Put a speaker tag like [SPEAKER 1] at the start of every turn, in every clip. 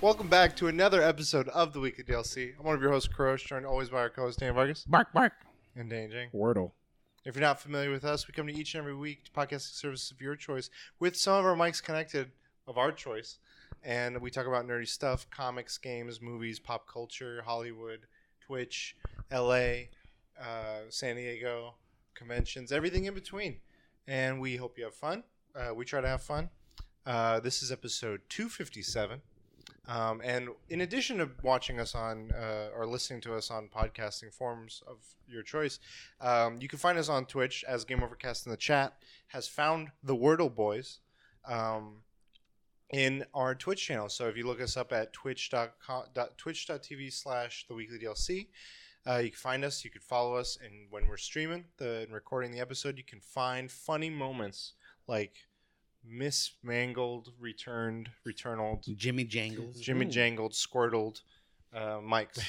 [SPEAKER 1] Welcome back to another episode of the Weekly DLC. I'm one of your hosts, Kurosh, joined always by our co-host Dan Vargas
[SPEAKER 2] Bark, bark.
[SPEAKER 1] and Dan Jing.
[SPEAKER 3] Wordle.
[SPEAKER 1] If you're not familiar with us, we come to each and every week to podcasting services of your choice with some of our mics connected of our choice. And we talk about nerdy stuff, comics, games, movies, pop culture, Hollywood, Twitch, LA, uh, San Diego, conventions, everything in between. And we hope you have fun. Uh, we try to have fun. Uh, this is episode 257. Um, and in addition to watching us on uh, or listening to us on podcasting forms of your choice, um, you can find us on Twitch as Game Overcast in the chat has found the Wordle Boys um, in our Twitch channel. So if you look us up at twitch.com, twitch.tv slash the weekly DLC, uh, you can find us. You can follow us, and when we're streaming the and recording the episode, you can find funny moments like mismangled, returned, returned,
[SPEAKER 2] Jimmy Jangles.
[SPEAKER 1] Jimmy
[SPEAKER 3] Ooh.
[SPEAKER 1] jangled, squirtled uh, mics.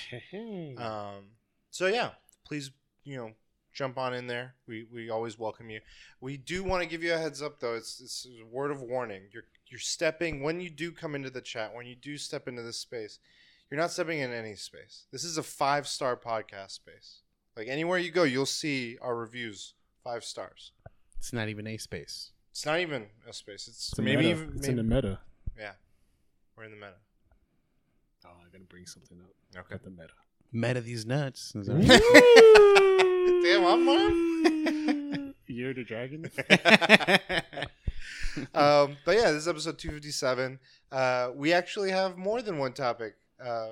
[SPEAKER 1] Um, so yeah, please, you know, jump on in there. We we always welcome you. We do want to give you a heads up though. It's it's a word of warning. You're you're stepping when you do come into the chat. When you do step into this space, you're not stepping in any space. This is a five star podcast space. Like anywhere you go, you'll see our reviews five stars.
[SPEAKER 2] It's not even a space.
[SPEAKER 1] It's not even a space. It's,
[SPEAKER 3] It's
[SPEAKER 1] maybe even
[SPEAKER 3] it's
[SPEAKER 1] maybe,
[SPEAKER 3] in the meta.
[SPEAKER 1] yeah. We're in the meta.
[SPEAKER 3] Oh, I gotta bring something up.
[SPEAKER 1] Okay.
[SPEAKER 3] At the meta.
[SPEAKER 2] Meta these nuts. Is that
[SPEAKER 1] Damn, I'm Marv.
[SPEAKER 3] Year the dragon.
[SPEAKER 1] um, but yeah, this is episode 257. Uh, we actually have more than one topic uh,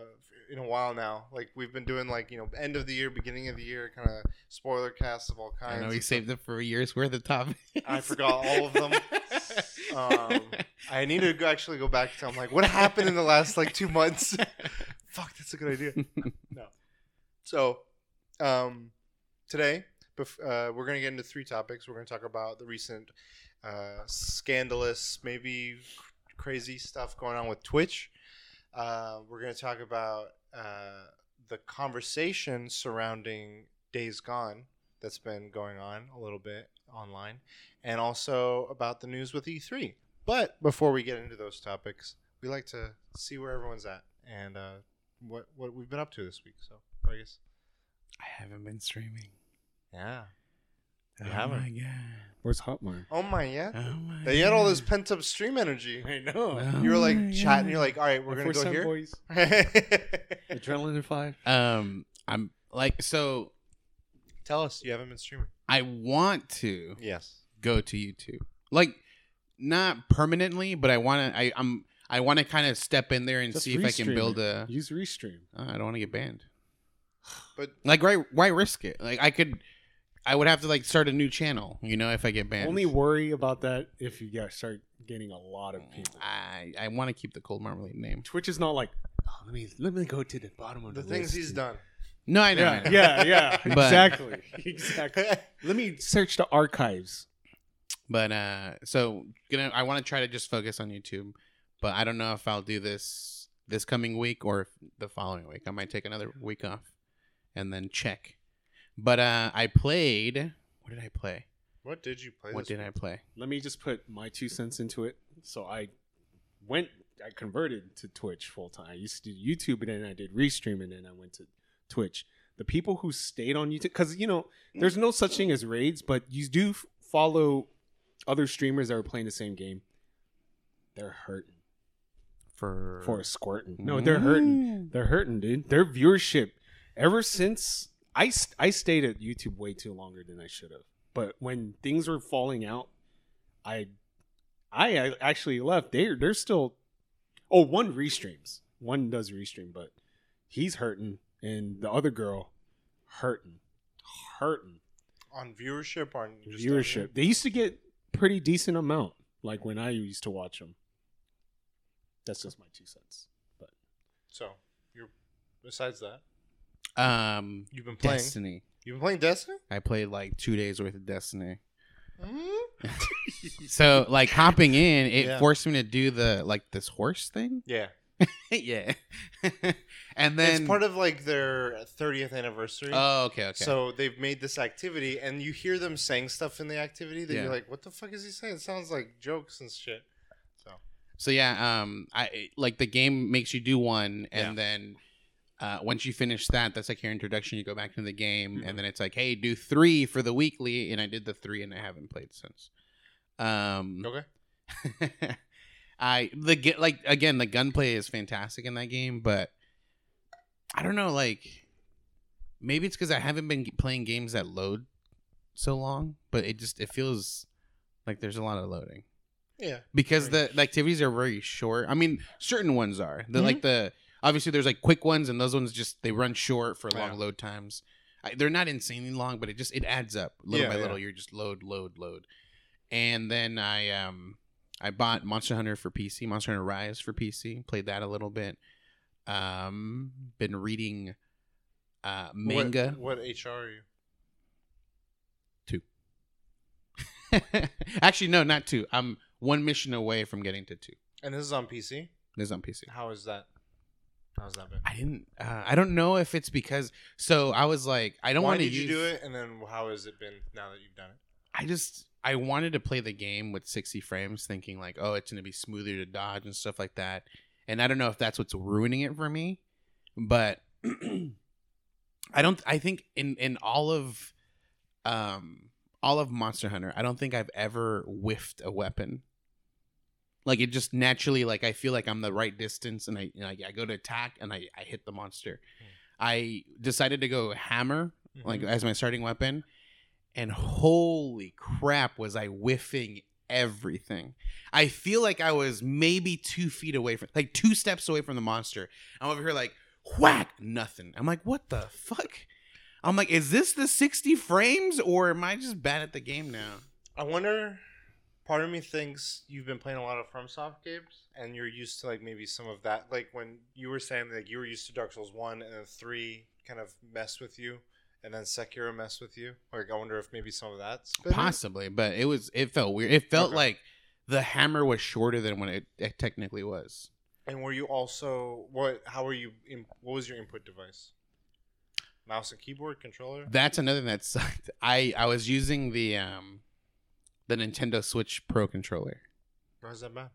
[SPEAKER 1] in a while now. Like we've been doing like you know end of the year, beginning of the year, kind of spoiler casts of all kinds.
[SPEAKER 2] I know we saved it for a year's worth of topics.
[SPEAKER 1] I forgot all of them. Um, I need to go, actually go back to. I'm like, what happened in the last like two months? Fuck, that's a good idea. no. So, um, today bef- uh, we're gonna get into three topics. We're gonna talk about the recent uh, scandalous, maybe crazy stuff going on with Twitch. Uh, we're gonna talk about uh, the conversation surrounding Days Gone that's been going on a little bit online, and also about the news with E3. But before we get into those topics, we like to see where everyone's at and uh, what what we've been up to this week. So, I guess,
[SPEAKER 2] I haven't been streaming.
[SPEAKER 1] yeah. You
[SPEAKER 2] oh
[SPEAKER 1] haven't?
[SPEAKER 2] my god.
[SPEAKER 3] Where's Hotmar?
[SPEAKER 1] Oh my yeah.
[SPEAKER 2] Oh my
[SPEAKER 1] They had all this pent up stream energy.
[SPEAKER 3] I know.
[SPEAKER 2] Oh
[SPEAKER 1] You were like chatting.
[SPEAKER 2] God.
[SPEAKER 1] You're like, all right, we're gonna go here.
[SPEAKER 3] Boys. Adrenaline five.
[SPEAKER 2] Um, I'm like, so
[SPEAKER 1] Tell us you haven't been streaming.
[SPEAKER 2] I want to
[SPEAKER 1] Yes.
[SPEAKER 2] go to YouTube, like not permanently, but I want to. I I'm I want to kind of step in there and
[SPEAKER 3] Just
[SPEAKER 2] see if I can build a.
[SPEAKER 3] Use restream.
[SPEAKER 2] Uh, I don't want to get banned.
[SPEAKER 1] But
[SPEAKER 2] Like, why why risk it? Like, I could, I would have to like start a new channel, you know, if I get banned.
[SPEAKER 3] Only worry about that if you get start getting a lot of people.
[SPEAKER 2] I I want to keep the cold marmalade name.
[SPEAKER 3] Twitch is not like. Oh, let me let me go to the bottom of
[SPEAKER 1] the
[SPEAKER 3] the,
[SPEAKER 1] things
[SPEAKER 3] list
[SPEAKER 1] he's done.
[SPEAKER 2] No, I know. I
[SPEAKER 3] Yeah,
[SPEAKER 2] know.
[SPEAKER 3] yeah, yeah.
[SPEAKER 2] But-
[SPEAKER 3] exactly, exactly. Let me search the archives.
[SPEAKER 2] But uh, so gonna I want to try to just focus on YouTube, but I don't know if I'll do this this coming week or the following week. I might take another week off and then check. But uh, I played. What did I play?
[SPEAKER 1] What did you play?
[SPEAKER 2] What
[SPEAKER 1] this
[SPEAKER 2] did I play?
[SPEAKER 3] Let me just put my two cents into it. So I went, I converted to Twitch full time. I used to do YouTube, and then I did restream, and then I went to Twitch. The people who stayed on YouTube, because you know, there's no such thing as raids, but you do f- follow other streamers that are playing the same game. They're hurting
[SPEAKER 2] For
[SPEAKER 3] for squirting. No, they're hurting. They're hurting, dude. Their viewership, ever since I I stayed at YouTube way too longer than I should have. But when things were falling out, I I actually left. They they're still. Oh, one restreams. One does restream, but he's hurting, and the other girl hurting, hurting
[SPEAKER 1] on viewership on
[SPEAKER 3] viewership. They used to get pretty decent amount, like when I used to watch them. That's just my two cents. But
[SPEAKER 1] So you're besides that,
[SPEAKER 2] um
[SPEAKER 1] you've been playing.
[SPEAKER 2] Destiny.
[SPEAKER 1] You've been playing Destiny.
[SPEAKER 2] I played like two days worth of Destiny.
[SPEAKER 1] Mm-hmm.
[SPEAKER 2] So like hopping in, it
[SPEAKER 1] Yeah.
[SPEAKER 2] forced me to do the like this horse thing.
[SPEAKER 1] Yeah,
[SPEAKER 2] yeah. and then
[SPEAKER 1] it's part of like their 30th anniversary.
[SPEAKER 2] Oh, okay, okay.
[SPEAKER 1] So they've made this activity, and you hear them saying stuff in the activity that
[SPEAKER 2] Yeah.
[SPEAKER 1] you're like, "What the fuck is he saying?" It sounds like jokes and shit. So
[SPEAKER 2] So yeah, um, I like the game makes you do one, and
[SPEAKER 1] Yeah.
[SPEAKER 2] then uh, once you finish that, that's like your introduction. You go back to the game,
[SPEAKER 1] Mhm.
[SPEAKER 2] and then it's like, hey, do three for the weekly, and I did the three, and I haven't played since. Um,
[SPEAKER 1] Okay.
[SPEAKER 2] I the get like again the gunplay is fantastic in that game, but I don't know like maybe it's because I haven't been playing games that load so long, but it just it feels like there's a lot of loading
[SPEAKER 1] Yeah.
[SPEAKER 2] because the, the activities are very short. I mean, certain ones are the
[SPEAKER 1] Mhm.
[SPEAKER 2] like the obviously there's like quick ones and those ones just they run short for long
[SPEAKER 1] Yeah.
[SPEAKER 2] load times. I, they're not insanely long, but it just it adds up little
[SPEAKER 1] Yeah,
[SPEAKER 2] by
[SPEAKER 1] yeah.
[SPEAKER 2] little. You're just load, load, load, and then I um I bought Monster Hunter for PC, Monster Hunter Rise for PC. Played that a little bit. Um, been reading uh manga.
[SPEAKER 1] What, what HR are you?
[SPEAKER 2] Actually, no, not two. I'm one mission away from getting to two.
[SPEAKER 1] And this is on PC.
[SPEAKER 2] This is on PC.
[SPEAKER 1] How is that? How's that been?
[SPEAKER 2] I didn't. Uh, I don't know if it's because. So I was like, I don't
[SPEAKER 1] Why
[SPEAKER 2] want to
[SPEAKER 1] did
[SPEAKER 2] use.
[SPEAKER 1] you do it? And then how has it been now that you've done it?
[SPEAKER 2] I just I wanted to play the game with 60 frames, thinking like, oh, it's gonna be smoother to dodge and stuff like that. And I don't know if that's what's ruining it for me, but I don't. I think in in all of um all of Monster Hunter, I don't think I've ever whiffed a weapon. Like it just naturally, like I feel like I'm the right distance, and I you know, I go to attack, and I I hit the monster. I decided to go hammer like
[SPEAKER 1] Mhm.
[SPEAKER 2] as my starting weapon and holy crap was i whiffing everything i feel like i was maybe two feet away from like two steps away from the monster i'm over here like whack nothing i'm like what the fuck i'm like is this the 60 frames or am i just bad at the game now
[SPEAKER 1] I wonder. Part of me thinks you've been playing a lot of FromSoft games, and you're used to like maybe some of that. Like when you were saying like you were used to Dark Souls one and then three kind of mess with you, and then Sekiro mess with you. Like I wonder if maybe some of that's
[SPEAKER 2] possibly but it was it felt weird it felt
[SPEAKER 1] Okay.
[SPEAKER 2] like the hammer was shorter than what it, it technically was
[SPEAKER 1] And were you also what? How were you? In, what was your input device? Mouse and keyboard controller.
[SPEAKER 2] That's another thing that sucked. I I was using the um the Nintendo Switch Pro controller
[SPEAKER 1] Why is that bad?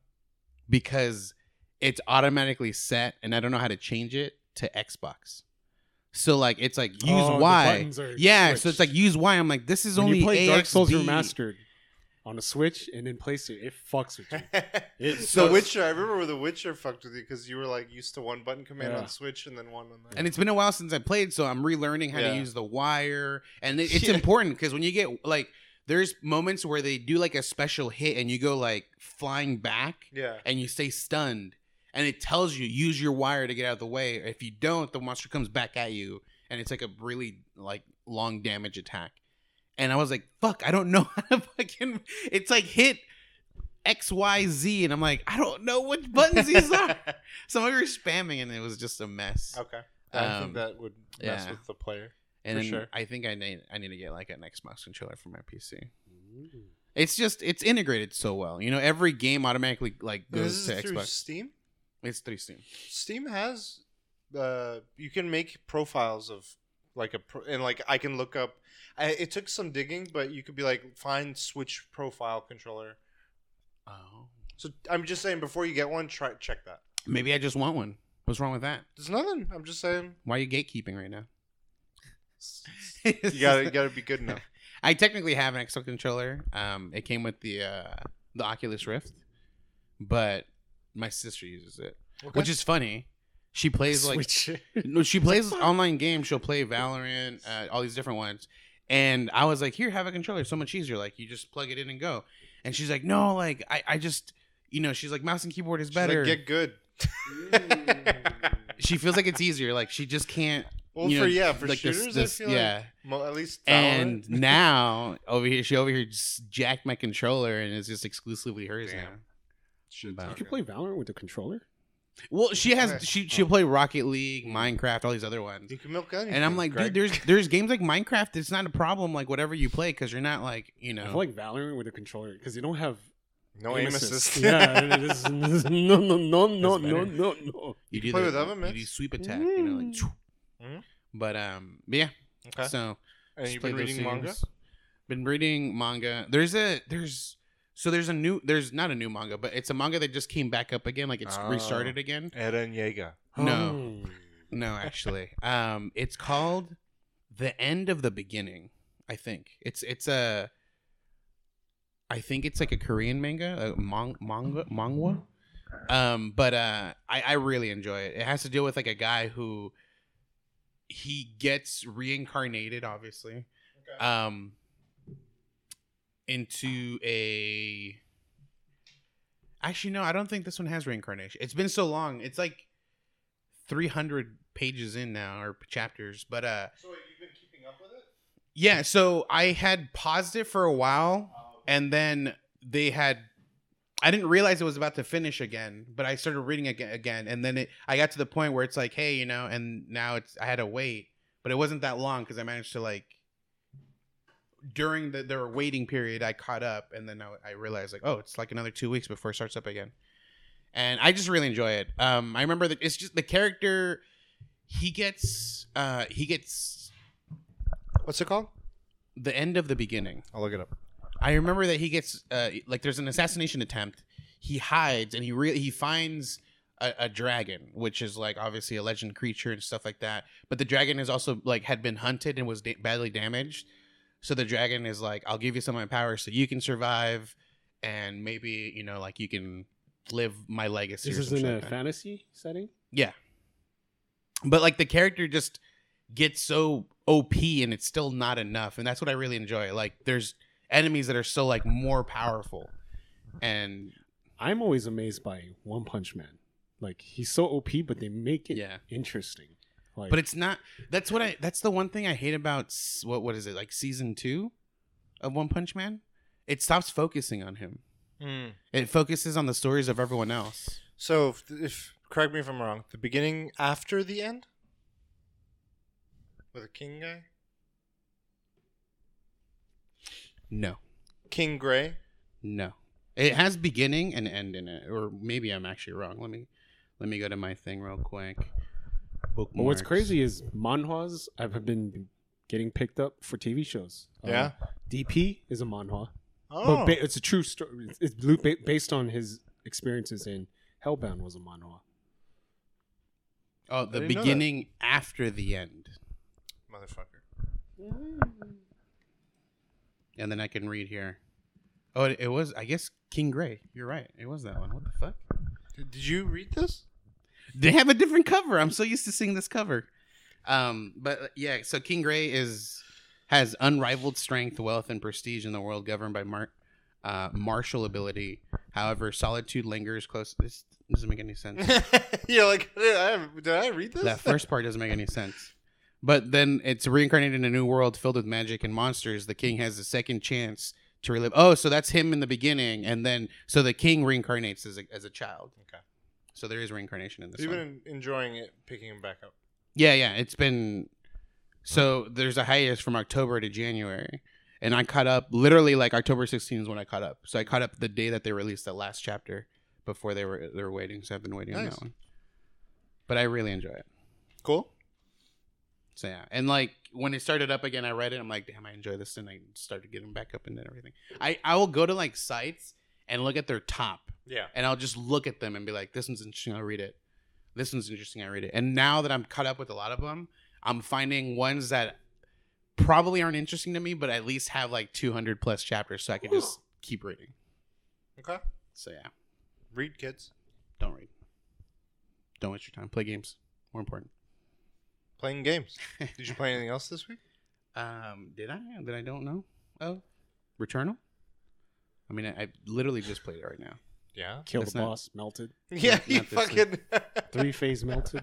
[SPEAKER 2] because it's automatically set and I don't know how to change it to Xbox. So like it's like use
[SPEAKER 3] Oh, the
[SPEAKER 2] Y.
[SPEAKER 3] buttons are
[SPEAKER 2] Yeah, so it's
[SPEAKER 3] switched.
[SPEAKER 2] like use Y. I'm like this is
[SPEAKER 3] when
[SPEAKER 2] only
[SPEAKER 3] you play Dark Souls Remastered on a Switch and then PlayStation, it It fucks with you. It
[SPEAKER 1] the
[SPEAKER 3] sucks.
[SPEAKER 1] Witcher. I remember where the Witcher fucked with you because you were like used to one button command
[SPEAKER 3] Yeah.
[SPEAKER 1] on Switch and then one on the.
[SPEAKER 2] And it's been a while since I played, so I'm relearning how
[SPEAKER 1] Yeah.
[SPEAKER 2] to use the wire. And it, it's
[SPEAKER 1] Yeah.
[SPEAKER 2] important because when you get like, there's moments where they do like a special hit and you go like flying back.
[SPEAKER 1] yeah.
[SPEAKER 2] and you stay stunned and it tells you use your wire to get out of the way if you don't the monster comes back at you and it's like a really like long damage attack and i was like fuck i don't know how to fucking it's like hit xyz and i'm like i don't know which buttons these are so we were spamming and it was just a mess
[SPEAKER 1] Okay. I
[SPEAKER 2] Um,
[SPEAKER 1] think that would mess
[SPEAKER 2] yeah.
[SPEAKER 1] with the player.
[SPEAKER 2] And then
[SPEAKER 1] sure.
[SPEAKER 2] i think i need i need to get like an xbox controller for my pc it's just it's integrated so well you know every game automatically like goes
[SPEAKER 1] is
[SPEAKER 2] to
[SPEAKER 1] through
[SPEAKER 2] xbox
[SPEAKER 1] Steam.
[SPEAKER 2] it's through steam
[SPEAKER 1] Steam has uh you can make profiles of like a pro- and like I can look up I, it took some digging but you could be like find switch profile controller.
[SPEAKER 2] oh
[SPEAKER 1] So I'm just saying before you get one try check that.
[SPEAKER 2] Maybe I just want one. What's wrong with that?
[SPEAKER 1] There's nothing. I'm just saying
[SPEAKER 2] Why are you gatekeeping right now?
[SPEAKER 1] You got to you got to be good enough.
[SPEAKER 2] I technically have an Xbox controller. Um, it came with the uh, the Oculus Rift, but my sister uses it, which is funny. She plays like no, she plays online games. She'll play Valorant, uh, all these different ones. And I was like, "Here, have a controller. So much easier. Like you just plug it in and go." And she's like, "No, like I, I just, you know, she's like, mouse and keyboard is
[SPEAKER 1] She's like,
[SPEAKER 2] better."
[SPEAKER 1] get good.
[SPEAKER 2] she feels like it's easier. Like she just can't.
[SPEAKER 1] Well,
[SPEAKER 2] you
[SPEAKER 1] for yeah, for
[SPEAKER 2] like
[SPEAKER 1] shooters,
[SPEAKER 2] this-
[SPEAKER 1] I feel
[SPEAKER 2] yeah.
[SPEAKER 1] like mo- at least
[SPEAKER 2] And now over here, she over here just jacked my controller, and it's just exclusively hers
[SPEAKER 1] Damn.
[SPEAKER 2] now.
[SPEAKER 1] Shit's
[SPEAKER 2] But-
[SPEAKER 3] You can play Valorant with the controller.
[SPEAKER 2] Well, she has she she'll play Rocket League, Minecraft, all these other ones.
[SPEAKER 1] You can milk anything.
[SPEAKER 2] And I'm like,
[SPEAKER 1] Greg.
[SPEAKER 2] dude, there's there's games like Minecraft. It's not a problem, like whatever you play, because you're not like you
[SPEAKER 3] I
[SPEAKER 2] know.
[SPEAKER 3] feel like Valorant with a controller because you don't have
[SPEAKER 1] no aim assist.
[SPEAKER 3] yeah, it is, no, no, no, no, no, no, no.
[SPEAKER 2] you do
[SPEAKER 1] play
[SPEAKER 2] the,
[SPEAKER 1] with oven
[SPEAKER 2] you do sweep attack, you know, like.
[SPEAKER 3] Mm.
[SPEAKER 2] choo.
[SPEAKER 1] Mhm.
[SPEAKER 2] But um, but yeah.
[SPEAKER 1] Okay.
[SPEAKER 2] So
[SPEAKER 1] and you've been reading manga.
[SPEAKER 2] Been reading manga. There's a there's So there's a new, there's not a new manga, but it's a manga that just came back up again, like it's
[SPEAKER 1] Oh.
[SPEAKER 2] restarted again.
[SPEAKER 1] Eren Yeager.
[SPEAKER 2] No.
[SPEAKER 3] Oh.
[SPEAKER 2] No, actually, um, it's called "The End of the Beginning." I think it's it's a. I think it's like a Korean manga, a mon- manga, manga. Um, but uh, I I really enjoy it. It has to deal with like a guy who he gets reincarnated, obviously, um, into a. Actually, no, I don't think this one has reincarnation. It's been so long. It's like 300 pages in now or chapters but uh
[SPEAKER 1] So you've been keeping up with it?
[SPEAKER 2] yeah so i had paused it for a while and then they had i didn't realize it was about to finish again but i started reading again and then it i got to the point where it's like hey you know and now it's i had to wait but it wasn't that long because i managed to like during the their waiting period i caught up and then I, I realized like oh it's like another two weeks before it starts up again and i just really enjoy it um i remember that it's just the character he gets uh he gets
[SPEAKER 1] What's it called?
[SPEAKER 2] the end of the beginning
[SPEAKER 1] I'll look it up.
[SPEAKER 2] I remember that he gets uh, like there's an assassination attempt. He hides and he really he finds a, a dragon, which is like obviously a legend creature and stuff like that. But the dragon is also like had been hunted and was da- badly damaged. So the dragon is like, I'll give you some of my power so you can survive, and maybe you know like you can live my legacy.
[SPEAKER 3] This is in a
[SPEAKER 2] like
[SPEAKER 3] fantasy setting.
[SPEAKER 2] Yeah. But like the character just gets so OP and it's still not enough. And that's what I really enjoy. Like there's enemies that are so like more powerful. And
[SPEAKER 3] I'm always amazed by One Punch Man. Like he's so OP, but they make it
[SPEAKER 2] Yeah.
[SPEAKER 3] interesting. Like,
[SPEAKER 2] but it's not that's what I that's the one thing I hate about s- what what is it? Like season 2 of One Punch Man? It stops focusing on him. Hmm. It focuses on the stories of everyone else.
[SPEAKER 1] So, if, if correct me if I'm wrong, the beginning after the end with a king guy,
[SPEAKER 2] No.
[SPEAKER 1] King Gray.
[SPEAKER 2] No. It has beginning and end in it. Or maybe I'm actually wrong. Let me let me go to my thing real quick.
[SPEAKER 3] but what's crazy is manhwas have been getting picked up for TV shows.
[SPEAKER 1] Yeah?
[SPEAKER 3] Um, DP is a manhwa,
[SPEAKER 1] Oh,
[SPEAKER 3] but ba- it's a true story. It's blue- based on his experiences in Hellbound was a manhwa.
[SPEAKER 2] Oh, the
[SPEAKER 1] didn't know that.
[SPEAKER 2] beginning after the end.
[SPEAKER 1] motherfucker.
[SPEAKER 2] And then I can read here. Oh, it, it was, I guess, King Gray. You're right. It was that one. What the fuck?
[SPEAKER 1] Did, you read this?
[SPEAKER 2] They have a different cover. I'm so used to seeing this cover. Um, but uh, yeah, so King Gray is has unrivaled strength, wealth, and prestige in the world, governed by mar- uh, martial ability. However, solitude lingers close. This doesn't make any sense.
[SPEAKER 1] You're like, did I, did I read this?
[SPEAKER 2] that first part doesn't make any sense. But then it's reincarnated in a new world filled with magic and monsters. The king has a second chance to relive. Oh, so that's him in the beginning, and then so the king reincarnates as a, as a child.
[SPEAKER 1] Okay.
[SPEAKER 2] So there is reincarnation in this
[SPEAKER 1] You've
[SPEAKER 2] one.
[SPEAKER 1] been enjoying it, picking him back up.
[SPEAKER 2] Yeah, yeah. It's been so there's a hiatus from October to January. And I caught up literally like October 16th is when I caught up. So I caught up the day that they released the last chapter before they were they were waiting. So I've been waiting on that one. But I really enjoy it.
[SPEAKER 1] Cool.
[SPEAKER 2] So yeah, and like when it started up again, I read it. I'm like, damn, I enjoy this, and I started getting back up into everything. I I will go to like sites and look at their top,
[SPEAKER 1] Yeah.
[SPEAKER 2] and I'll just look at them and be like, this one's interesting. I'll read it. This one's interesting. I read it. And now that I'm caught up with a lot of them, I'm finding ones that probably aren't interesting to me, but at least have like 200 plus chapters, so I can just keep reading.
[SPEAKER 1] Okay.
[SPEAKER 2] So yeah,
[SPEAKER 1] Read, kids.
[SPEAKER 2] don't read. Don't waste your time. Play games. More important.
[SPEAKER 1] Playing games. Did you play anything else this week?
[SPEAKER 2] Um, did I? Did I don't know? Oh, Returnal. I mean, I, I literally just played it right now.
[SPEAKER 1] Yeah.
[SPEAKER 3] Kill
[SPEAKER 2] That's
[SPEAKER 3] the
[SPEAKER 2] not-
[SPEAKER 3] boss, melted.
[SPEAKER 1] Yeah,
[SPEAKER 2] Not
[SPEAKER 1] you
[SPEAKER 2] this
[SPEAKER 1] fucking.
[SPEAKER 3] Three phase melted.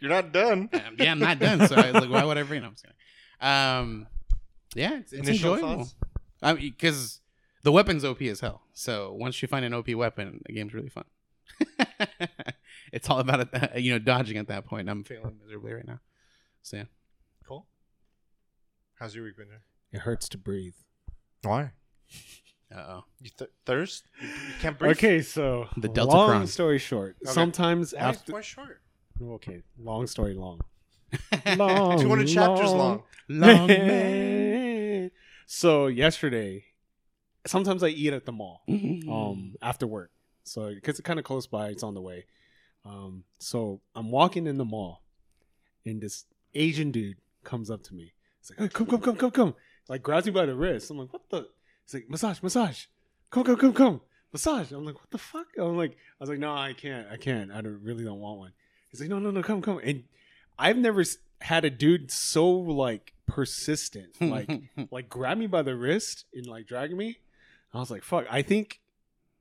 [SPEAKER 1] You're not done.
[SPEAKER 2] Um, yeah, I'm not done. So I was like, why would I bring it? I'm just kidding. Um, yeah, it's, it's
[SPEAKER 1] Initial
[SPEAKER 2] enjoyable.
[SPEAKER 1] thoughts?
[SPEAKER 2] I mean, because the weapon's OP as hell. So once you find an OP weapon, the game's really fun. it's all about it, you know dodging at that point. I'm failing miserably right now. So yeah.
[SPEAKER 1] Cool. How's your week been? Jack?
[SPEAKER 3] It hurts to breathe.
[SPEAKER 1] Why?
[SPEAKER 2] Uh oh.
[SPEAKER 1] You th- thirst? You, you can't breathe.
[SPEAKER 3] Okay, so
[SPEAKER 2] The Delta
[SPEAKER 3] long
[SPEAKER 2] Cron.
[SPEAKER 3] story short,
[SPEAKER 1] Okay.
[SPEAKER 3] sometimes
[SPEAKER 1] Why,
[SPEAKER 3] after
[SPEAKER 1] why short?
[SPEAKER 3] okay, long story long.
[SPEAKER 2] long,
[SPEAKER 1] 200 chapters long.
[SPEAKER 2] long man.
[SPEAKER 3] so yesterday, sometimes I eat at the mall
[SPEAKER 2] Mm.
[SPEAKER 3] um after work. So because it's kind of close by, it's on the way. Um, so I'm walking in the mall, and this Asian dude comes up to me. He's like, hey, "Come, come, come, come, come!" Like grabs me by the wrist. I'm like, "What the?" He's like, "Massage, massage, come, come, come, come, massage." I'm like, "What the fuck?" I'm like, "I was like, no, I can't, I can't. I don't really don't want one." He's like, "No, no, no, come, come." And I've never had a dude so like persistent, like like grab me by the wrist and like drag me. I was like, fuck. I think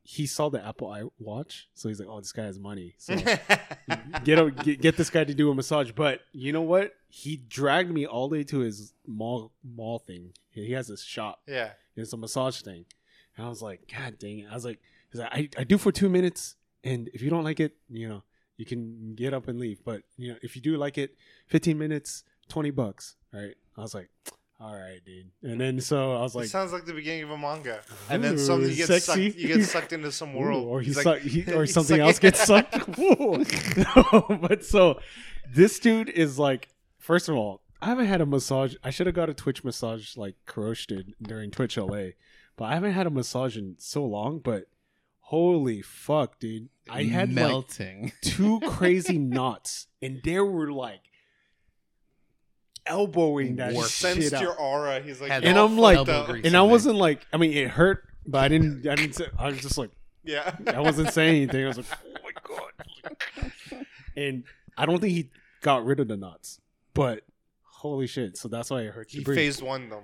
[SPEAKER 3] he saw the Apple I watch, so he's like, oh, this guy has money. So get, a, get get this guy to do a massage. But you know what? He dragged me all the way to his mall mall thing. He has this shop.
[SPEAKER 1] yeah.
[SPEAKER 3] It's a massage thing. And I was like, God dang it. I was like, I, I do for two minutes. And if you don't like it, you know, you can get up and leave. But, you know, if you do like it, 15 minutes, 20 bucks. Right. I was like, all right, dude. And then so I was
[SPEAKER 1] it
[SPEAKER 3] like,
[SPEAKER 1] sounds like the beginning of a manga, and then
[SPEAKER 3] Ooh,
[SPEAKER 1] something you get
[SPEAKER 3] sexy.
[SPEAKER 1] sucked. You get sucked into some world,
[SPEAKER 3] Ooh, or he
[SPEAKER 1] He's
[SPEAKER 3] suck, he, or
[SPEAKER 1] he's
[SPEAKER 3] something else gets sucked. Ooh. no, but so this dude is like, first of all, I haven't had a massage. I should have got a Twitch massage like Kurosh did during Twitch LA, but I haven't had a massage in so long. But holy fuck, dude! I had like
[SPEAKER 2] melting.
[SPEAKER 3] two crazy knots, and there were like elbowing that
[SPEAKER 1] He
[SPEAKER 2] Work.
[SPEAKER 3] shit
[SPEAKER 1] sensed
[SPEAKER 3] out.
[SPEAKER 1] your aura. He's like,
[SPEAKER 2] Had
[SPEAKER 3] And I'm like-
[SPEAKER 2] Elbow grease.
[SPEAKER 3] and I
[SPEAKER 2] there.
[SPEAKER 3] wasn't like, I mean, it hurt, but I didn't. I didn't. Say, I was just like.
[SPEAKER 1] yeah.
[SPEAKER 3] I wasn't saying anything. I was like, oh my god. And I don't think he got rid of the knots, but holy shit! So that's why I hurt
[SPEAKER 1] He
[SPEAKER 3] you breathe.
[SPEAKER 1] phased one them.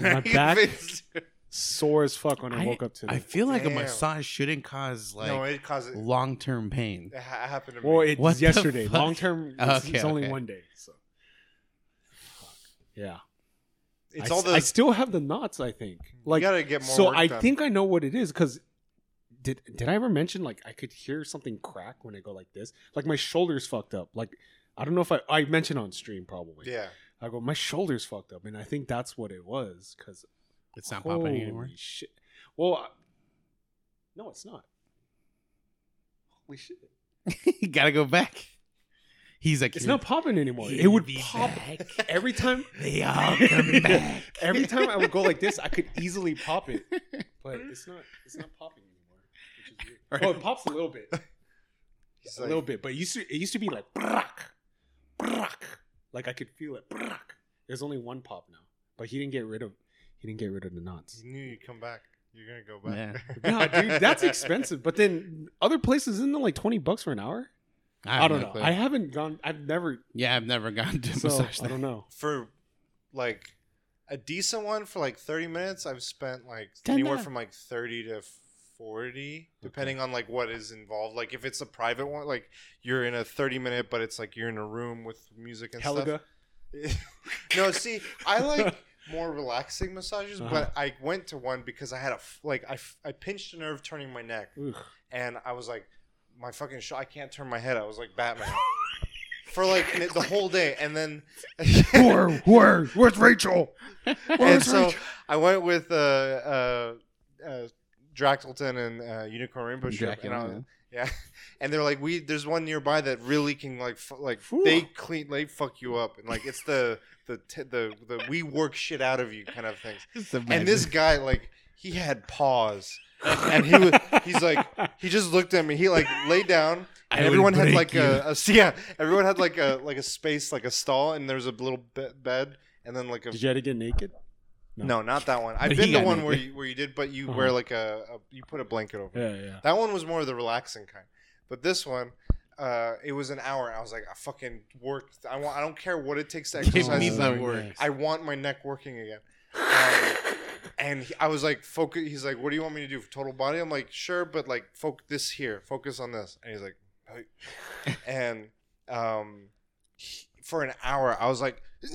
[SPEAKER 3] My
[SPEAKER 1] He
[SPEAKER 3] back?
[SPEAKER 1] phased-
[SPEAKER 3] sore as fuck when I,
[SPEAKER 2] I-
[SPEAKER 3] woke up today.
[SPEAKER 2] I feel like a massage shouldn't cause like
[SPEAKER 1] no, it caused it.
[SPEAKER 2] long term pain.
[SPEAKER 1] It ha- happened to me.
[SPEAKER 3] well, it's
[SPEAKER 2] What the
[SPEAKER 3] yesterday.
[SPEAKER 2] fuck?
[SPEAKER 3] Long term, it's,
[SPEAKER 2] Okay,
[SPEAKER 3] it's only
[SPEAKER 2] okay.
[SPEAKER 3] one day. So, Fuck. Yeah,
[SPEAKER 1] it's
[SPEAKER 3] I,
[SPEAKER 1] all
[SPEAKER 3] s-
[SPEAKER 1] the.
[SPEAKER 3] I still have the knots. I think. Like,
[SPEAKER 1] you gotta get more.
[SPEAKER 3] so
[SPEAKER 1] work
[SPEAKER 3] I
[SPEAKER 1] done.
[SPEAKER 3] think I know what it is because. Did, did I ever mention like I could hear something crack when I go like this? Like my shoulders fucked up. Like I don't know if I I mentioned on stream probably.
[SPEAKER 1] Yeah.
[SPEAKER 3] I go, my shoulders fucked up, and I think that's what it was. Because
[SPEAKER 2] It's not popping anymore.
[SPEAKER 3] Holy shit. Well, I, no, it's not. Holy shit!
[SPEAKER 2] you gotta go back. He's like,
[SPEAKER 3] It's not popping anymore. It would
[SPEAKER 2] be
[SPEAKER 3] pop
[SPEAKER 2] back.
[SPEAKER 3] every time.
[SPEAKER 2] They all come back.
[SPEAKER 3] every time I would go like this, I could easily pop it, but it's not. It's not popping anymore. Which is weird. Oh, it pops a little bit,
[SPEAKER 1] He's
[SPEAKER 3] a
[SPEAKER 1] like,
[SPEAKER 3] little bit. But it used to. It used to be like brack, brack. Like I could feel it. Brack. There's only one pop now, but he didn't get rid of. He didn't get rid of the knots.
[SPEAKER 1] He knew you'd come back. You're gonna go back.
[SPEAKER 3] No, dude, that's expensive. But then other places isn't it like twenty bucks for an hour? I,
[SPEAKER 2] have
[SPEAKER 3] don't
[SPEAKER 2] no
[SPEAKER 3] know.
[SPEAKER 2] clue.
[SPEAKER 3] I haven't gone. I've never.
[SPEAKER 2] yeah, I've never gone to
[SPEAKER 3] So
[SPEAKER 2] massage.
[SPEAKER 3] I don't know.
[SPEAKER 1] For like a decent one for like 30 minutes, I've spent like
[SPEAKER 2] Ten
[SPEAKER 1] anywhere
[SPEAKER 2] dollars.
[SPEAKER 1] from like 30 to 40, depending on like what is involved. Like if it's a private one, like you're in a 30 minute, but it's like you're in a room with music and
[SPEAKER 3] Helga.
[SPEAKER 1] stuff. no, see, I like more relaxing massages,
[SPEAKER 3] Uh-huh.
[SPEAKER 1] but I went to one because I had a like I, I pinched a nerve turning my neck,
[SPEAKER 3] Ugh.
[SPEAKER 1] and I was like, my fucking sh- I can't turn my head. I was like Batman for like the whole day, and then
[SPEAKER 3] Where, where, where's Rachel?
[SPEAKER 1] and
[SPEAKER 3] Where's
[SPEAKER 1] so
[SPEAKER 3] Rachel?
[SPEAKER 1] I went with uh, uh, uh, Dractleton and uh, Unicorn Rainbow Strip, and I was-
[SPEAKER 2] Dracula,
[SPEAKER 1] yeah, and they're like, we there's one nearby that really can like f- like
[SPEAKER 3] Phew.
[SPEAKER 1] they clean they fuck you up, and like it's the the t- the the we work shit out of you kind of things. And this guy like he had paws, and he was he's like he just looked at me. He like laid down. And
[SPEAKER 2] would
[SPEAKER 1] everyone had like a, a yeah. Everyone had like a like a space like a stall, and there was a little be- bed, and then like a
[SPEAKER 3] Did you have to get naked?
[SPEAKER 1] no, not that one. I've been
[SPEAKER 2] he
[SPEAKER 1] to
[SPEAKER 2] got
[SPEAKER 1] one where you, where you did, but you
[SPEAKER 3] Uh-huh.
[SPEAKER 1] wear like a, a you put a blanket over. it.
[SPEAKER 3] Yeah, yeah.
[SPEAKER 1] That one was more of the relaxing kind. But this one, uh, it was an hour. I was like, I fucking worked. I want. I don't care what it takes to
[SPEAKER 2] Give
[SPEAKER 1] exercise.
[SPEAKER 2] me
[SPEAKER 1] this
[SPEAKER 2] the
[SPEAKER 1] thing.
[SPEAKER 2] work.
[SPEAKER 1] I want my neck working again. Um, and he, I was like, focus. He's like, what do you want me to do? Total body? I'm like, sure, but like, focus this here. Focus on this. And he's like, "Hey." and um, he- for an hour, I was like. do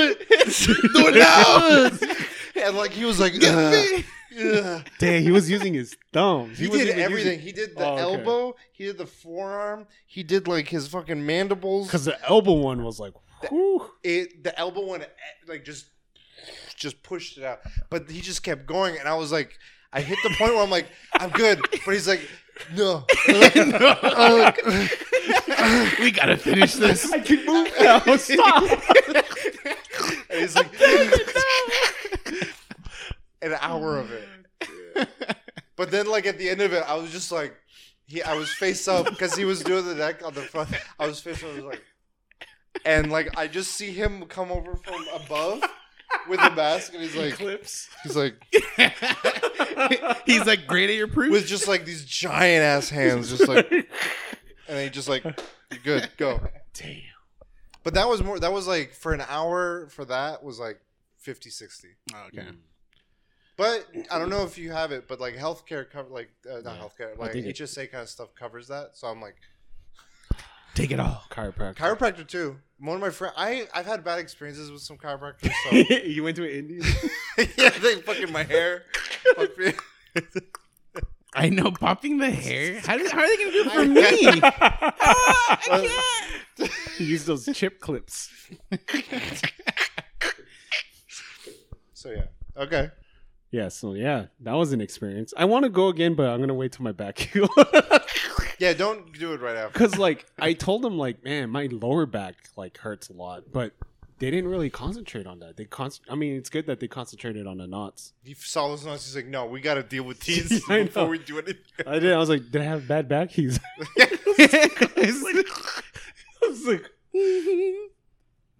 [SPEAKER 1] it, do it now. and like he was like, "Ugh, ugh."
[SPEAKER 3] Dang, he was using his thumbs.
[SPEAKER 1] he,
[SPEAKER 3] wasn't
[SPEAKER 1] did everything.
[SPEAKER 3] using-
[SPEAKER 1] He did the
[SPEAKER 3] Oh, okay.
[SPEAKER 1] elbow. He did the forearm. He did like his fucking mandibles.
[SPEAKER 3] Because the elbow one was like, whew.
[SPEAKER 1] it the elbow one eh, like just just pushed it out. But he just kept going, and I was like, I hit the point where I'm like, I'm good. But he's like, no. Uh,
[SPEAKER 2] we gotta finish this.
[SPEAKER 3] I can move now. Stop.
[SPEAKER 1] and he's like, an hour of it. But then, like at the end of it, I was just like, he, I was face up because he was doing the neck on the front. I was face up, I was like, and like I just see him come over from above with a mask, and he's like,
[SPEAKER 3] Clips.
[SPEAKER 1] he's like
[SPEAKER 2] He's like great at your proof.
[SPEAKER 1] with just like these giant ass hands, just like, and he just like, "You're good, go.
[SPEAKER 3] Damn.
[SPEAKER 1] But that was more. That was like for an hour. For that was like 50, 60.
[SPEAKER 2] Oh, okay.
[SPEAKER 1] But I don't know if you have it, but like healthcare cover, like uh, not
[SPEAKER 3] Yeah.
[SPEAKER 1] healthcare, like
[SPEAKER 3] think it-
[SPEAKER 1] HSA kind of stuff covers that. So I'm like
[SPEAKER 2] Take it all.
[SPEAKER 3] Chiropractor.
[SPEAKER 1] chiropractor too. One of my friends, I I've had bad experiences with some chiropractors. So
[SPEAKER 3] you went to an Indian?
[SPEAKER 1] yeah, they fucking my hair.
[SPEAKER 2] I know, popping the hair. How, did, how are they gonna do it for me?
[SPEAKER 1] Ah, well,
[SPEAKER 3] Use those chip clips.
[SPEAKER 1] so yeah, okay.
[SPEAKER 3] Yeah, so yeah, that was an experience. I want to go again, but I'm gonna wait till my back heal.
[SPEAKER 1] Yeah, don't do it right after.
[SPEAKER 3] Cause like I told them like, man, my lower back like hurts a lot, but they didn't really concentrate on that. They con- I mean, it's good that they concentrated on the knots.
[SPEAKER 1] He saw those knots. He's like, "No, we got to deal with these
[SPEAKER 3] I
[SPEAKER 1] before we do anything."
[SPEAKER 3] I did. I was like, did I have bad back? He's. I was like,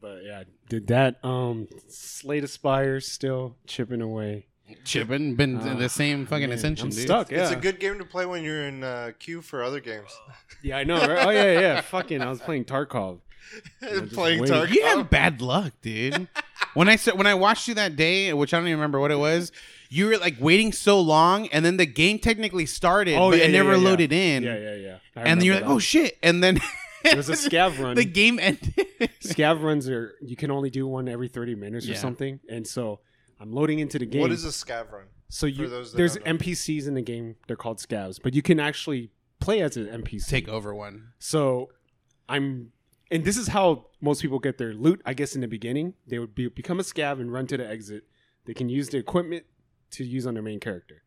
[SPEAKER 3] but yeah, did that. Um, Slay the Spire still chipping away.
[SPEAKER 2] Chipping been
[SPEAKER 3] Ah,
[SPEAKER 2] the same fucking
[SPEAKER 3] man,
[SPEAKER 2] ascension,
[SPEAKER 3] I'm
[SPEAKER 2] dude.
[SPEAKER 3] stuck. Yeah,
[SPEAKER 1] It's a good game to play when you're in uh, queue for other games.
[SPEAKER 3] Yeah, I know. Right? Oh yeah, yeah. Fucking, I was playing Tarkov.
[SPEAKER 1] Playing
[SPEAKER 3] waiting.
[SPEAKER 1] Tarkov.
[SPEAKER 2] You have bad luck, dude. when I said when I watched you that day, which I don't even remember what it was, you were like waiting so long, and then the game technically started,
[SPEAKER 3] Oh,
[SPEAKER 2] but
[SPEAKER 3] yeah,
[SPEAKER 2] it
[SPEAKER 3] yeah,
[SPEAKER 2] never
[SPEAKER 3] yeah, yeah.
[SPEAKER 2] loaded in.
[SPEAKER 3] Yeah, yeah, yeah. I
[SPEAKER 2] And then you're like,
[SPEAKER 3] remember
[SPEAKER 2] oh shit, and then
[SPEAKER 3] It was a scav run.
[SPEAKER 2] the game ended.
[SPEAKER 3] scav runs are you can only do one every thirty minutes or something, and so I'm loading into the game.
[SPEAKER 1] What is a scav run?
[SPEAKER 3] So you there's
[SPEAKER 1] don't?
[SPEAKER 3] NPCs in the game. They're called scavs, but you can actually play as an NPC.
[SPEAKER 2] Take over one.
[SPEAKER 3] So I'm, and this is how most people get their loot. I guess in the beginning, they would be, become a scav and run to the exit. They can use the equipment to use on their main character.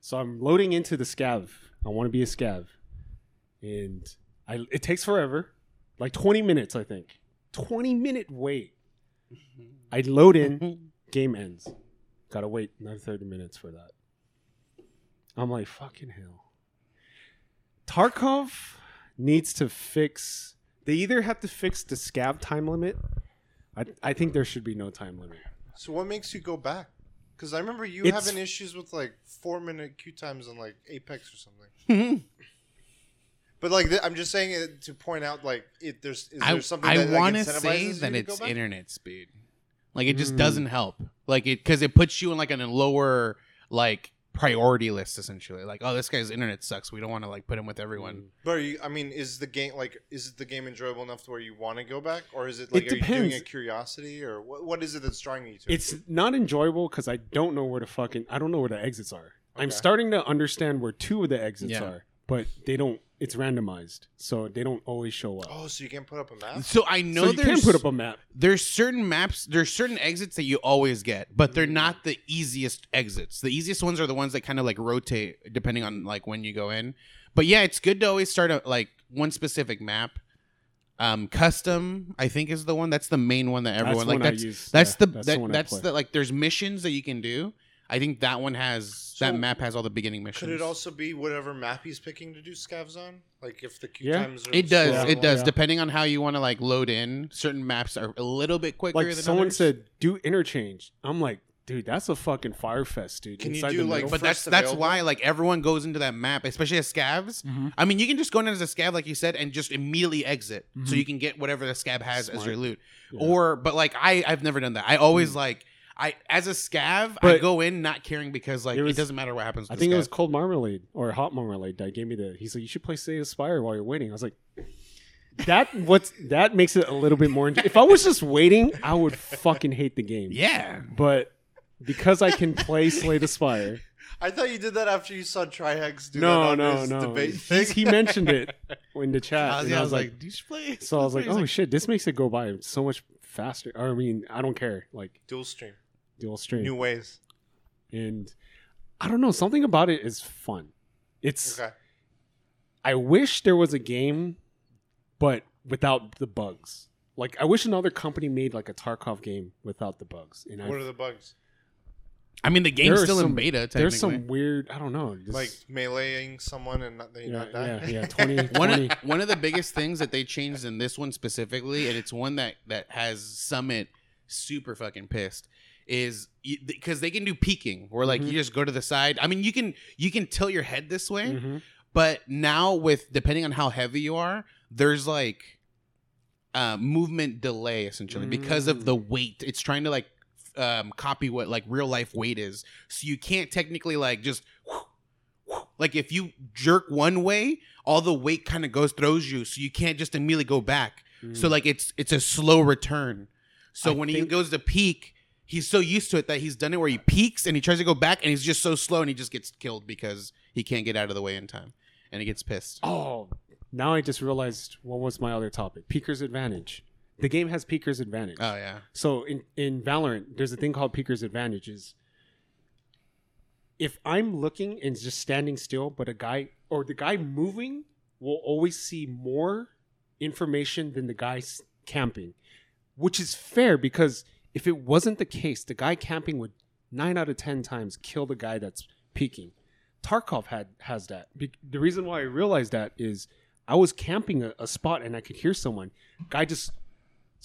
[SPEAKER 3] So I'm loading into the scav. I want to be a scav, and I it takes forever, like 20 minutes, I think. 20 minute wait. I load in, game ends. Gotta wait another 30 minutes for that. I'm like, fucking hell. Tarkov needs to fix. They either have to fix the scav time limit. I, I think there should be no time limit.
[SPEAKER 1] So what makes you go back? Because I remember you
[SPEAKER 3] It's-
[SPEAKER 1] having issues with like four minute queue times on like Apex or something. But like th- I'm just saying it to point out like it. There's is there
[SPEAKER 2] I,
[SPEAKER 1] something
[SPEAKER 2] I
[SPEAKER 1] that like,
[SPEAKER 2] want to
[SPEAKER 1] incentivizes
[SPEAKER 2] say
[SPEAKER 1] you
[SPEAKER 2] that
[SPEAKER 1] to
[SPEAKER 2] it's
[SPEAKER 1] go back?
[SPEAKER 2] internet speed. Like it just
[SPEAKER 3] Mm.
[SPEAKER 2] doesn't help. Like it because it puts you in like a lower like priority list essentially. Like oh this guy's internet sucks. We don't want to like put him with everyone.
[SPEAKER 1] But are you, I mean, is the game like is the game enjoyable enough to where you want to go back, or is it like
[SPEAKER 3] It
[SPEAKER 1] are you doing a curiosity, or what? What is it that's drawing you to? it?
[SPEAKER 3] It's not enjoyable because I don't know where the fucking I don't know where the exits are. I'm starting to understand where two of the exits
[SPEAKER 2] Yeah.
[SPEAKER 3] are, but they don't. It's randomized, so they don't always show up.
[SPEAKER 1] oh, so you can't put up a map.
[SPEAKER 2] So I know
[SPEAKER 3] so you
[SPEAKER 2] there's
[SPEAKER 3] can put up a map.
[SPEAKER 2] there's certain maps there's certain exits that you always get but they're not the easiest exits the easiest ones are the ones that kind of like rotate depending on like when you go in but yeah it's good to always start a, like one specific map um custom i think is the one that's the main one that everyone
[SPEAKER 3] that's
[SPEAKER 2] like
[SPEAKER 3] one I
[SPEAKER 2] that's
[SPEAKER 3] use.
[SPEAKER 2] that's
[SPEAKER 3] Yeah,
[SPEAKER 2] the
[SPEAKER 3] that's
[SPEAKER 2] that,
[SPEAKER 3] one I
[SPEAKER 2] that's
[SPEAKER 3] play.
[SPEAKER 2] the like there's missions that you can do i think that one has
[SPEAKER 1] So,
[SPEAKER 2] that map has all the beginning missions
[SPEAKER 1] Could it also be whatever map he's picking to do scavs on? Like if the queue
[SPEAKER 3] Yeah.
[SPEAKER 1] times are
[SPEAKER 2] it does
[SPEAKER 3] Yeah.
[SPEAKER 2] it does
[SPEAKER 3] Yeah.
[SPEAKER 2] depending on how you want to like load in certain maps are a little bit quicker
[SPEAKER 3] Like
[SPEAKER 2] than
[SPEAKER 3] someone
[SPEAKER 2] others.
[SPEAKER 3] said, do interchange. I'm like, dude, that's a fucking fire fest, dude.
[SPEAKER 1] Can you
[SPEAKER 3] Inside
[SPEAKER 1] do,
[SPEAKER 3] the
[SPEAKER 1] like,
[SPEAKER 3] middle.
[SPEAKER 2] But that's
[SPEAKER 1] first
[SPEAKER 2] that's why like everyone goes into that map, especially as scavs.
[SPEAKER 3] Mhm.
[SPEAKER 2] I mean, you can just go in as a scav, like you said, and just immediately exit, so
[SPEAKER 3] Mhm.
[SPEAKER 2] you can get whatever the scav has as your loot.
[SPEAKER 3] Yeah.
[SPEAKER 2] Or, but like I, I've never done that. I always like I as a scav, I
[SPEAKER 3] But-
[SPEAKER 2] go in not caring because like
[SPEAKER 3] It
[SPEAKER 2] it,
[SPEAKER 3] was-
[SPEAKER 2] doesn't matter what happens.
[SPEAKER 3] I
[SPEAKER 2] to
[SPEAKER 3] think
[SPEAKER 2] the
[SPEAKER 3] it was cold marmalade or hot marmalade that gave me the. He's like, you should play Slay the Spire while you're waiting. I was like, that what's that makes it a little bit more. If I was just waiting, I would fucking hate the game.
[SPEAKER 2] yeah.
[SPEAKER 3] But because I can play Slay the Spire,
[SPEAKER 1] I thought you did that after you saw Trihex do that
[SPEAKER 3] no,
[SPEAKER 1] on
[SPEAKER 3] no,
[SPEAKER 1] his
[SPEAKER 3] no.
[SPEAKER 1] debate
[SPEAKER 3] He's-
[SPEAKER 1] thing.
[SPEAKER 3] he mentioned it in the chat.
[SPEAKER 2] I was,
[SPEAKER 3] and I was like,
[SPEAKER 2] "Do you should play?"
[SPEAKER 3] so I was like,
[SPEAKER 2] He's
[SPEAKER 3] oh shit, this makes it go by so much faster. Or, I mean, I don't care. Like
[SPEAKER 1] dual stream,
[SPEAKER 3] dual stream,
[SPEAKER 1] new ways.
[SPEAKER 3] and I don't know. Something about it is fun. It's.
[SPEAKER 1] Okay.
[SPEAKER 3] I wish there was a game, but without the bugs. Like I wish another company made like a Tarkov game without the bugs. And I,
[SPEAKER 1] What are the bugs?
[SPEAKER 2] I mean, the game's
[SPEAKER 3] There are
[SPEAKER 2] still in beta. Technically.
[SPEAKER 3] there's some weird. I don't know. just-
[SPEAKER 1] Like meleeing someone and not, they
[SPEAKER 3] yeah,
[SPEAKER 1] not die?
[SPEAKER 3] yeah, yeah. 20,
[SPEAKER 2] one
[SPEAKER 3] 20
[SPEAKER 2] of, one of the biggest things that they changed in this one specifically, and it's one that that has Summit super fucking pissed, is because they can do peeking, where like
[SPEAKER 3] Mhm.
[SPEAKER 2] you just go to the side. I mean, you can you can tilt your head this way,
[SPEAKER 3] Mhm.
[SPEAKER 2] but now with depending on how heavy you are, there's like uh, movement delay essentially because of the weight. It's trying to like um, copy what like real life weight is, so you can't technically like just like if you jerk one way, all the weight kind of goes throws you, so you can't just immediately go back. So
[SPEAKER 3] Mm.
[SPEAKER 2] like it's it's a slow return. So
[SPEAKER 3] I
[SPEAKER 2] when he goes to peak, he's so used to it that he's done it where he peaks and he tries to go back and he's just so slow and he just gets killed because he can't get out of the way in time and he gets pissed.
[SPEAKER 3] Oh, now I just realized what was my other topic. Peeker's advantage. The game has Peeker's advantage.
[SPEAKER 2] Oh yeah.
[SPEAKER 3] So in in Valorant, there's a thing called Peeker's advantages. If I'm looking and just standing still, but a guy or the guy moving will always see more information than the guy camping, which is fair because if it wasn't the case, the guy camping would nine out of ten times kill the guy that's peeking. Tarkov had has that. Be- the reason why I realized that is I was camping a, a spot and I could hear someone. Guy just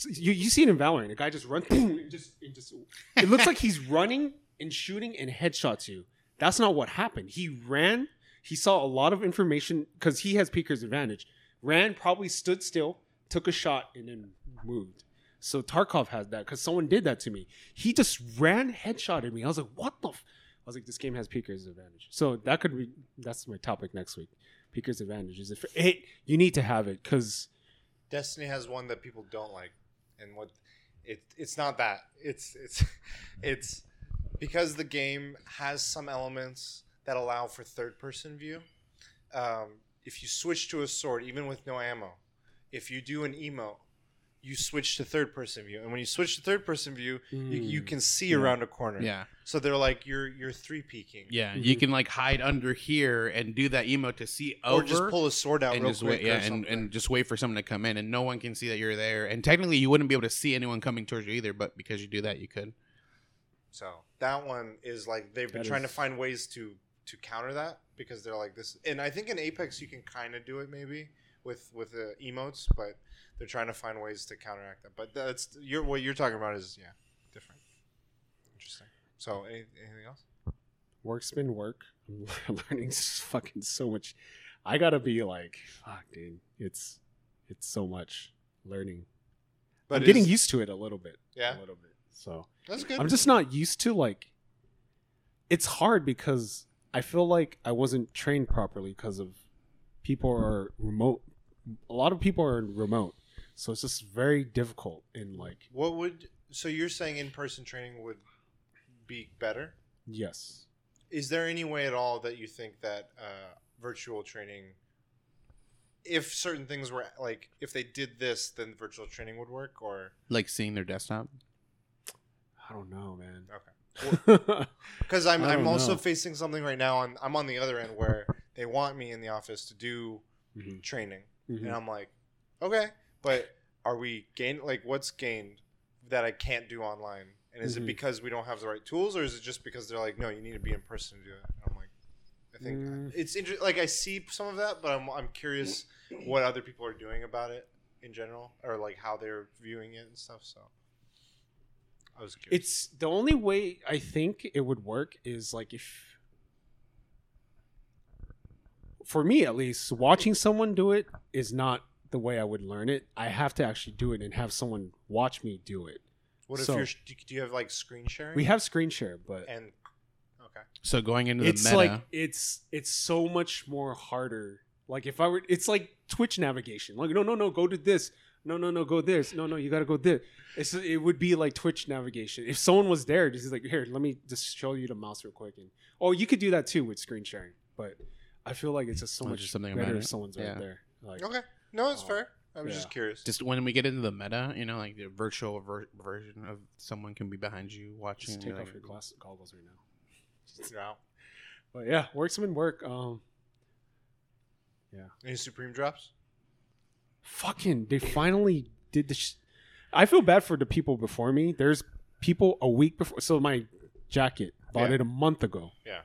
[SPEAKER 3] you, you see it in Valorant. A guy just runs and just, and just it looks like he's running and shooting and headshots you. That's not what happened. He ran. He saw a lot of information because he has Peeker's advantage. Ran, probably stood still, took a shot, and then moved. So Tarkov has that because someone did that to me. He just ran, headshotted me. I was like, "What the?" F-? I was like, "This game has Peeker's advantage." So that could be that's my topic next week. Peeker's advantage is if hey, you need to have it because
[SPEAKER 1] Destiny has one that people don't like, and what it it's not that it's it's it's because the game has some elements that allow for third person view. Um, if you switch to a sword, even with no ammo, if you do an emote, you switch to third person view, and when you switch to third person view, you, you can see
[SPEAKER 3] Yeah.
[SPEAKER 1] around a corner.
[SPEAKER 2] Yeah.
[SPEAKER 1] So they're like you're you're three peeking.
[SPEAKER 2] Yeah.
[SPEAKER 3] Mhm.
[SPEAKER 2] You can like hide under here and do that emote to see over
[SPEAKER 1] Or just pull a sword out
[SPEAKER 2] and
[SPEAKER 1] real
[SPEAKER 2] just
[SPEAKER 1] quick.
[SPEAKER 2] wait, yeah, and, and just wait for someone to come in, and no one can see that you're there. And technically, you wouldn't be able to see anyone coming towards you either, but because you do that, you could.
[SPEAKER 1] So that one is like they've been
[SPEAKER 3] That
[SPEAKER 1] trying
[SPEAKER 3] is-
[SPEAKER 1] to find ways to to counter that because they're like this. And I think in Apex you can kind of do it maybe with with the emotes, but they're trying to find ways to counteract that. But that's you're what you're talking about is yeah different. Interesting. So any, anything else?
[SPEAKER 3] work's been work. I'm learning fucking so much. I gotta be like, fuck, dude. It's it's so much learning.
[SPEAKER 1] But
[SPEAKER 3] I'm getting used to it a little bit.
[SPEAKER 1] Yeah.
[SPEAKER 3] a little bit. So
[SPEAKER 1] That's good.
[SPEAKER 3] I'm just not used to like. It's hard because I feel like I wasn't trained properly because of people are remote. A lot of people are remote, so it's just very difficult in like
[SPEAKER 1] what would so you're saying in person training would be better?
[SPEAKER 3] yes.
[SPEAKER 1] Is there any way at all that you think that uh, virtual training, if certain things were like, if they did this, then virtual training would work? Or
[SPEAKER 2] Like seeing their desktop.
[SPEAKER 3] I don't know, man.
[SPEAKER 1] okay, because I'm
[SPEAKER 3] I
[SPEAKER 1] I'm
[SPEAKER 3] don't
[SPEAKER 1] also
[SPEAKER 3] know.
[SPEAKER 1] facing something right now. On I'm on the other end where they want me in the office to do
[SPEAKER 3] Mhm.
[SPEAKER 1] training,
[SPEAKER 3] Mhm.
[SPEAKER 1] and I'm like, okay, but are we gain like what's gained that I can't do online? And is
[SPEAKER 3] Mhm.
[SPEAKER 1] it because we don't have the right tools, or is it just because they're like, no, you need to be in person to do it? And I'm like, I think
[SPEAKER 3] Mm.
[SPEAKER 1] it's interesting. Like I see some of that, but I'm I'm curious what other people are doing about it in general, or like how they're viewing it and stuff. So I was curious.
[SPEAKER 3] It's the only way I think it would work is like if for me at least watching someone do it is not the way I would learn it. I have to actually do it and have someone watch me do it.
[SPEAKER 1] what if you're do you have like screen sharing?
[SPEAKER 3] We have screen share, but
[SPEAKER 1] and okay.
[SPEAKER 2] So going into
[SPEAKER 3] it's
[SPEAKER 2] the meta,
[SPEAKER 3] like it's it's so much more harder. Like if I were it's like Twitch navigation. Like no no no go to this. No no no go this. No no you got to go this. It's it would be like Twitch navigation. If someone was there just like here let me just show you the mouse real quick and oh you could do that too with screen sharing. But I feel like it's just so much
[SPEAKER 2] just something
[SPEAKER 3] better
[SPEAKER 2] about
[SPEAKER 3] if someone's
[SPEAKER 2] Yeah.
[SPEAKER 3] right there. Like
[SPEAKER 1] Okay. No, it's
[SPEAKER 3] Oh,
[SPEAKER 1] fair. I was
[SPEAKER 3] yeah.
[SPEAKER 1] just curious.
[SPEAKER 2] just when we get into the meta, you know, like the virtual ver- version of someone can be behind you watching.
[SPEAKER 3] just take
[SPEAKER 2] you're
[SPEAKER 3] off your glass goggles right now.
[SPEAKER 1] Yeah.
[SPEAKER 3] But yeah, works been work. Um Yeah.
[SPEAKER 1] Any Supreme drops?
[SPEAKER 3] fucking they finally did the sh- I feel bad for the people before me. There's people a week before. So my jacket bought
[SPEAKER 1] Yeah.
[SPEAKER 3] it a month ago.
[SPEAKER 1] Yeah.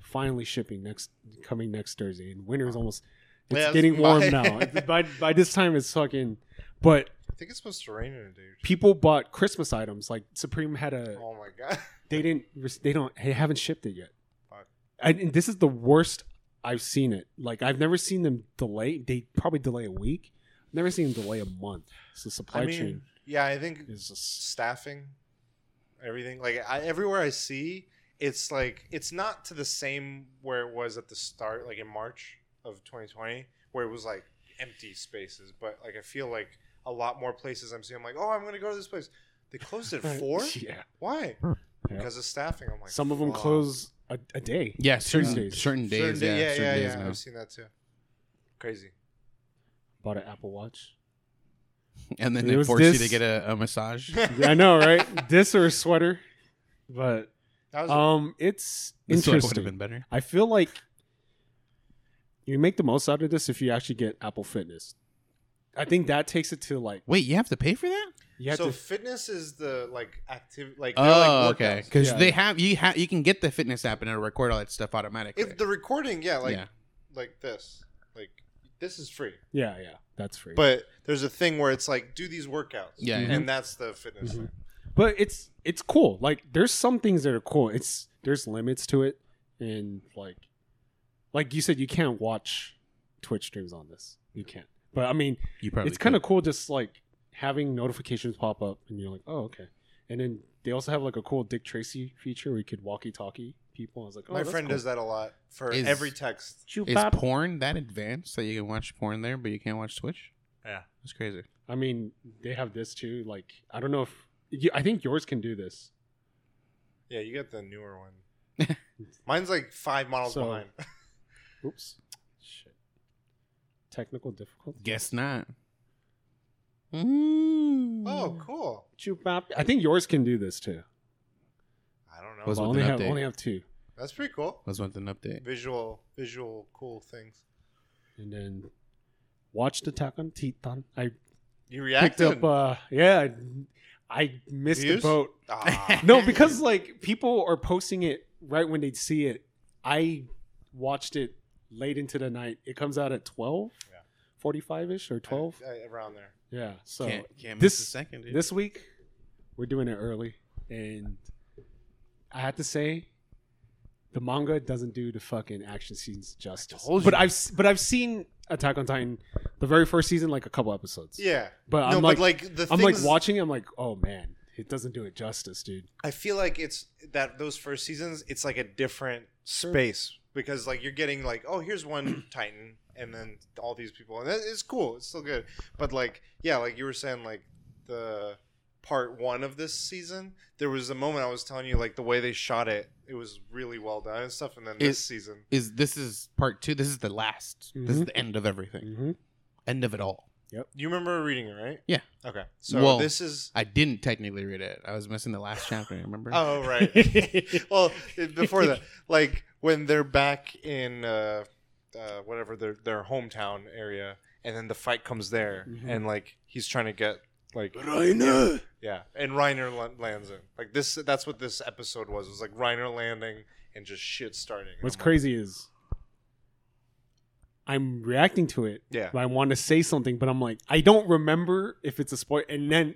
[SPEAKER 3] Finally shipping next coming next Thursday, and winter's almost. It's
[SPEAKER 1] Yeah,
[SPEAKER 3] getting warm
[SPEAKER 1] my-
[SPEAKER 3] now. by by this time, it's fucking. But
[SPEAKER 1] I think it's supposed to rain in a day.
[SPEAKER 3] people bought Christmas items. Like Supreme had a.
[SPEAKER 1] Oh my god.
[SPEAKER 3] They didn't. They don't. They haven't shipped it yet.
[SPEAKER 1] Fuck.
[SPEAKER 3] I, and this is the worst I've seen it. Like I've never seen them delay. They probably delay a week. I've never seen them delay a month. It's So supply
[SPEAKER 1] I mean,
[SPEAKER 3] chain
[SPEAKER 1] yeah, I think
[SPEAKER 3] is just
[SPEAKER 1] staffing, everything. Like I, everywhere I see, it's like it's not to the same where it was at the start, like in March of 2020, where it was like empty spaces. But like I feel like a lot more places I'm seeing. I'm like, oh, I'm gonna go to this place. They closed at four.
[SPEAKER 3] Yeah.
[SPEAKER 1] Why?
[SPEAKER 3] Yeah.
[SPEAKER 1] Because of staffing. I'm like,
[SPEAKER 3] Some of them
[SPEAKER 1] fuck.
[SPEAKER 3] close a, a day.
[SPEAKER 2] Yeah, certain
[SPEAKER 3] days.
[SPEAKER 2] certain days.
[SPEAKER 1] Certain day-
[SPEAKER 2] yeah,
[SPEAKER 1] yeah,
[SPEAKER 2] certain
[SPEAKER 1] yeah,
[SPEAKER 2] days
[SPEAKER 1] yeah.
[SPEAKER 2] now.
[SPEAKER 1] I've seen that too. Crazy.
[SPEAKER 3] Bought an Apple Watch.
[SPEAKER 2] And then
[SPEAKER 3] It
[SPEAKER 2] they
[SPEAKER 3] was
[SPEAKER 2] force you to get a, a massage.
[SPEAKER 3] Yeah, I know, right? this or a sweater, but
[SPEAKER 1] That was
[SPEAKER 3] um, it's
[SPEAKER 2] This would have
[SPEAKER 3] interesting.
[SPEAKER 2] been better.
[SPEAKER 3] I feel like you make the most out of this if you actually get Apple Fitness. I think that takes it to like
[SPEAKER 2] Wait, you have to pay for that?
[SPEAKER 3] you have
[SPEAKER 1] so
[SPEAKER 3] to.
[SPEAKER 1] fitness is the like active like they're
[SPEAKER 2] Oh,
[SPEAKER 1] like
[SPEAKER 2] okay. Because
[SPEAKER 3] Yeah.
[SPEAKER 2] they have you have you can get the fitness app and it'll record all that stuff automatically.
[SPEAKER 1] If the recording, yeah, like
[SPEAKER 2] yeah,
[SPEAKER 1] like this, like this is free.
[SPEAKER 3] Yeah, yeah, that's free.
[SPEAKER 1] But there's a thing where it's like do these workouts,
[SPEAKER 2] Yeah, yeah.
[SPEAKER 1] and that's the fitness
[SPEAKER 3] Mhm. but it's it's cool. Like there's some things that are cool. It's there's limits to it, and like like you said, you can't watch Twitch streams on this. You can't. But I mean,
[SPEAKER 2] you probably.
[SPEAKER 3] it's kind of cool just like having notifications pop up, and you're like, oh okay. And then they also have like a cool Dick Tracy feature where you could walkie-talkie people. I was like, oh,
[SPEAKER 1] My friend
[SPEAKER 3] cool.
[SPEAKER 1] does that a lot for
[SPEAKER 2] Is-
[SPEAKER 1] every text.
[SPEAKER 2] Is
[SPEAKER 3] Chewbacca.
[SPEAKER 2] porn that advanced that you can watch porn there, but you can't watch Twitch?
[SPEAKER 1] Yeah.
[SPEAKER 2] That's crazy.
[SPEAKER 3] I mean, they have this too. Like, I don't know if you, I think yours can do this.
[SPEAKER 1] Yeah, you get the newer one. Mine's like five models
[SPEAKER 3] So-
[SPEAKER 1] behind.
[SPEAKER 3] Oops. Shit. Technical difficulty.
[SPEAKER 2] Guess not. Mm.
[SPEAKER 1] oh, cool.
[SPEAKER 3] Chewbacca. I think yours can do this too.
[SPEAKER 1] I don't know.
[SPEAKER 2] Was
[SPEAKER 3] But I
[SPEAKER 2] with
[SPEAKER 3] only
[SPEAKER 2] an
[SPEAKER 3] have
[SPEAKER 2] update.
[SPEAKER 3] only have two,
[SPEAKER 1] That's pretty cool.
[SPEAKER 2] Let's want an update.
[SPEAKER 1] Visual, visual, cool things.
[SPEAKER 3] and then watched Attack on Titan. I
[SPEAKER 1] You
[SPEAKER 3] picked
[SPEAKER 1] reacted.
[SPEAKER 3] up. uh Yeah, I, I missed
[SPEAKER 1] Views?
[SPEAKER 3] the boat.
[SPEAKER 1] Ah.
[SPEAKER 3] No, because like people are posting it right when they see it. I watched it late into the night. It comes out at twelve.
[SPEAKER 1] Yeah.
[SPEAKER 3] 45 ish or 12
[SPEAKER 1] Uh, around there.
[SPEAKER 3] yeah so
[SPEAKER 2] can't can't
[SPEAKER 3] this-
[SPEAKER 2] miss a second, dude.
[SPEAKER 3] this week we're doing it early and i have to say the manga doesn't do the fucking action scenes justice but i've but i've seen attack on titan the very first season like a couple episodes
[SPEAKER 1] Yeah,
[SPEAKER 3] but
[SPEAKER 1] no,
[SPEAKER 3] i'm
[SPEAKER 1] but
[SPEAKER 3] like,
[SPEAKER 1] like the
[SPEAKER 3] i'm like watching it, i'm like oh man it doesn't do it justice dude
[SPEAKER 1] I feel like it's that those first seasons, it's like a different space because like you're getting like, oh, here's one Titan, and then all these people, and it's cool. It's still good, but like, yeah, like you were saying, like the part one of this season, there was a moment I was telling you, like the way they shot it, it was really well done and stuff. And then this
[SPEAKER 2] Is-
[SPEAKER 1] season,
[SPEAKER 2] is this is part two. This is the last. This is the end of everything.
[SPEAKER 3] mm-hmm.
[SPEAKER 2] End of it all.
[SPEAKER 1] You remember reading it, right?
[SPEAKER 2] Yeah.
[SPEAKER 1] Okay, so
[SPEAKER 2] Well-
[SPEAKER 1] this is.
[SPEAKER 2] I didn't technically read it. I was missing the last chapter. I remember?
[SPEAKER 1] Oh right. well, before that, like when they're back in uh, uh, whatever their their hometown area, and then the fight comes there,
[SPEAKER 3] Mhm.
[SPEAKER 1] and like he's trying to get like
[SPEAKER 3] Reiner.
[SPEAKER 1] yeah, and Reiner la- lands in like this. That's what this episode was. It was like Reiner landing and just shit starting.
[SPEAKER 3] What's
[SPEAKER 1] I'm like,
[SPEAKER 3] crazy is i'm reacting to it
[SPEAKER 1] Yeah,
[SPEAKER 3] I want to say something, but I'm like, I don't remember if it's a spoiler. And then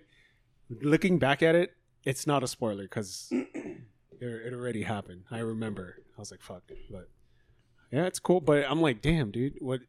[SPEAKER 3] looking back at it, it's not a spoiler because it, it already happened. I remember. I was like, fuck. But yeah, it's cool. But I'm like, damn, dude. What?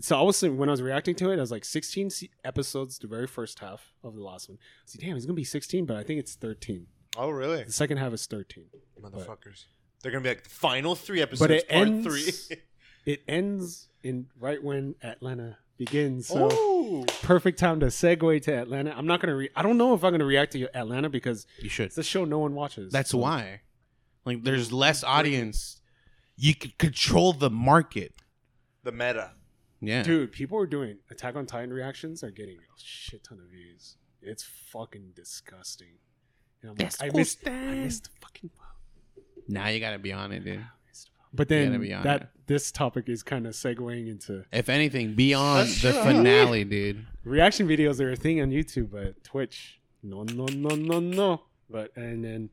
[SPEAKER 3] So I was when I was reacting to it, I was like, 16 episodes, the very first half of the last one. I was like, damn, it's gonna be 16, but I think it's 13.
[SPEAKER 1] Oh really?
[SPEAKER 3] The second half is 13.
[SPEAKER 1] Motherfuckers. They're gonna be like the final three episodes.
[SPEAKER 3] But it ends-
[SPEAKER 1] three.
[SPEAKER 3] It ends in right when Atlanta begins. So.
[SPEAKER 1] oh,
[SPEAKER 3] perfect time to segue to Atlanta. I'm not gonna. Re- I don't know if I'm gonna react to Atlanta because
[SPEAKER 2] you should.
[SPEAKER 3] it's a show no one watches.
[SPEAKER 2] That's
[SPEAKER 3] So-
[SPEAKER 2] why. Like, there's less audience. You could control the market.
[SPEAKER 1] the meta.
[SPEAKER 2] Yeah.
[SPEAKER 3] dude. People are doing Attack on Titan reactions are getting a shit ton of views. It's fucking disgusting. And I'm like, I missed. That. I missed the fucking.
[SPEAKER 2] Now you gotta be on it, dude.
[SPEAKER 3] But then
[SPEAKER 2] gotta be on
[SPEAKER 3] that
[SPEAKER 2] it.
[SPEAKER 3] this topic is kind of segueing into
[SPEAKER 2] If anything,
[SPEAKER 1] beyond
[SPEAKER 2] the finale, dude.
[SPEAKER 3] reaction videos. Are a thing on YouTube, but Twitch. No, no, no, no, no. But and then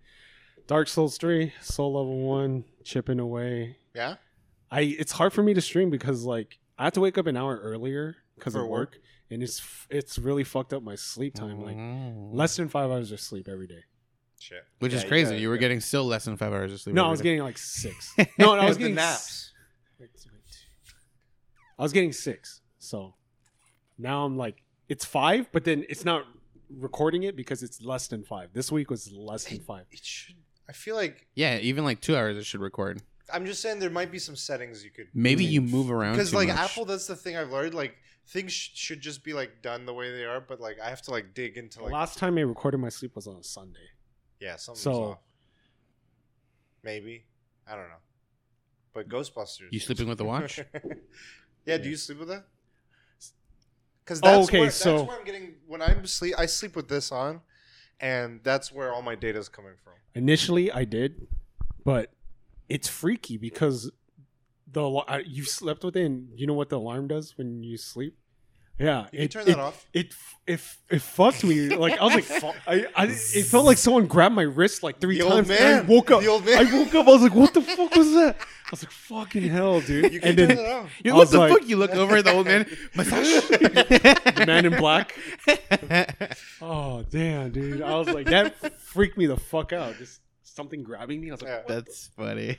[SPEAKER 3] Dark Souls three, Soul Level one, chipping away.
[SPEAKER 1] Yeah.
[SPEAKER 3] I it's hard for me to stream because like I have to wake up an hour earlier because of work,
[SPEAKER 1] work?
[SPEAKER 3] and it's f- it's really fucked up my sleep time. Like
[SPEAKER 2] Mm.
[SPEAKER 3] less than five hours of sleep every day.
[SPEAKER 1] Shit.
[SPEAKER 2] Which
[SPEAKER 1] Yeah,
[SPEAKER 2] is crazy.
[SPEAKER 1] gotta-
[SPEAKER 2] you were getting still less than five hours of sleep.
[SPEAKER 3] No, I was
[SPEAKER 2] day.
[SPEAKER 3] getting like six. No, no, I was getting
[SPEAKER 1] naps.
[SPEAKER 3] Wait, wait. I was getting six. So now I'm like, it's five, but then it's not recording it because it's less than five. This week was less than five.
[SPEAKER 1] It should. I feel like
[SPEAKER 2] Yeah, even like two hours it should record.
[SPEAKER 1] I'm just saying there might be some settings you could
[SPEAKER 2] Maybe you move around
[SPEAKER 1] because like
[SPEAKER 2] much.
[SPEAKER 1] Apple. That's the thing I've learned. Like things sh- should just be like done the way they are, but like I have to like dig into like
[SPEAKER 3] last time I recorded my sleep was on a Sunday.
[SPEAKER 1] Yeah something's
[SPEAKER 3] So-
[SPEAKER 1] off. Maybe I don't know, but Ghostbusters.
[SPEAKER 2] You sleeping with the watch?
[SPEAKER 1] yeah. Do you sleep with that? Because
[SPEAKER 3] Oh,
[SPEAKER 1] that's
[SPEAKER 3] okay,
[SPEAKER 1] where, that's
[SPEAKER 3] so-
[SPEAKER 1] where I'm getting when I'm sleep. I sleep with this on, and that's where all my data is coming from.
[SPEAKER 3] Initially, I did, but it's freaky because the you slept with it, and you know what the alarm does when you sleep? Yeah,
[SPEAKER 1] You can
[SPEAKER 3] it,
[SPEAKER 1] turn
[SPEAKER 3] it,
[SPEAKER 1] that off.
[SPEAKER 3] It it it fucked me. Like I was like, I, I it felt like someone grabbed my wrist like three
[SPEAKER 1] The old
[SPEAKER 3] times. and I woke up.
[SPEAKER 1] The old man.
[SPEAKER 3] I woke up. I was like, what the fuck was that? I was like, fucking hell, dude.
[SPEAKER 1] You can
[SPEAKER 3] and
[SPEAKER 1] turn
[SPEAKER 3] then
[SPEAKER 1] it off.
[SPEAKER 2] You-
[SPEAKER 3] I
[SPEAKER 2] what
[SPEAKER 3] was
[SPEAKER 2] the
[SPEAKER 3] like-
[SPEAKER 2] fuck? You look over at the old man. Massage.
[SPEAKER 3] the man in black. Oh damn, dude. I was like, that freaked me the fuck out. Just something grabbing me. I was like,
[SPEAKER 1] Yeah.
[SPEAKER 3] what
[SPEAKER 2] That's funny.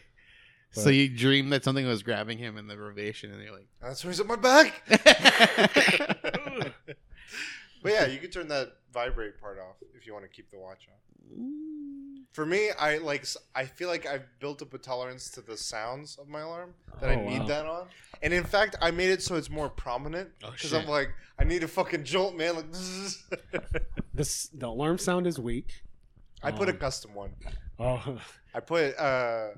[SPEAKER 3] But-
[SPEAKER 2] so you dreamed that something was grabbing him in the rotation, and you're like,
[SPEAKER 1] That's why he's on my back. but yeah, you can turn that vibrate part off if you want to keep the watch on. For me, I like. s- I feel like I've built up a tolerance to the sounds of my alarm that I
[SPEAKER 3] Oh,
[SPEAKER 1] need
[SPEAKER 3] wow.
[SPEAKER 1] that on. And in fact, I made it so it's more prominent
[SPEAKER 2] Oh,
[SPEAKER 1] because
[SPEAKER 2] shit.
[SPEAKER 1] I'm like, I need a fucking jolt, man. Like,
[SPEAKER 3] this the alarm sound is weak.
[SPEAKER 1] I put a
[SPEAKER 3] Um,
[SPEAKER 1] custom one.
[SPEAKER 3] Oh,
[SPEAKER 1] I put uh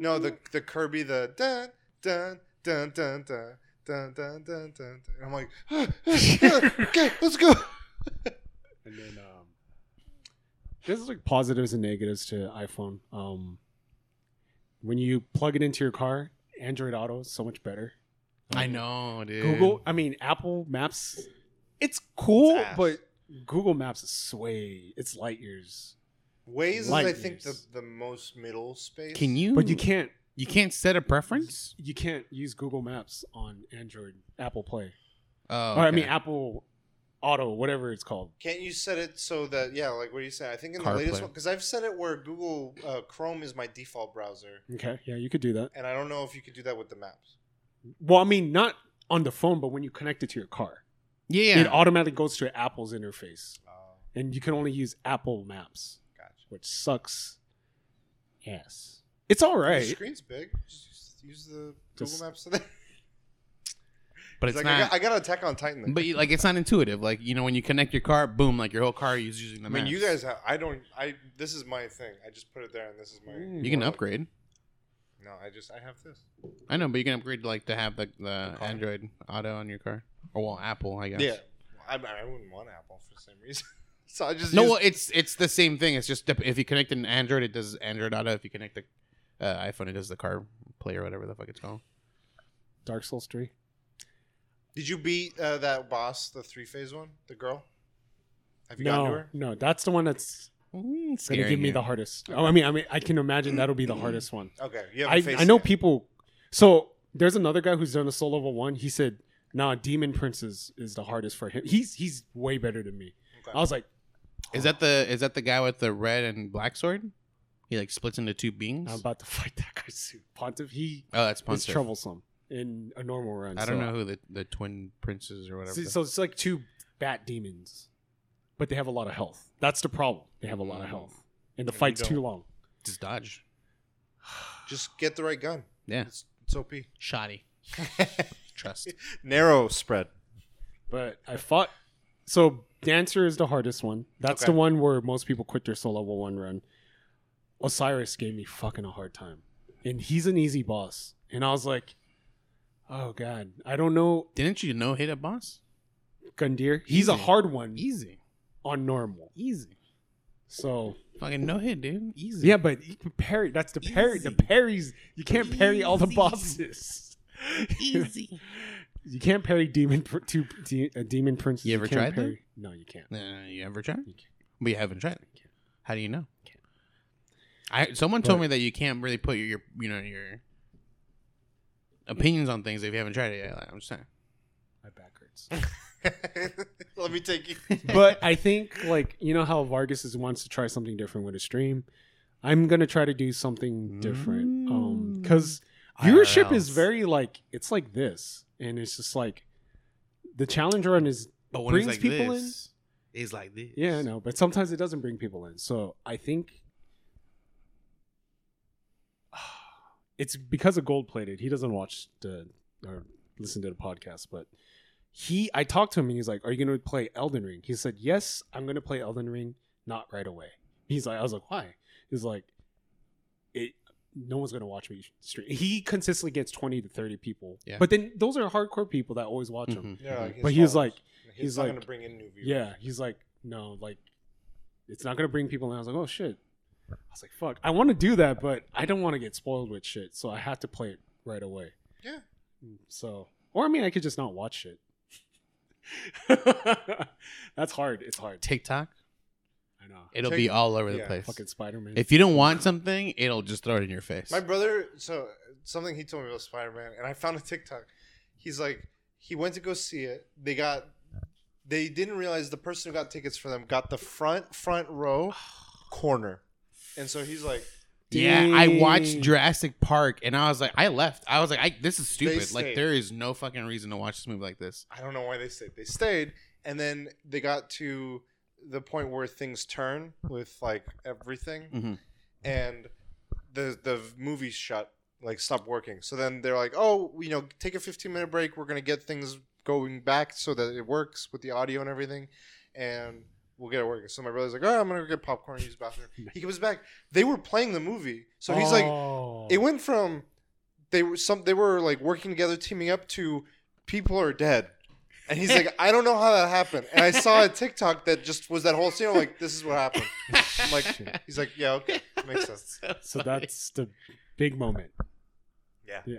[SPEAKER 1] no the the Kirby the dun dun dun dun dun dun dun dun dun. And I'm like, okay, let's go.
[SPEAKER 3] and then um, there's like positives and negatives to iPhone. Um, when you plug it into your car, Android Auto is so much better.
[SPEAKER 2] I know, dude.
[SPEAKER 3] Google, I mean Apple Maps, it's cool,
[SPEAKER 1] It's
[SPEAKER 3] but Google Maps is sway. It's light years.
[SPEAKER 1] Waze is,
[SPEAKER 3] Light
[SPEAKER 1] I think, the,
[SPEAKER 3] years.
[SPEAKER 1] the most middle space.
[SPEAKER 2] Can you?
[SPEAKER 3] But you can't
[SPEAKER 2] You can't set a preference.
[SPEAKER 3] you can't use Google Maps on Android Apple Play.
[SPEAKER 2] Oh,
[SPEAKER 3] Or I mean
[SPEAKER 2] okay.
[SPEAKER 3] Apple Auto, whatever it's called.
[SPEAKER 1] Can't you set it so that yeah, like what do you say? I think in the
[SPEAKER 2] CarPlay.
[SPEAKER 1] latest one because I've set it where Google uh, Chrome is my default browser,
[SPEAKER 3] Okay, yeah, you could do that.
[SPEAKER 1] and I don't know if you could do that with the maps.
[SPEAKER 3] Well, I mean, not on the phone, but when you connect it to your car,
[SPEAKER 2] yeah,
[SPEAKER 3] it automatically goes to Apple's interface,
[SPEAKER 1] Oh,
[SPEAKER 3] and you can only use Apple Maps,
[SPEAKER 1] gotcha.
[SPEAKER 3] Which sucks. Yes, it's all right.
[SPEAKER 1] The screen's big. Just use the
[SPEAKER 3] Just-
[SPEAKER 1] Google Maps. Today.
[SPEAKER 2] but it's
[SPEAKER 1] like,
[SPEAKER 2] not.
[SPEAKER 1] I got, I got to attack on Titan. then.
[SPEAKER 2] but you- like, it's not intuitive. Like you know, when you connect your car, boom, like your whole car is using the.
[SPEAKER 1] I mean,
[SPEAKER 2] maps.
[SPEAKER 1] you guys have. I don't. I. This is my thing. I just put it there, and this is my.
[SPEAKER 3] Mm.
[SPEAKER 2] You can upgrade.
[SPEAKER 1] No, I just. I have this.
[SPEAKER 2] I know, but you can upgrade like to have the, the
[SPEAKER 1] car.
[SPEAKER 2] Android Auto on your car, or well, Apple, I guess.
[SPEAKER 1] Yeah. I, I wouldn't want Apple for the same reason. so I just.
[SPEAKER 2] No,
[SPEAKER 1] use-
[SPEAKER 2] well, it's it's the same thing. It's just if you connect an Android, it does Android Auto. If you connect the uh, iPhone, it does the car play or whatever the fuck it's called.
[SPEAKER 3] Dark Souls three.
[SPEAKER 1] Did you beat uh, that boss, the three phase one, the girl? Have you gotten to
[SPEAKER 3] No,
[SPEAKER 1] her?
[SPEAKER 3] no, that's the one that's
[SPEAKER 2] Mm,
[SPEAKER 3] gonna
[SPEAKER 2] scaring
[SPEAKER 3] give me the hardest. Oh, I mean, I mean, I can imagine that'll be the hardest one.
[SPEAKER 1] Okay, you
[SPEAKER 3] I,
[SPEAKER 1] faced
[SPEAKER 3] I know
[SPEAKER 1] it yet.
[SPEAKER 3] people. So there's another guy who's done a soul level one. He said, "Nah, Demon Prince is, is the hardest for him. He's he's way better than me."
[SPEAKER 1] Okay.
[SPEAKER 3] I was like,
[SPEAKER 2] Is that the is that the guy with the red and black sword? He like splits into two beings.
[SPEAKER 3] "I'm about to fight that guy soon." Pontiff, he
[SPEAKER 2] oh, that's
[SPEAKER 3] is
[SPEAKER 2] Pontiff.
[SPEAKER 3] troublesome in a normal run.
[SPEAKER 2] I don't know who the, the twin princes or whatever.
[SPEAKER 3] So, so it's like two bat demons, but they have a lot of health. That's the problem. They have a lot of health, and the
[SPEAKER 1] And you
[SPEAKER 3] fight's too
[SPEAKER 1] don't.
[SPEAKER 3] long.
[SPEAKER 2] just dodge.
[SPEAKER 1] Just get the right gun.
[SPEAKER 2] Yeah,
[SPEAKER 1] It's, it's OP.
[SPEAKER 2] shoddy. Trust.
[SPEAKER 1] Narrow spread.
[SPEAKER 3] But I fought. So Dancer is the hardest one. That's
[SPEAKER 1] Okay.
[SPEAKER 3] the one where most people quit their soul level one run. Oceiros gave me fucking a hard time, and he's an easy boss. And I was like, oh god, I don't know
[SPEAKER 2] Didn't you know hit a boss?
[SPEAKER 3] Gundyr. He's a hard one
[SPEAKER 2] Easy,
[SPEAKER 3] on normal.
[SPEAKER 2] easy.
[SPEAKER 3] So
[SPEAKER 2] Fucking no hit, dude. Easy.
[SPEAKER 3] yeah, but you can parry. That's the parry. The parries. You can't parry all the bosses.
[SPEAKER 2] easy.
[SPEAKER 3] You can't parry demon pr- two de- uh, demon princes.
[SPEAKER 2] You ever
[SPEAKER 3] can't
[SPEAKER 2] tried that?
[SPEAKER 3] parry. No, you can't.
[SPEAKER 2] Uh, you ever tried? But you haven't tried it. How do you know? I someone told
[SPEAKER 3] But-
[SPEAKER 2] me that you can't really put your, your you know your opinions on things if you haven't tried it yet. Like, I'm just saying.
[SPEAKER 3] My back hurts.
[SPEAKER 1] Let me take you.
[SPEAKER 3] but I think like you know how Vargas is wants to try something different with a stream. I'm gonna try to do something different. Um, because viewership is
[SPEAKER 2] IRLs.
[SPEAKER 3] very like it's like this, and it's just like the challenge run is
[SPEAKER 2] But when
[SPEAKER 3] brings
[SPEAKER 2] it's like
[SPEAKER 3] people
[SPEAKER 2] this, it's like this.
[SPEAKER 3] yeah, I know, but sometimes it doesn't bring people in. So I think it's because of gold plated. He doesn't watch the or listen to the podcast, but he I talked to him and he's like, "Are you going to play Elden Ring?" He said, "Yes, I'm going to play Elden Ring, not right away." He's like, "I was like, why?" He's like. No one's gonna watch me stream. He consistently gets twenty to thirty people,
[SPEAKER 2] Yeah.
[SPEAKER 3] but then those are hardcore people that always watch him.
[SPEAKER 2] Mhm.
[SPEAKER 1] Yeah, like
[SPEAKER 3] But he was like,
[SPEAKER 1] he's,
[SPEAKER 3] he's
[SPEAKER 1] not
[SPEAKER 3] like-
[SPEAKER 1] gonna bring in new viewers.
[SPEAKER 3] Yeah, he's like, no, like, it's not gonna bring people in. I was like, oh shit. I was like, fuck, I want to do that, but I don't want to get spoiled with shit, so I have to play it right away.
[SPEAKER 1] Yeah.
[SPEAKER 3] So, or I mean, I could just not watch shit. That's hard. It's hard.
[SPEAKER 2] TikTok,
[SPEAKER 3] I know.
[SPEAKER 2] it'll
[SPEAKER 1] Check-
[SPEAKER 2] be all over the
[SPEAKER 1] yeah,
[SPEAKER 2] place.
[SPEAKER 3] Fucking Spider Man.
[SPEAKER 2] If you don't want something, it'll just throw it in your face.
[SPEAKER 1] My brother, so something he told me about Spider Man, and I found a TikTok. He's like, he went to go see it. They got, they didn't realize the person who got tickets for them got the front front row corner, and so he's like,
[SPEAKER 2] Yeah, I watched
[SPEAKER 3] Dang.
[SPEAKER 2] Jurassic Park and I was like, I left. I was like, I, this is stupid. Like,
[SPEAKER 1] stayed.
[SPEAKER 2] there is no fucking reason to watch this movie like this.
[SPEAKER 1] I don't know why they stayed. They stayed, and then they got to the point where things turn with like everything,
[SPEAKER 2] Mhm.
[SPEAKER 1] and the the movie shut, like stopped working. So then they're like, oh, you know, take a 15 minute break. We're gonna get things going back so that it works with the audio and everything, and we'll get it working. So my brother's like, oh, I'm gonna go get popcorn, use the bathroom. he comes back. They were playing the movie, so he's like,
[SPEAKER 3] Oh.
[SPEAKER 1] it went from they were some they were like working together teaming up to people are dead and he's like i don't know how that happened and i saw a tiktok that just was that whole scene I'm like this is what happened i'm like he's like yeah okay makes sense
[SPEAKER 3] so that's the big moment.
[SPEAKER 1] Yeah.
[SPEAKER 3] Yeah.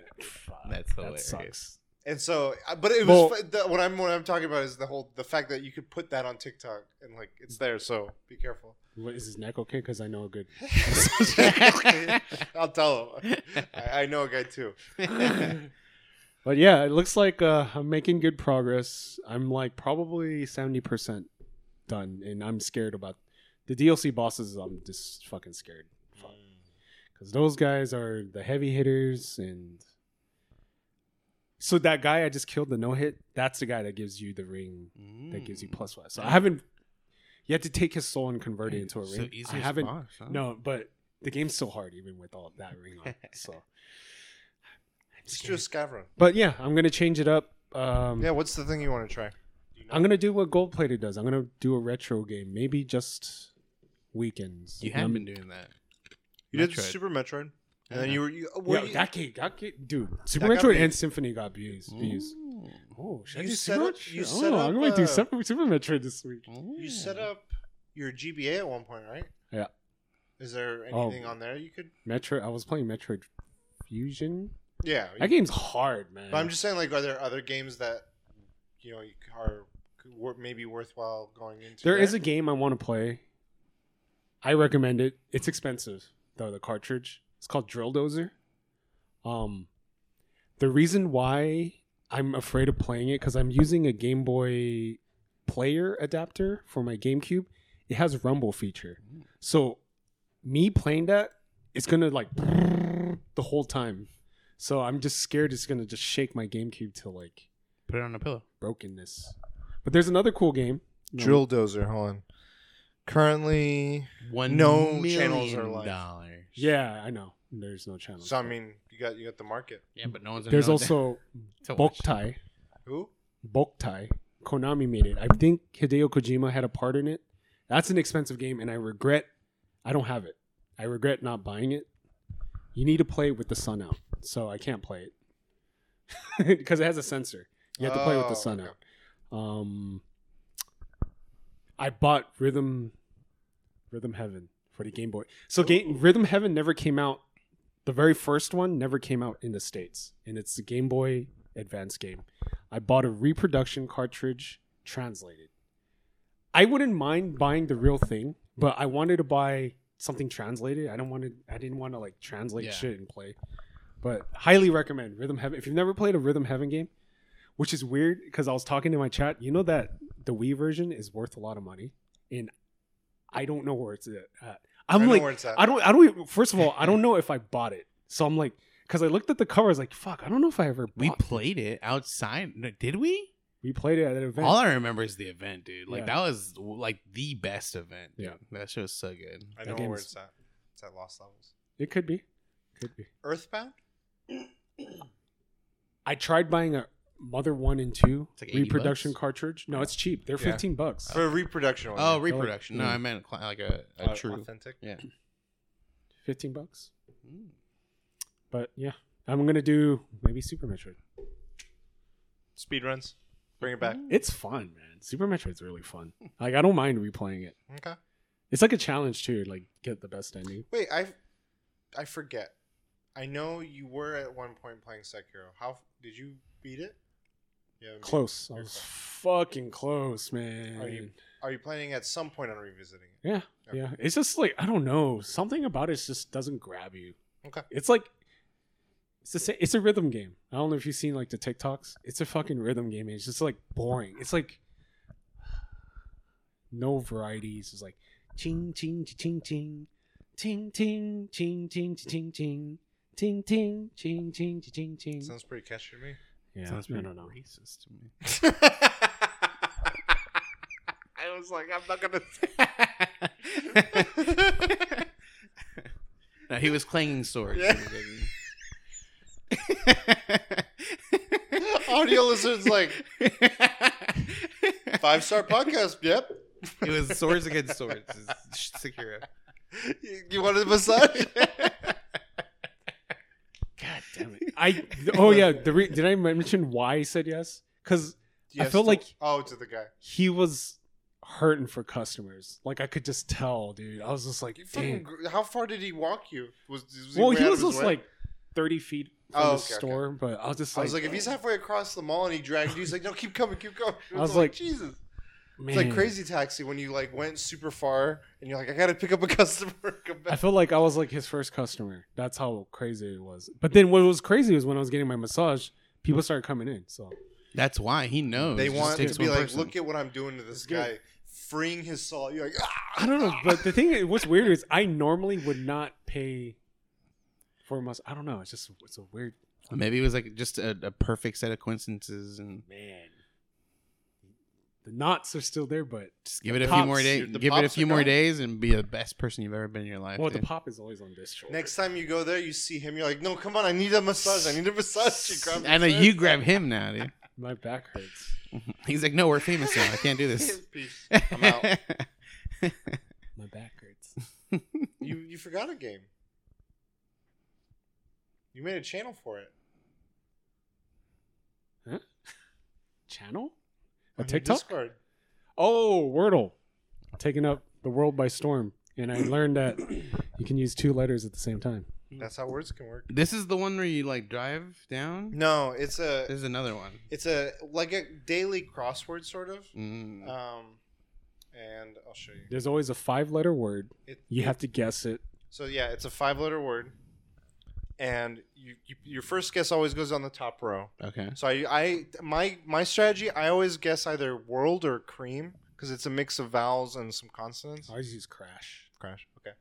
[SPEAKER 2] That's
[SPEAKER 3] that sucks.
[SPEAKER 1] and so uh, but it was
[SPEAKER 3] Well-
[SPEAKER 1] the, what i'm what i'm talking about is the whole the fact that you could put that on tiktok and like it's there so be careful
[SPEAKER 3] What, is his neck okay? Because I know a good.
[SPEAKER 1] i'll tell him I, I know a guy too
[SPEAKER 3] but yeah, it looks like uh, I'm making good progress. I'm like probably seventy percent done, and I'm scared about the DLC bosses. I'm just fucking scared because those guys are the heavy hitters, and so that guy I just killed the no hit. That's the guy that gives you the ring that gives you
[SPEAKER 2] one.
[SPEAKER 3] plus. So I haven't. You have to take his soul and convert it into a
[SPEAKER 2] So
[SPEAKER 3] ring.
[SPEAKER 2] easy
[SPEAKER 3] I haven't.
[SPEAKER 2] boss, huh?
[SPEAKER 3] No, but the game's so hard even with all that ring on. So.
[SPEAKER 1] just do a scav
[SPEAKER 3] But yeah, I'm gonna change it up. Um,
[SPEAKER 1] yeah what's the thing you want to try Do you know?
[SPEAKER 3] I'm gonna do what Gold Plated does. I'm gonna do a retro game, maybe just weekends.
[SPEAKER 2] You
[SPEAKER 3] Um,
[SPEAKER 2] have been doing that.
[SPEAKER 1] you did
[SPEAKER 2] Metroid.
[SPEAKER 1] super metroid and then you were you, were
[SPEAKER 3] Yeah,
[SPEAKER 1] you,
[SPEAKER 3] that game, that game, dude. Super
[SPEAKER 1] That got
[SPEAKER 3] Metroid
[SPEAKER 1] views.
[SPEAKER 3] and Symphony got views. views. Oh, should I
[SPEAKER 1] You
[SPEAKER 3] do
[SPEAKER 1] set
[SPEAKER 3] Super
[SPEAKER 1] up-
[SPEAKER 3] Metroid?
[SPEAKER 1] you
[SPEAKER 3] Oh,
[SPEAKER 1] set up,
[SPEAKER 3] I'm gonna do
[SPEAKER 1] uh,
[SPEAKER 3] Super, Super Metroid this week.
[SPEAKER 1] You set up your GBA at one point, right?
[SPEAKER 3] Yeah.
[SPEAKER 1] Is there
[SPEAKER 3] Oh.
[SPEAKER 1] anything on there you could?
[SPEAKER 3] Metroid. I was playing Metroid Fusion.
[SPEAKER 1] Yeah.
[SPEAKER 3] That game's hard, man.
[SPEAKER 1] But I'm just saying, like, are there other games that you know are maybe worthwhile going into?
[SPEAKER 3] There is a game I want to play. I recommend it. It's expensive though. The cartridge. It's called Drill Dozer. Um, the reason why I'm afraid of playing it because I'm using a Game Boy Player adapter for my GameCube. It has Rumble feature, so me playing that, it's gonna like the whole time. So I'm just scared it's gonna just shake my GameCube to like
[SPEAKER 2] Put it on a pillow.
[SPEAKER 3] brokenness. But there's another cool game.
[SPEAKER 1] Drill Dozer. Hold on. Currently,
[SPEAKER 2] One
[SPEAKER 1] No channels are
[SPEAKER 2] million
[SPEAKER 1] live.
[SPEAKER 2] dollars.
[SPEAKER 3] Yeah, I know. There's no channel.
[SPEAKER 1] so I mean, you got you got the market.
[SPEAKER 2] Yeah, but no one's.
[SPEAKER 3] There's
[SPEAKER 2] no-
[SPEAKER 3] also
[SPEAKER 2] to watch.
[SPEAKER 3] Boktai.
[SPEAKER 1] Who?
[SPEAKER 3] Boktai. Konami made it. I think Hideo Kojima had a part in it. That's an expensive game, and I regret I don't have it. I regret not buying it. You need to play with the sun out, so I can't play it because it has a sensor. You have to play with the
[SPEAKER 1] Oh,
[SPEAKER 3] sun
[SPEAKER 1] okay.
[SPEAKER 3] out. Um, I bought Rhythm, Rhythm Heaven for the Game Boy. So game, Rhythm Heaven never came out. The very first one never came out in the states, and it's the Game Boy Advance game. I bought a reproduction cartridge translated. I wouldn't mind buying the real thing, but I wanted to buy something translated. I don't want to. I didn't want to like translate
[SPEAKER 2] Yeah.
[SPEAKER 3] shit and play. But highly recommend Rhythm Heaven. If you've never played a Rhythm Heaven game, which is weird because I was talking to my chat, you know that the Wii version is worth a lot of money, and I don't know where it's at.
[SPEAKER 1] I
[SPEAKER 3] I'm
[SPEAKER 1] know
[SPEAKER 3] like,
[SPEAKER 1] where it's at.
[SPEAKER 3] I don't. I don't. even- First of all, I don't know if I bought it. So I'm like, because I looked at the cover, I was like, fuck, I don't know if I ever.
[SPEAKER 2] We played it outside. No, Did we?
[SPEAKER 3] We played it at an event.
[SPEAKER 2] All I remember is the event, dude. Like
[SPEAKER 3] Yeah.
[SPEAKER 2] that was like the best event. Dude.
[SPEAKER 3] Yeah.
[SPEAKER 2] that shit was so good.
[SPEAKER 1] I
[SPEAKER 3] that
[SPEAKER 1] know where it's at. It's at Lost Levels.
[SPEAKER 3] it could be. Could be.
[SPEAKER 1] Earthbound?
[SPEAKER 3] I tried buying a Mother One and Two
[SPEAKER 2] It's like
[SPEAKER 3] reproduction
[SPEAKER 2] bucks?
[SPEAKER 3] cartridge. No, it's cheap. They're
[SPEAKER 1] Yeah.
[SPEAKER 3] fifteen bucks.
[SPEAKER 1] For a reproduction one.
[SPEAKER 2] Oh,
[SPEAKER 1] yeah.
[SPEAKER 2] reproduction. No,
[SPEAKER 3] yeah.
[SPEAKER 2] I meant like a, a
[SPEAKER 1] Uh,
[SPEAKER 2] true.
[SPEAKER 1] Authentic.
[SPEAKER 2] Yeah.
[SPEAKER 3] Fifteen bucks.
[SPEAKER 2] Mm.
[SPEAKER 3] But yeah, I'm gonna do maybe Super Metroid.
[SPEAKER 1] Speed runs. Bring it back.
[SPEAKER 3] It's fun, man. Super Metroid's really fun. Like I don't mind replaying it.
[SPEAKER 1] Okay.
[SPEAKER 3] It's like a challenge too. Like get the best ending.
[SPEAKER 1] Wait, I I forget. I know you were at one point playing Sekiro. How did you beat it? Yeah.
[SPEAKER 3] Close. I was fucking close, man.
[SPEAKER 1] Are you- Are you planning at some point on revisiting it?
[SPEAKER 3] Yeah,
[SPEAKER 1] Okay.
[SPEAKER 3] yeah. It's just like I don't know. Something about it just doesn't grab you.
[SPEAKER 1] Okay.
[SPEAKER 3] It's like it's the same, It's a rhythm game. I don't know if you've seen like the TikToks. It's a fucking rhythm game. It's just like boring. It's like no varieties. It's like ching ching ching ching ting ting ching ching ching ching ting ting ting ching ching ching ching.
[SPEAKER 1] Sounds pretty catchy to me.
[SPEAKER 3] Yeah,
[SPEAKER 2] Sounds
[SPEAKER 3] I
[SPEAKER 2] pretty
[SPEAKER 3] don't know.
[SPEAKER 2] racist to me.
[SPEAKER 1] I was like, I'm not gonna.
[SPEAKER 2] no, he was clanging swords.
[SPEAKER 1] Yeah. Audio listeners like five star podcast. Yep.
[SPEAKER 2] it was swords against swords. It's Sekiro.
[SPEAKER 1] You- You wanted a massage?
[SPEAKER 3] Damn it! I oh yeah. The re- did I mention why I said yes? Because I felt
[SPEAKER 1] to-
[SPEAKER 3] like
[SPEAKER 1] oh to the guy.
[SPEAKER 3] he was hurting for customers. Like I could just tell, dude. I was just like,
[SPEAKER 1] fucking
[SPEAKER 3] damn.
[SPEAKER 1] How far did he walk you? Was, was
[SPEAKER 3] Well, he was just
[SPEAKER 1] way?
[SPEAKER 3] like thirty feet from
[SPEAKER 1] Oh,
[SPEAKER 3] the
[SPEAKER 1] okay, okay.
[SPEAKER 3] store, but I was just like,
[SPEAKER 1] I
[SPEAKER 3] like,
[SPEAKER 1] was like, if he's halfway across the mall and he dragged you, he's like, no, keep coming, keep going.
[SPEAKER 3] I was like,
[SPEAKER 1] Jesus.
[SPEAKER 3] Man.
[SPEAKER 1] It's like Crazy Taxi when you like went super far and you're like, I gotta pick up a customer.
[SPEAKER 3] I
[SPEAKER 1] back.
[SPEAKER 3] felt like I was like his first customer. That's how crazy it was. But then what was crazy was when I was getting my massage, people started coming in. So
[SPEAKER 2] That's why he knows.
[SPEAKER 1] They
[SPEAKER 2] It
[SPEAKER 1] want to be
[SPEAKER 2] one
[SPEAKER 1] like,
[SPEAKER 2] person.
[SPEAKER 1] look at what I'm doing to this
[SPEAKER 3] It's good.
[SPEAKER 1] guy, freeing his soul. You're like, ah!
[SPEAKER 3] I don't know. But the thing, what's weird is I normally would not pay for a massage. I don't know. It's just it's a weird
[SPEAKER 2] Maybe it was like just a, a perfect set of coincidences, and
[SPEAKER 3] man. The knots are still there, but
[SPEAKER 2] just give it a
[SPEAKER 3] Pops.
[SPEAKER 2] few more days. Give it a few more
[SPEAKER 1] gone.
[SPEAKER 2] days, and be the best person you've ever been in your life.
[SPEAKER 3] well, the pop is always on this shoulder.
[SPEAKER 1] Next time you go there, you see him. You're like, no, come on, I need a massage. I need a massage. You grab
[SPEAKER 2] I know you grab him now, dude.
[SPEAKER 3] my back hurts.
[SPEAKER 2] He's like, no, we're famous now. I can't do this.
[SPEAKER 1] Peace. I'm out.
[SPEAKER 3] My back hurts.
[SPEAKER 1] You you forgot a game. You made a channel for it. Huh?
[SPEAKER 3] Channel?
[SPEAKER 1] On
[SPEAKER 3] A
[SPEAKER 1] your
[SPEAKER 3] TikTok?
[SPEAKER 1] Discord.
[SPEAKER 3] Oh, Wordle, taking up the world by storm. And I learned that you can use two letters at the same time.
[SPEAKER 1] That's how words can work.
[SPEAKER 2] this is the one where you like drive down.
[SPEAKER 1] No, it's a
[SPEAKER 2] There's another one.
[SPEAKER 1] it's a like a daily crossword sort of.
[SPEAKER 2] Mm.
[SPEAKER 1] Um, and I'll show you.
[SPEAKER 3] There's always a five-letter word.
[SPEAKER 1] It,
[SPEAKER 3] You have to guess it.
[SPEAKER 1] So yeah, it's a five-letter word, and you, you your first guess always goes on the top row.
[SPEAKER 2] Okay.
[SPEAKER 1] So I, I my my strategy, I always guess either world or cream because it's a mix of vowels and some consonants.
[SPEAKER 3] I always use crash.
[SPEAKER 1] Crash. Okay.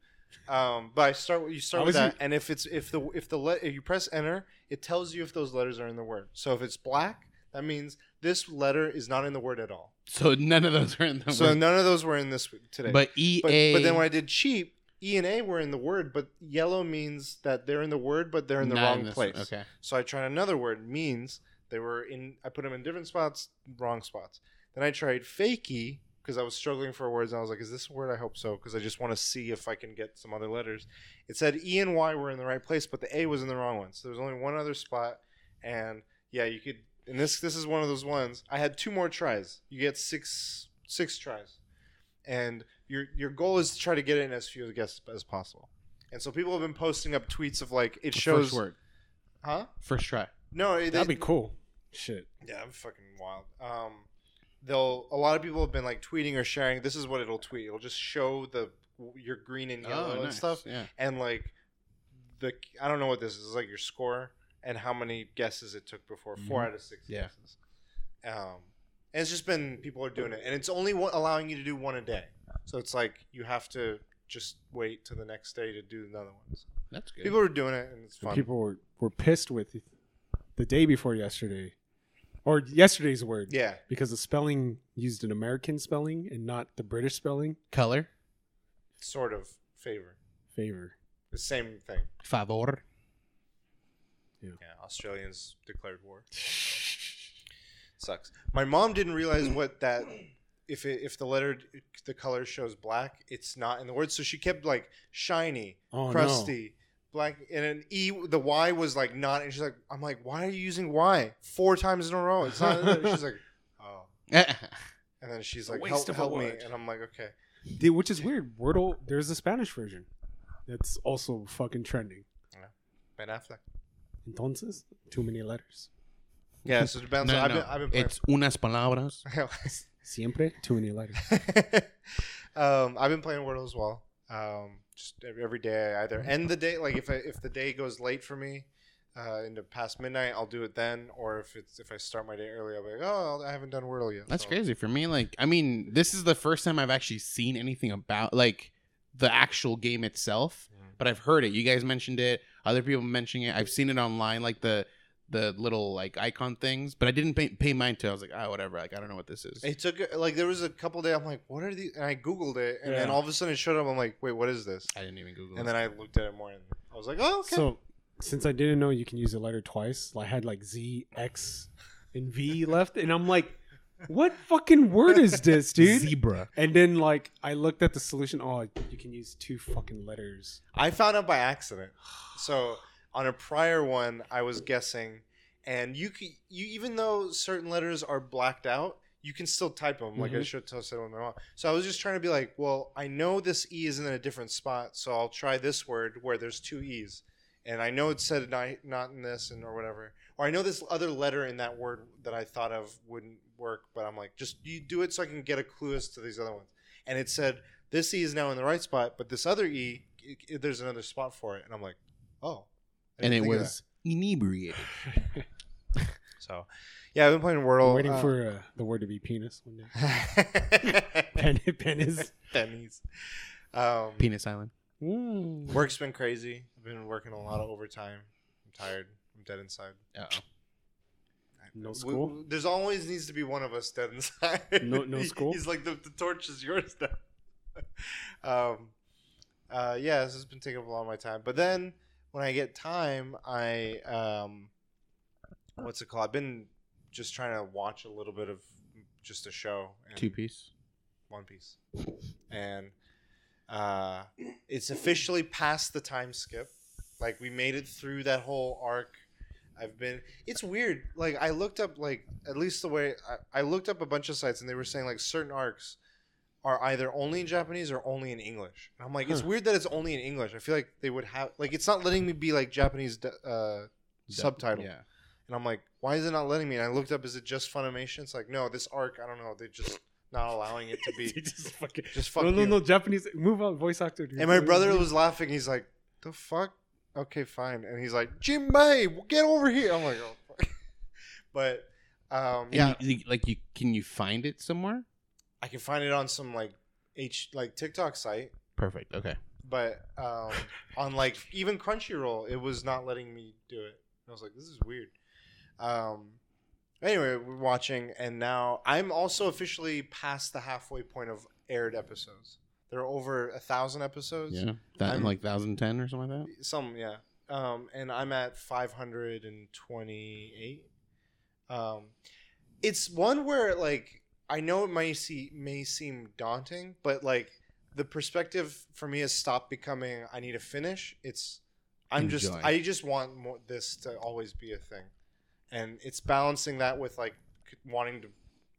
[SPEAKER 1] Um, but I start. with- You start with that,
[SPEAKER 3] u-
[SPEAKER 1] and if it's if the if the le- if you press enter, it tells you if those letters are in the word. So if it's black, that means this letter is not in the word at all.
[SPEAKER 2] So none of those are in the
[SPEAKER 1] So
[SPEAKER 2] word.
[SPEAKER 1] none of those were in this today.
[SPEAKER 2] But E
[SPEAKER 1] but, but then when I did cheap, E and A were in the word, but yellow means that they're in the word, but they're in the
[SPEAKER 2] not
[SPEAKER 1] wrong
[SPEAKER 2] this
[SPEAKER 1] place.
[SPEAKER 2] one. Okay.
[SPEAKER 1] So I tried another word means they were in. I put them in different spots, wrong spots. Then I tried fakey because I was struggling for words. And I was like, "Is this a word?" I hope so because I just want to see if I can get some other letters. It said E and Y were in the right place, but the A was in the wrong one. So there was only one other spot, and yeah, you could. And this this is one of those ones. I had two more tries. You get six six tries, and your your goal is to try to get in as few guesses as possible. And so people have been posting up tweets of like it shows,
[SPEAKER 2] First word.
[SPEAKER 1] huh?
[SPEAKER 2] First try.
[SPEAKER 1] No, they,
[SPEAKER 3] That'd be cool. Shit.
[SPEAKER 1] yeah, I'm fucking wild. Um, they'll a lot of people have been like tweeting or sharing. This is what it'll tweet. It'll just show the your green and yellow and
[SPEAKER 2] Oh, nice.
[SPEAKER 1] stuff,
[SPEAKER 2] Yeah.
[SPEAKER 1] and like the I don't know what this is. It's like your score and how many guesses it took before. 4
[SPEAKER 2] Mhm.
[SPEAKER 1] out of six
[SPEAKER 2] Yeah.
[SPEAKER 1] guesses. Um, and it's just been people are doing it, and it's only one, allowing you to do one a day. So it's like you have to just wait till the next day to do another one. So
[SPEAKER 2] That's good.
[SPEAKER 1] people are doing it, and it's fun.
[SPEAKER 3] People were, were pissed with the day before yesterday, or yesterday's word,
[SPEAKER 1] yeah,
[SPEAKER 3] because the spelling used an American spelling and not the British spelling.
[SPEAKER 2] Color.
[SPEAKER 1] sort of favor
[SPEAKER 3] Favor.
[SPEAKER 1] the same thing.
[SPEAKER 2] Favor.
[SPEAKER 1] Yeah, Australians declared war. Sucks. My mom didn't realize what that if it, if the letter the color shows black, it's not in the word. So she kept like shiny,
[SPEAKER 3] Oh
[SPEAKER 1] crusty, black, and an e. The y was like not, and she's like, I'm like, why are you using y four times in a row? It's not. in there." she's like, oh, and then she's like, help, help me, and I'm like, okay.
[SPEAKER 3] Dude, which is weird. Wordle. There's a Spanish version that's also fucking trending.
[SPEAKER 1] Ben Affleck.
[SPEAKER 3] Entonces, too many letters.
[SPEAKER 1] Yeah, so it depends.
[SPEAKER 2] No,
[SPEAKER 1] I've
[SPEAKER 2] no.
[SPEAKER 1] been, I've been playing.
[SPEAKER 2] It's unas palabras.
[SPEAKER 3] Siempre too many letters.
[SPEAKER 1] um, I've been playing Wordle as well. Um, just every, every day, I either end the day like if I, if the day goes late for me, uh, into past midnight, I'll do it then. Or if it's if I start my day early, I'll be like, oh, I haven't done Wordle yet.
[SPEAKER 2] That's
[SPEAKER 1] So-
[SPEAKER 2] crazy for me. Like, I mean, this is the first time I've actually seen anything about like the actual game itself.
[SPEAKER 1] Mhm.
[SPEAKER 2] But I've heard it. You guys mentioned it. Other people mentioning it. I've seen it online, like the the little like icon things. But I didn't pay, pay mind to. I was like, ah, whatever. Like, I don't know what this is.
[SPEAKER 1] It took like there was a couple days. I'm like, what are these? And I googled it, and then all of a sudden it showed up. I'm like, wait, what is this?
[SPEAKER 2] I didn't even Google. It.
[SPEAKER 1] And
[SPEAKER 2] it.
[SPEAKER 1] then I looked at it more, and I was like, oh, okay.
[SPEAKER 3] So, since I didn't know you can use a letter twice, I had like Z, X, and V left, and I'm like, what fucking word is this, dude?
[SPEAKER 2] zebra.
[SPEAKER 3] And then like I looked at the solution. Oh, you can use two fucking letters.
[SPEAKER 1] I found out by accident. So on a prior one, I was guessing, and you can you even though certain letters are blacked out, you can still type them. Like I
[SPEAKER 3] Mhm.
[SPEAKER 1] should have said with my mom. So I was just trying to be like, well, I know this e is in a different spot, so I'll try this word where there's two e's, and I know it said not in this and or whatever, or I know this other letter in that word that I thought of wouldn't work, but I'm like, just you do it so I can get a clue as to these other ones, and it said this e is now in the right spot, but this other e, i- i- there's another spot for it, and I'm like, oh, I
[SPEAKER 2] And it was inebriated.
[SPEAKER 1] so. Yeah, I've been playing Wordle.
[SPEAKER 3] I'm waiting
[SPEAKER 1] uh,
[SPEAKER 3] for uh, the word to be penis one day. Pen, pen is.
[SPEAKER 1] pennies. Um,
[SPEAKER 2] Penis Island.
[SPEAKER 3] Mm.
[SPEAKER 1] work's been crazy. I've been working a lot of overtime. I'm tired. I'm dead inside.
[SPEAKER 2] Uh
[SPEAKER 3] No school?
[SPEAKER 1] we- there's always needs to be one of us dead inside.
[SPEAKER 3] No- no school?
[SPEAKER 1] He's like the, the torch is yours now. um, uh, yeah, this has been taking up a lot of my time. But then when I get time, I um, what's it called? I've been just trying to watch a little bit of just a show. and-
[SPEAKER 2] Two piece.
[SPEAKER 1] one Piece, and uh, it's officially past the time skip. Like we made it through that whole arc. I've been. It's weird. Like I looked up, like at least the way I, I looked up a bunch of sites, and they were saying like certain arcs are either only in Japanese or only in English. And I'm like, it's weird that it's only in English. I feel like they would have like it's not letting me be like Japanese uh, subtitle.
[SPEAKER 2] Yeah.
[SPEAKER 1] And I'm like, why is it not letting me? And I looked up, is it just Funimation? It's like, no, this arc, I don't know. They're just not allowing it to be.
[SPEAKER 3] Just fucking.
[SPEAKER 1] Just fuck
[SPEAKER 3] no, no,
[SPEAKER 1] you.
[SPEAKER 3] no. Japanese. Move on, voice actor. dude.
[SPEAKER 1] And my brother was laughing. He's like, the fuck? Okay, fine. And he's like, Jimbei, get over here. I'm like, oh, fuck. But, um, yeah,
[SPEAKER 2] you- like you can you find it somewhere?
[SPEAKER 1] I can find it on some like H, like TikTok site.
[SPEAKER 2] Perfect. Okay.
[SPEAKER 1] But um, on like even Crunchyroll, it was not letting me do it. I was like, this is weird. Um, anyway, we're watching, and now I'm also officially past the halfway point of aired episodes. There are over a thousand episodes.
[SPEAKER 2] Yeah. That like thousand ten or something like that.
[SPEAKER 1] Some, yeah. Um, and I'm at 528. Um, it's one where like I know it may see may seem daunting, but like the perspective for me has stopped becoming I need to finish. It's I'm just I just want more, this to always be a thing, and it's balancing that with like wanting to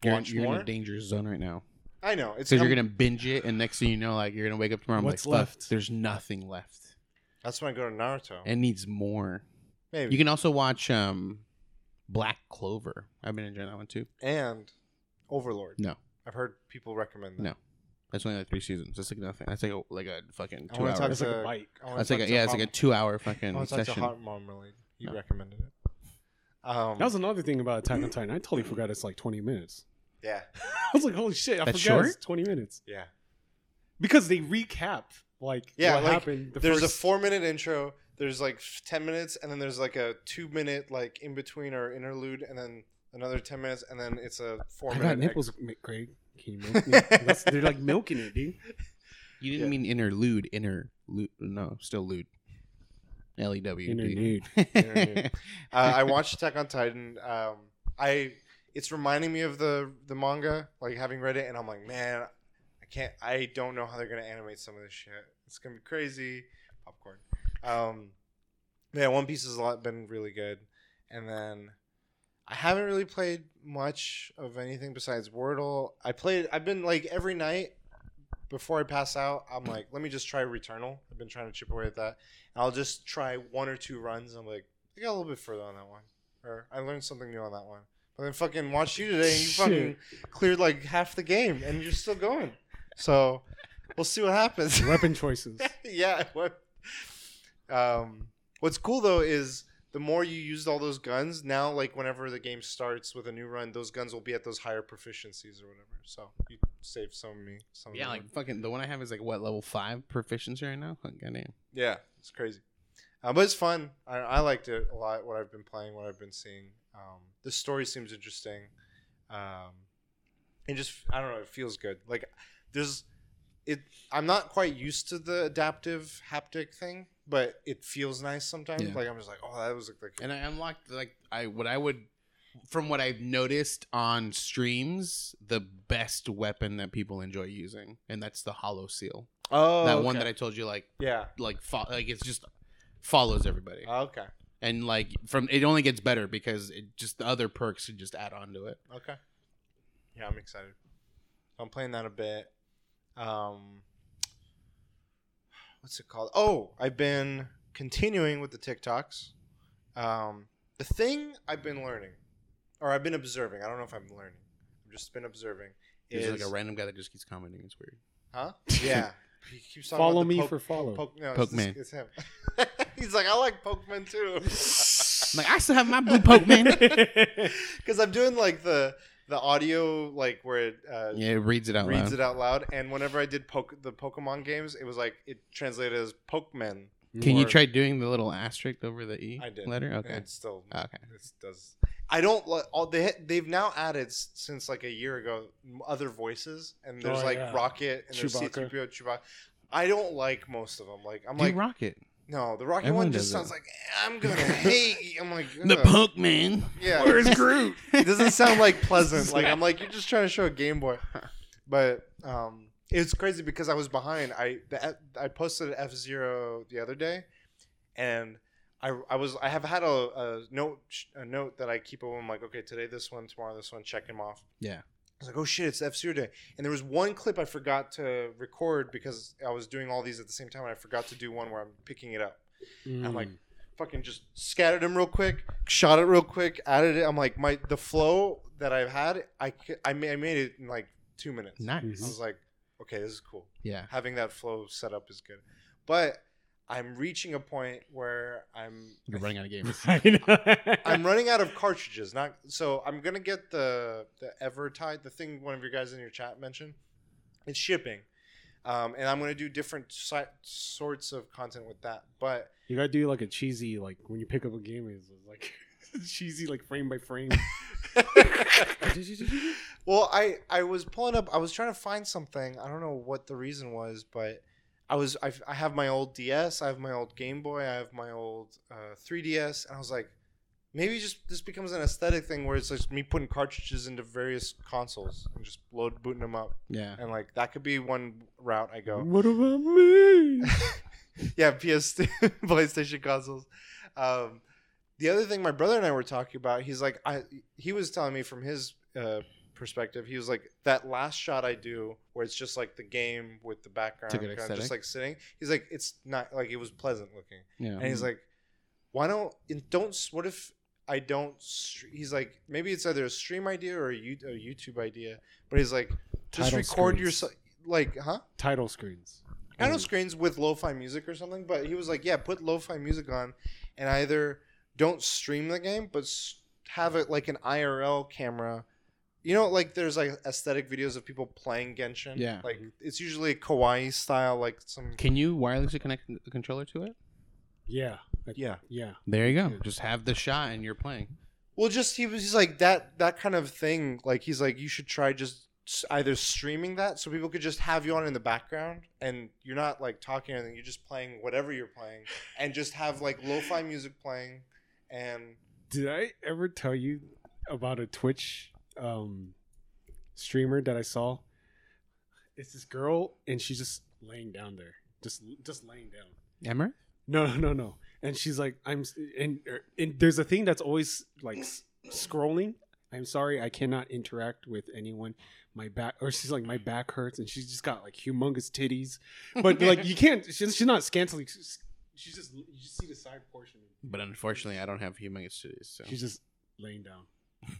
[SPEAKER 2] You're,
[SPEAKER 1] watch
[SPEAKER 2] you're in
[SPEAKER 1] more.
[SPEAKER 2] a danger zone right now
[SPEAKER 1] I know it's
[SPEAKER 2] because you're gonna binge it, and next thing you know, like you're gonna wake up tomorrow. and be
[SPEAKER 3] What's
[SPEAKER 2] like,
[SPEAKER 3] left?"
[SPEAKER 2] There's nothing left.
[SPEAKER 1] That's when I go to Naruto.
[SPEAKER 2] It needs more.
[SPEAKER 1] Maybe
[SPEAKER 2] You can also watch um, Black Clover. I've been enjoying that one too.
[SPEAKER 1] and Overlord.
[SPEAKER 2] No.
[SPEAKER 1] I've heard people recommend that.
[SPEAKER 2] No. That's only like three seasons. That's like nothing. That's like a, like a fucking
[SPEAKER 1] I
[SPEAKER 2] two
[SPEAKER 1] wanna
[SPEAKER 2] hours.
[SPEAKER 1] talk
[SPEAKER 3] That's like
[SPEAKER 1] to-
[SPEAKER 3] a bite.
[SPEAKER 1] I wanna
[SPEAKER 2] That's
[SPEAKER 1] talk
[SPEAKER 2] like a,
[SPEAKER 1] to
[SPEAKER 2] yeah, it's like a
[SPEAKER 1] Hot-
[SPEAKER 2] two hour
[SPEAKER 1] I
[SPEAKER 2] fucking
[SPEAKER 1] want to talk to
[SPEAKER 2] session.
[SPEAKER 1] Hot Marmalade. You
[SPEAKER 2] No.
[SPEAKER 1] recommended it. Um,
[SPEAKER 3] That was another thing about Attack on Titan. I totally forgot it's like 20 minutes.
[SPEAKER 1] yeah,
[SPEAKER 3] I was like, holy shit, I
[SPEAKER 2] That's
[SPEAKER 3] forgot
[SPEAKER 2] short?
[SPEAKER 3] it's 20 minutes.
[SPEAKER 1] yeah.
[SPEAKER 3] Because they recap like
[SPEAKER 1] Yeah,
[SPEAKER 3] what
[SPEAKER 1] like,
[SPEAKER 3] happened. The
[SPEAKER 1] there's
[SPEAKER 3] first,
[SPEAKER 1] a four minute intro. There's like f- ten minutes, and then there's like a two minute like in between or interlude, and then another ten minutes, and then it's a four
[SPEAKER 3] I
[SPEAKER 1] minute.
[SPEAKER 3] got nipples, Mi- Craig. Can you milk me? That's, they're like milking it, dude.
[SPEAKER 2] You didn't
[SPEAKER 1] Yeah.
[SPEAKER 2] mean interlude, interlude. No, still lude. L e w
[SPEAKER 3] Inner
[SPEAKER 2] d.
[SPEAKER 3] nude.
[SPEAKER 1] Interlude. uh, I watched Attack on Titan. Um, I it's reminding me of the the manga, like having read it, and I'm like, man, I can't. I don't know how they're gonna animate some of this shit. It's gonna be crazy. Popcorn. Um, yeah, One Piece has a lot been really good, and then I haven't really played much of anything besides Wordle. I played. I've been like every night before I pass out. I'm like, let me just try Returnal. I've been trying to chip away at that. And I'll just try one or two runs. I'm like, I got a little bit further on that one, or I learned something new on that one. But then fucking watched you today, and you fucking cleared like half the game, and you're still going. So we'll see what happens.
[SPEAKER 3] Weapon choices.
[SPEAKER 1] yeah. What? Um, what's cool though is the more you used all those guns, now like whenever the game starts with a new run, those guns will be at those higher proficiencies or whatever. So you save some of me. Some of
[SPEAKER 2] Yeah,
[SPEAKER 1] the
[SPEAKER 2] like fucking the one I have is like what level five proficiency right now. Like, goddamn.
[SPEAKER 1] yeah, it's crazy. Uh, but it's fun. I, I liked it a lot. What I've been playing, what I've been seeing. Um, the story seems interesting. Um, and just I don't know, it feels good. Like there's it. I'm not quite used to the adaptive haptic thing, but it feels nice sometimes.
[SPEAKER 2] Yeah.
[SPEAKER 1] Like I'm just like, oh, that was like, like
[SPEAKER 2] And I unlocked like I what I would from what I've noticed on streams, the best weapon that people enjoy using, and that's the Hollowseeker.
[SPEAKER 1] oh
[SPEAKER 2] that one that I told you, like
[SPEAKER 1] yeah.
[SPEAKER 2] like fo- like it's just follows everybody,
[SPEAKER 1] Okay.
[SPEAKER 2] and like from it only gets better because it just the other perks should just add on to it.
[SPEAKER 1] Okay. Yeah, I'm excited. I'm playing that a bit. Um, what's it called? Oh, I've been continuing with the TikToks. Um, the thing I've been learning, or I've been observing. I don't know if I'm learning. I've just been observing.
[SPEAKER 2] There's
[SPEAKER 1] Is
[SPEAKER 2] like a random guy that just keeps commenting. It's weird.
[SPEAKER 1] huh? Yeah. He keeps talking
[SPEAKER 3] Follow
[SPEAKER 1] about
[SPEAKER 3] me
[SPEAKER 1] poke-
[SPEAKER 3] for follow.
[SPEAKER 1] Poke, no, it's,
[SPEAKER 2] Pokeman.
[SPEAKER 1] this- it's him. He's like, I like Pokemon too.
[SPEAKER 2] I'm like I still have my blue Pokemon.
[SPEAKER 1] Because I'm doing like the the audio like where it uh,
[SPEAKER 2] yeah, it reads it out
[SPEAKER 1] reads
[SPEAKER 2] loud.
[SPEAKER 1] it out loud. And whenever I did poke the Pokemon games, it was like it translated as Pokemon.
[SPEAKER 2] Can you try doing the little asterisk over the e
[SPEAKER 1] I did
[SPEAKER 2] letter? Okay.
[SPEAKER 1] it still
[SPEAKER 2] Okay.
[SPEAKER 1] it does. I don't li- all they they've now added s- since like a year ago other voices and there's
[SPEAKER 3] Oh,
[SPEAKER 1] like
[SPEAKER 3] yeah.
[SPEAKER 1] Rocket and there's
[SPEAKER 3] Chewbacca.
[SPEAKER 1] C-3PO Chewbacca. I don't like most of them. Like I'm
[SPEAKER 2] Do
[SPEAKER 1] like
[SPEAKER 2] rocket.
[SPEAKER 1] No, the Rocky
[SPEAKER 2] Everyone
[SPEAKER 1] one just sounds
[SPEAKER 2] it.
[SPEAKER 1] like "Eh, I'm gonna hate. you." I'm like
[SPEAKER 2] The
[SPEAKER 1] "Ugh."
[SPEAKER 2] Man.
[SPEAKER 1] Yeah,
[SPEAKER 3] Where's Groot?
[SPEAKER 1] it doesn't sound like pleasant. Like I'm like you're just trying to show a Game Boy, but um, it's crazy because I was behind. I the, I posted F Zero the other day, and I I was I have had a, a note a note that I keep of. I'm like okay today this one tomorrow this one check them off.
[SPEAKER 2] Yeah.
[SPEAKER 1] I was like, oh shit, it's F Zero Day. And there was one clip I forgot to record because I was doing all these at the same time. And I forgot to do one where I'm picking it up I'm like, mm. fucking just scattered them real quick, shot it real quick, added it. I'm like, my the flow that I've had, I I made, I made it in like two minutes.
[SPEAKER 2] Nice.
[SPEAKER 1] I was like, okay, this is cool.
[SPEAKER 2] Yeah.
[SPEAKER 1] Having that flow set up is good, but I'm reaching a point where I'm
[SPEAKER 2] You're running out of games.
[SPEAKER 3] I know.
[SPEAKER 1] I'm running out of cartridges. Not so. I'm gonna get the the Evercade, the thing one of your guys in your chat mentioned. It's shipping, um, and I'm gonna do different si- sorts of content with that. But
[SPEAKER 3] You gotta do like a cheesy, like when you pick up a game, it's like cheesy, like frame by frame.
[SPEAKER 1] well, I I was pulling up. I was trying to find something. I don't know what the reason was, but I was I, I have my old DS. I have my old Game Boy. I have my old uh, 3DS, and I was like, maybe just this becomes an aesthetic thing where it's just me putting cartridges into various consoles and just load booting them up,
[SPEAKER 2] Yeah.
[SPEAKER 1] and like that could be one route I go.
[SPEAKER 3] What about me?
[SPEAKER 1] yeah, PS, PlayStation consoles. Um, the other thing my brother and I were talking about, he's like, I he was telling me from his uh, perspective, he was like, that last shot I do where it's just like the game with the background,
[SPEAKER 2] It's a
[SPEAKER 1] kinda just like sitting. He's like, it's not like it was pleasant looking,
[SPEAKER 2] Yeah.
[SPEAKER 1] and he's like, why don't and don't what if I don't. He's like, maybe it's either a stream idea or a, YouTube idea, but he's like, just
[SPEAKER 3] Title
[SPEAKER 1] record
[SPEAKER 3] screens.
[SPEAKER 1] yourself. Like, huh?
[SPEAKER 3] Title screens.
[SPEAKER 1] Title know
[SPEAKER 3] And-
[SPEAKER 1] screens with lo-fi music or something, but he was like, yeah, put lo-fi music on, and either don't stream the game, but s- have it like an IRL camera. You know, like there's like aesthetic videos of people playing Genshin.
[SPEAKER 2] Yeah.
[SPEAKER 1] like it's usually kawaii style, like some.
[SPEAKER 2] Can you wirelessly connect the controller to it?
[SPEAKER 3] Yeah. Like,
[SPEAKER 1] Yeah.
[SPEAKER 3] Yeah.
[SPEAKER 2] There you go.
[SPEAKER 3] Yeah.
[SPEAKER 2] Just have the shot and you're playing.
[SPEAKER 1] Well, just he was he's like that that kind of thing. Like he's like you should try just either streaming that so people could just have you on in the background and you're not like talking or anything. You're just playing whatever you're playing and just have like lo-fi music playing and
[SPEAKER 3] Did I ever tell you about a Twitch um, streamer that I saw? It's this girl, and she's just laying down there, just just laying down.
[SPEAKER 2] Emmer?
[SPEAKER 3] No, no, no, no. And she's like, I'm, and, er, and there's a thing that's always like s- scrolling. I'm sorry, I cannot interact with anyone. My back, or she's like, my back hurts, and she's just got like humongous titties, but like you can't. She's, she's not scantily. She's just you just see the side portion.
[SPEAKER 2] But unfortunately, I don't have humongous titties. So
[SPEAKER 3] She's just laying down.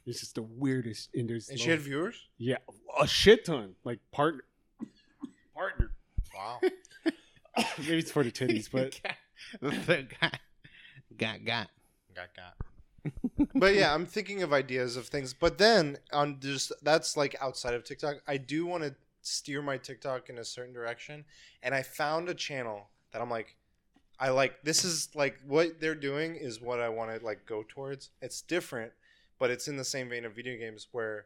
[SPEAKER 3] It's just the weirdest. And there's
[SPEAKER 1] and
[SPEAKER 3] no-
[SPEAKER 1] she had viewers.
[SPEAKER 3] yeah, a shit ton. Like partner, partner.
[SPEAKER 1] Wow.
[SPEAKER 3] Maybe it's for the titties, but
[SPEAKER 2] got, got, got.
[SPEAKER 1] got got. but yeah, I'm thinking of ideas of things. But then on just that's like outside of TikTok. I do want to steer my TikTok in a certain direction, and I found a channel that I'm like, I like. This is like what they're doing is what I want to like go towards. It's different, but it's in the same vein of video games where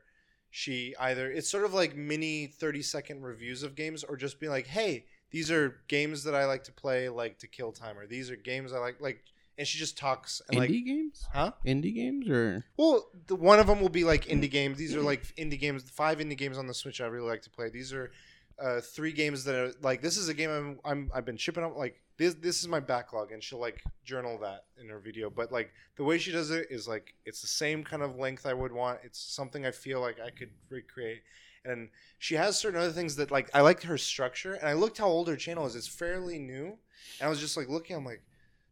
[SPEAKER 1] she either it's sort of like mini 30 second reviews of games or just be like hey these are games that i like to play like to kill time or these are games i like like and she just talks and
[SPEAKER 2] Indie
[SPEAKER 1] like
[SPEAKER 2] games?
[SPEAKER 1] huh
[SPEAKER 2] Indie games or
[SPEAKER 1] well, the, one of them will be like indie games. These are like indie games. Five indie games on the Switch I really like to play. These are uh, three games that are like this is a game I'm, I'm I've been shipping up like this this is my backlog and she'll like journal that in her video. But like the way she does it is like it's the same kind of length I would want. It's something I feel like I could recreate. And she has certain other things that like I liked her structure and I looked how old her channel is. It's fairly new. And I was just like looking, I'm like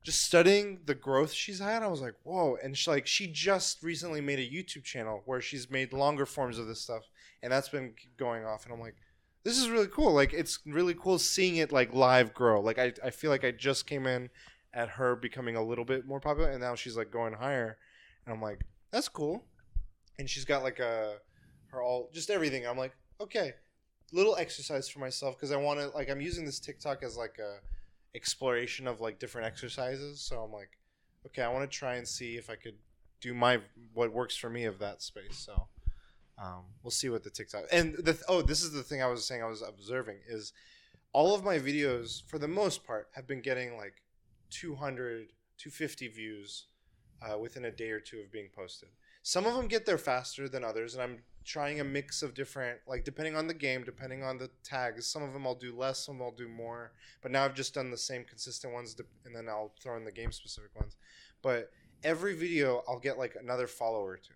[SPEAKER 1] just studying the growth she's had, I was like, whoa. And she like she just recently made a YouTube channel where she's made longer forms of this stuff, and that's been going off. And I'm like, this is really cool. Like it's really cool seeing it like live grow. Like I, I feel like I just came in at her becoming a little bit more popular, and now she's like going higher. And I'm like, that's cool. And she's got like a her all just everything. I'm like, okay, little exercise for myself because I want to like I'm using this TikTok as like a exploration of like different exercises. So I'm like, okay, I want to try and see if I could do my what works for me of that space. So um, we'll see what the TikTok and the oh, this is the thing I was saying I was observing is all of my videos for the most part have been getting like 200 250 views uh, within a day or two of being posted. Some of them get there faster than others, and I'm trying a mix of different, like depending on the game, depending on the tags. Some of them I'll do less, some I'll do more. But now I've just done the same consistent ones, and then I'll throw in the game specific ones. But every video I'll get like another follower or two,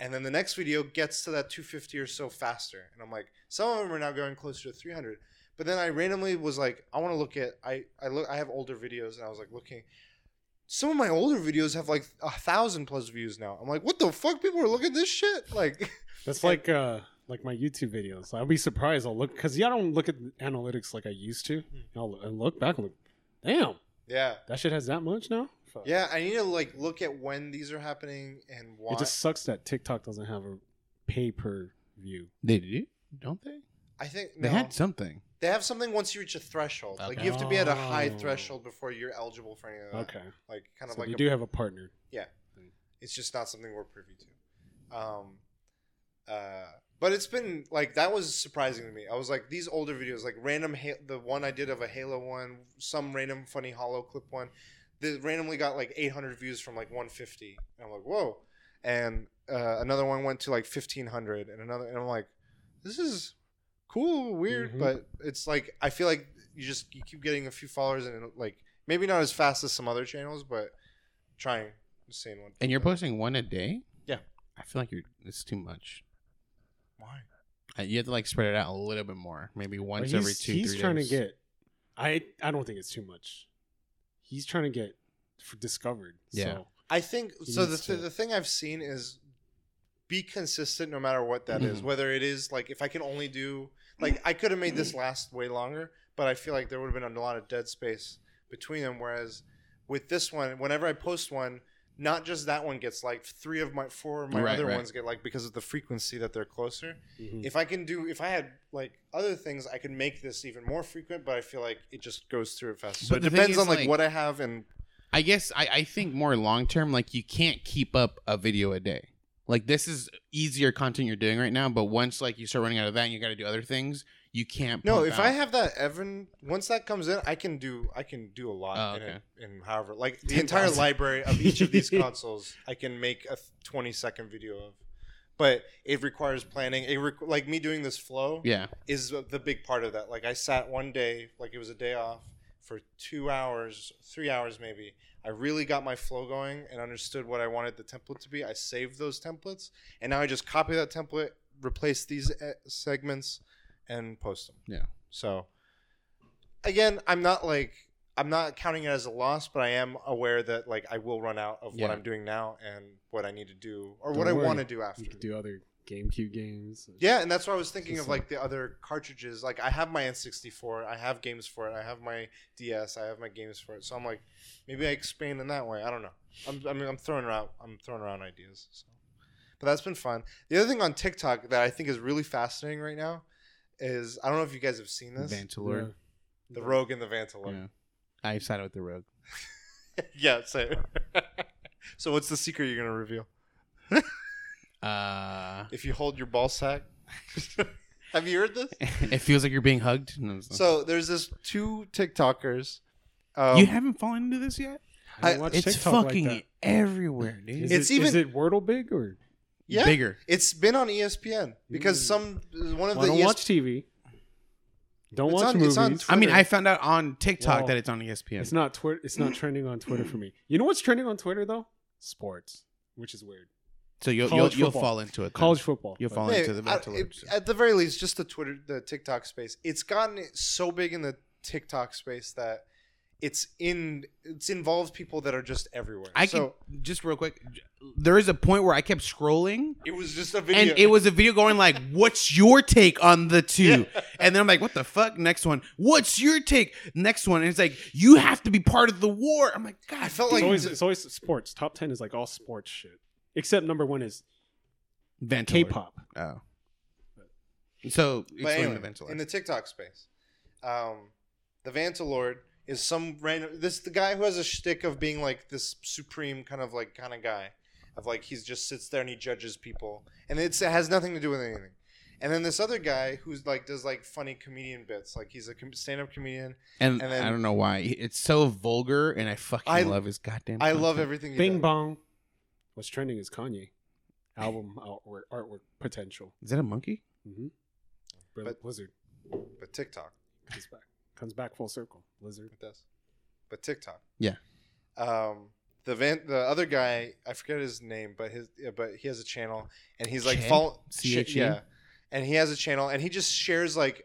[SPEAKER 1] and then the next video gets to that 250 or so faster, and I'm like, some of them are now going closer to 300. But then I randomly was like, I want to look at I I look I have older videos, and I was like looking. Some of my older videos have like a thousand plus views now. I'm like, what the fuck? People are looking at this shit. Like,
[SPEAKER 3] That's like uh like my YouTube videos. I'll be surprised. I'll look because yeah, I don't look at analytics like I used to.
[SPEAKER 1] Hmm.
[SPEAKER 3] And I'll, and look back and look, damn,
[SPEAKER 1] yeah,
[SPEAKER 3] that shit has that much now. Fuck.
[SPEAKER 1] yeah. I need to like look at when these are happening and why.
[SPEAKER 3] It just sucks that TikTok doesn't have a pay per view.
[SPEAKER 2] they do? Don't they?
[SPEAKER 1] I think
[SPEAKER 2] They
[SPEAKER 1] no.
[SPEAKER 2] had something.
[SPEAKER 1] They have something once you reach a threshold. Like you have to be at a high
[SPEAKER 3] Oh.
[SPEAKER 1] threshold before you're eligible for any of that.
[SPEAKER 3] Okay,
[SPEAKER 1] Like kind of
[SPEAKER 3] so
[SPEAKER 1] like
[SPEAKER 3] you
[SPEAKER 1] a,
[SPEAKER 3] do have a partner. Yeah.
[SPEAKER 1] It's just not something we're privy to. Um, uh, but it's been like that was surprising to me. I was like these older videos, like random ha- the one I did of a Halo one, some random funny hollow clip one, that randomly got like 800 views from like 150. And I'm like whoa, and uh, another one went to like 1500, and another, and I'm like, this is cool, weird,
[SPEAKER 3] Mhm.
[SPEAKER 1] but it's like I feel like you just you keep getting a few followers and like maybe not as fast as some other channels, but trying. Just saying one.
[SPEAKER 2] And you're posting one a day?
[SPEAKER 1] Yeah.
[SPEAKER 2] I feel like you're it's too much.
[SPEAKER 1] Why?
[SPEAKER 2] Uh, You have to like spread it out a little bit more. Maybe once
[SPEAKER 3] But he's,
[SPEAKER 2] every two,
[SPEAKER 3] He's
[SPEAKER 2] three
[SPEAKER 3] trying
[SPEAKER 2] days.
[SPEAKER 3] to get. I I don't think it's too much. He's trying to get discovered.
[SPEAKER 2] Yeah.
[SPEAKER 3] So
[SPEAKER 1] I think so. The,
[SPEAKER 3] to-
[SPEAKER 1] the thing I've seen is be consistent no matter what that is.
[SPEAKER 2] Mhm.
[SPEAKER 1] Whether it is like if I can only do like I could have made this last way longer, but I feel like there would have been a lot of dead space between them. Whereas with this one, whenever I post one, not just that one gets liked, three of my four of my
[SPEAKER 2] Right,
[SPEAKER 1] other
[SPEAKER 2] right.
[SPEAKER 1] ones get liked because of the frequency that they're closer.
[SPEAKER 3] Mhm.
[SPEAKER 1] If I can do, if I had like other things, I could make this even more frequent. But I feel like it just goes through it faster. So
[SPEAKER 2] But
[SPEAKER 1] it depends
[SPEAKER 2] is,
[SPEAKER 1] on like,
[SPEAKER 2] like-
[SPEAKER 1] what I have and
[SPEAKER 2] I guess I, I think more long term, like you can't keep up a video a day. Like this is easier content you're doing right now, but once like you start running out of that and you got to do other things, you can't.
[SPEAKER 1] No,
[SPEAKER 2] pump
[SPEAKER 1] if
[SPEAKER 2] out.
[SPEAKER 1] I have that Evan, once that comes in, I can do I can do a lot
[SPEAKER 2] Oh,
[SPEAKER 1] in
[SPEAKER 2] okay.
[SPEAKER 1] it. In however, like the entire
[SPEAKER 3] 10,000.
[SPEAKER 1] library of each of these consoles, I can make a twenty second video of. But it requires planning. It requ- like me doing this flow
[SPEAKER 2] yeah,
[SPEAKER 1] is the big part of that. Like I sat one day, like it was a day off for two hours, three hours maybe. I really got my flow going and understood what I wanted the template to be. I saved those templates, and now I just copy that template, replace these uh, segments, and post them.
[SPEAKER 2] Yeah.
[SPEAKER 1] So, again, I'm not like I'm not counting it as a loss, but I am aware that like I will run out of
[SPEAKER 2] Yeah.
[SPEAKER 1] what I'm doing now and what I need to do or
[SPEAKER 3] Don't
[SPEAKER 1] what I
[SPEAKER 3] worry.
[SPEAKER 1] want to do after.
[SPEAKER 3] You could do other GameCube games.
[SPEAKER 1] Yeah, and that's what I was thinking
[SPEAKER 3] Just
[SPEAKER 1] of, like the other cartridges. Like I have my N64, I have games for it, I have my DS, I have my games for it. So I'm like, maybe I expand in that way. I don't know. I'm, I mean, I'm throwing around, I'm throwing around ideas. So, but that's been fun. The other thing on TikTok that I think is really fascinating right now is I don't know if you guys have seen this,
[SPEAKER 2] Vantalord.
[SPEAKER 1] the Rogue and the Vantalord.
[SPEAKER 2] Yeah. I sided with the Rogue.
[SPEAKER 1] Yeah, say it. so what's the secret you're gonna reveal?
[SPEAKER 2] Uh,
[SPEAKER 1] If you hold your ball sack. have you heard this?
[SPEAKER 2] it feels like you're being hugged. No, it's.
[SPEAKER 1] So there's this two TikTokers. Um,
[SPEAKER 2] you haven't fallen into this yet?
[SPEAKER 3] I,
[SPEAKER 1] I-
[SPEAKER 3] watch
[SPEAKER 2] It's
[SPEAKER 3] TikTok like
[SPEAKER 2] fucking
[SPEAKER 3] that.
[SPEAKER 2] everywhere, dude.
[SPEAKER 3] Is
[SPEAKER 1] It's
[SPEAKER 3] it,
[SPEAKER 1] even-
[SPEAKER 3] is it Wordle big or
[SPEAKER 1] yeah,
[SPEAKER 2] bigger.
[SPEAKER 1] It's been on ESPN because
[SPEAKER 3] Mm.
[SPEAKER 1] some one of
[SPEAKER 3] well,
[SPEAKER 1] the
[SPEAKER 3] I don't
[SPEAKER 1] ES-
[SPEAKER 3] watch TV. Don't
[SPEAKER 1] It's
[SPEAKER 3] watch
[SPEAKER 1] on-
[SPEAKER 3] movies.
[SPEAKER 1] it's on
[SPEAKER 2] I mean, I found out on TikTok
[SPEAKER 3] Wow.
[SPEAKER 2] that it's on ESPN.
[SPEAKER 3] It's not Twitter. It's not trending on Twitter for me. You know what's trending on Twitter though? Sports, which is weird.
[SPEAKER 2] so you'll you'll,
[SPEAKER 3] college
[SPEAKER 2] you'll
[SPEAKER 3] football.
[SPEAKER 2] fall into it. then.
[SPEAKER 3] College football.
[SPEAKER 2] You'll fall
[SPEAKER 1] Yeah,
[SPEAKER 2] into the
[SPEAKER 1] I-
[SPEAKER 2] Vantalord.
[SPEAKER 1] it- at the very least, just the Twitter, the TikTok space. It's gotten so big in the TikTok space that it's in it's involves people that are just everywhere.
[SPEAKER 2] I
[SPEAKER 1] so
[SPEAKER 2] can just real quick. There is a point where I kept scrolling,
[SPEAKER 1] it was just a video,
[SPEAKER 2] and it was a video going like, "What's your take on the two? And then I'm like, "What the fuck?" Next one. What's your take? Next one. And it's like, "You have to be part of the war." I'm like, God,
[SPEAKER 1] I felt
[SPEAKER 3] It's
[SPEAKER 1] like
[SPEAKER 3] always it's always sports. Top ten is like all sports shit. Except number one is
[SPEAKER 2] Vantalord.
[SPEAKER 3] K-pop.
[SPEAKER 2] Oh. So
[SPEAKER 1] But
[SPEAKER 2] explain
[SPEAKER 1] anyway,
[SPEAKER 2] the Vantalord.
[SPEAKER 1] in the TikTok space, um, the Vantalord is some random. This the guy who has a shtick of being like this supreme kind of like kind of guy, of like he's just sits there and he judges people, and it's, it has nothing to do with anything. And then this other guy who's like does like funny comedian bits, like he's a com- stand-up comedian.
[SPEAKER 2] and
[SPEAKER 1] and then-
[SPEAKER 2] I don't know why it's so vulgar, and I fucking
[SPEAKER 1] I-
[SPEAKER 2] love his goddamn.
[SPEAKER 1] I love everything. He
[SPEAKER 3] Bing
[SPEAKER 1] does.
[SPEAKER 3] bong. What's trending is Kanye album artwork, artwork potential.
[SPEAKER 2] Is that a monkey?
[SPEAKER 3] Mm-hmm.
[SPEAKER 1] But-
[SPEAKER 3] Blizzard
[SPEAKER 1] but TikTok
[SPEAKER 3] comes back. Comes back full circle. Lizard.
[SPEAKER 1] it does, but TikTok.
[SPEAKER 2] Yeah.
[SPEAKER 1] Um, the van, the other guy, I forget his name, but his, but he has a channel, and he's like
[SPEAKER 2] Chen?
[SPEAKER 1] follow,
[SPEAKER 2] C-H-E?
[SPEAKER 1] yeah, and he has a channel, and he just shares like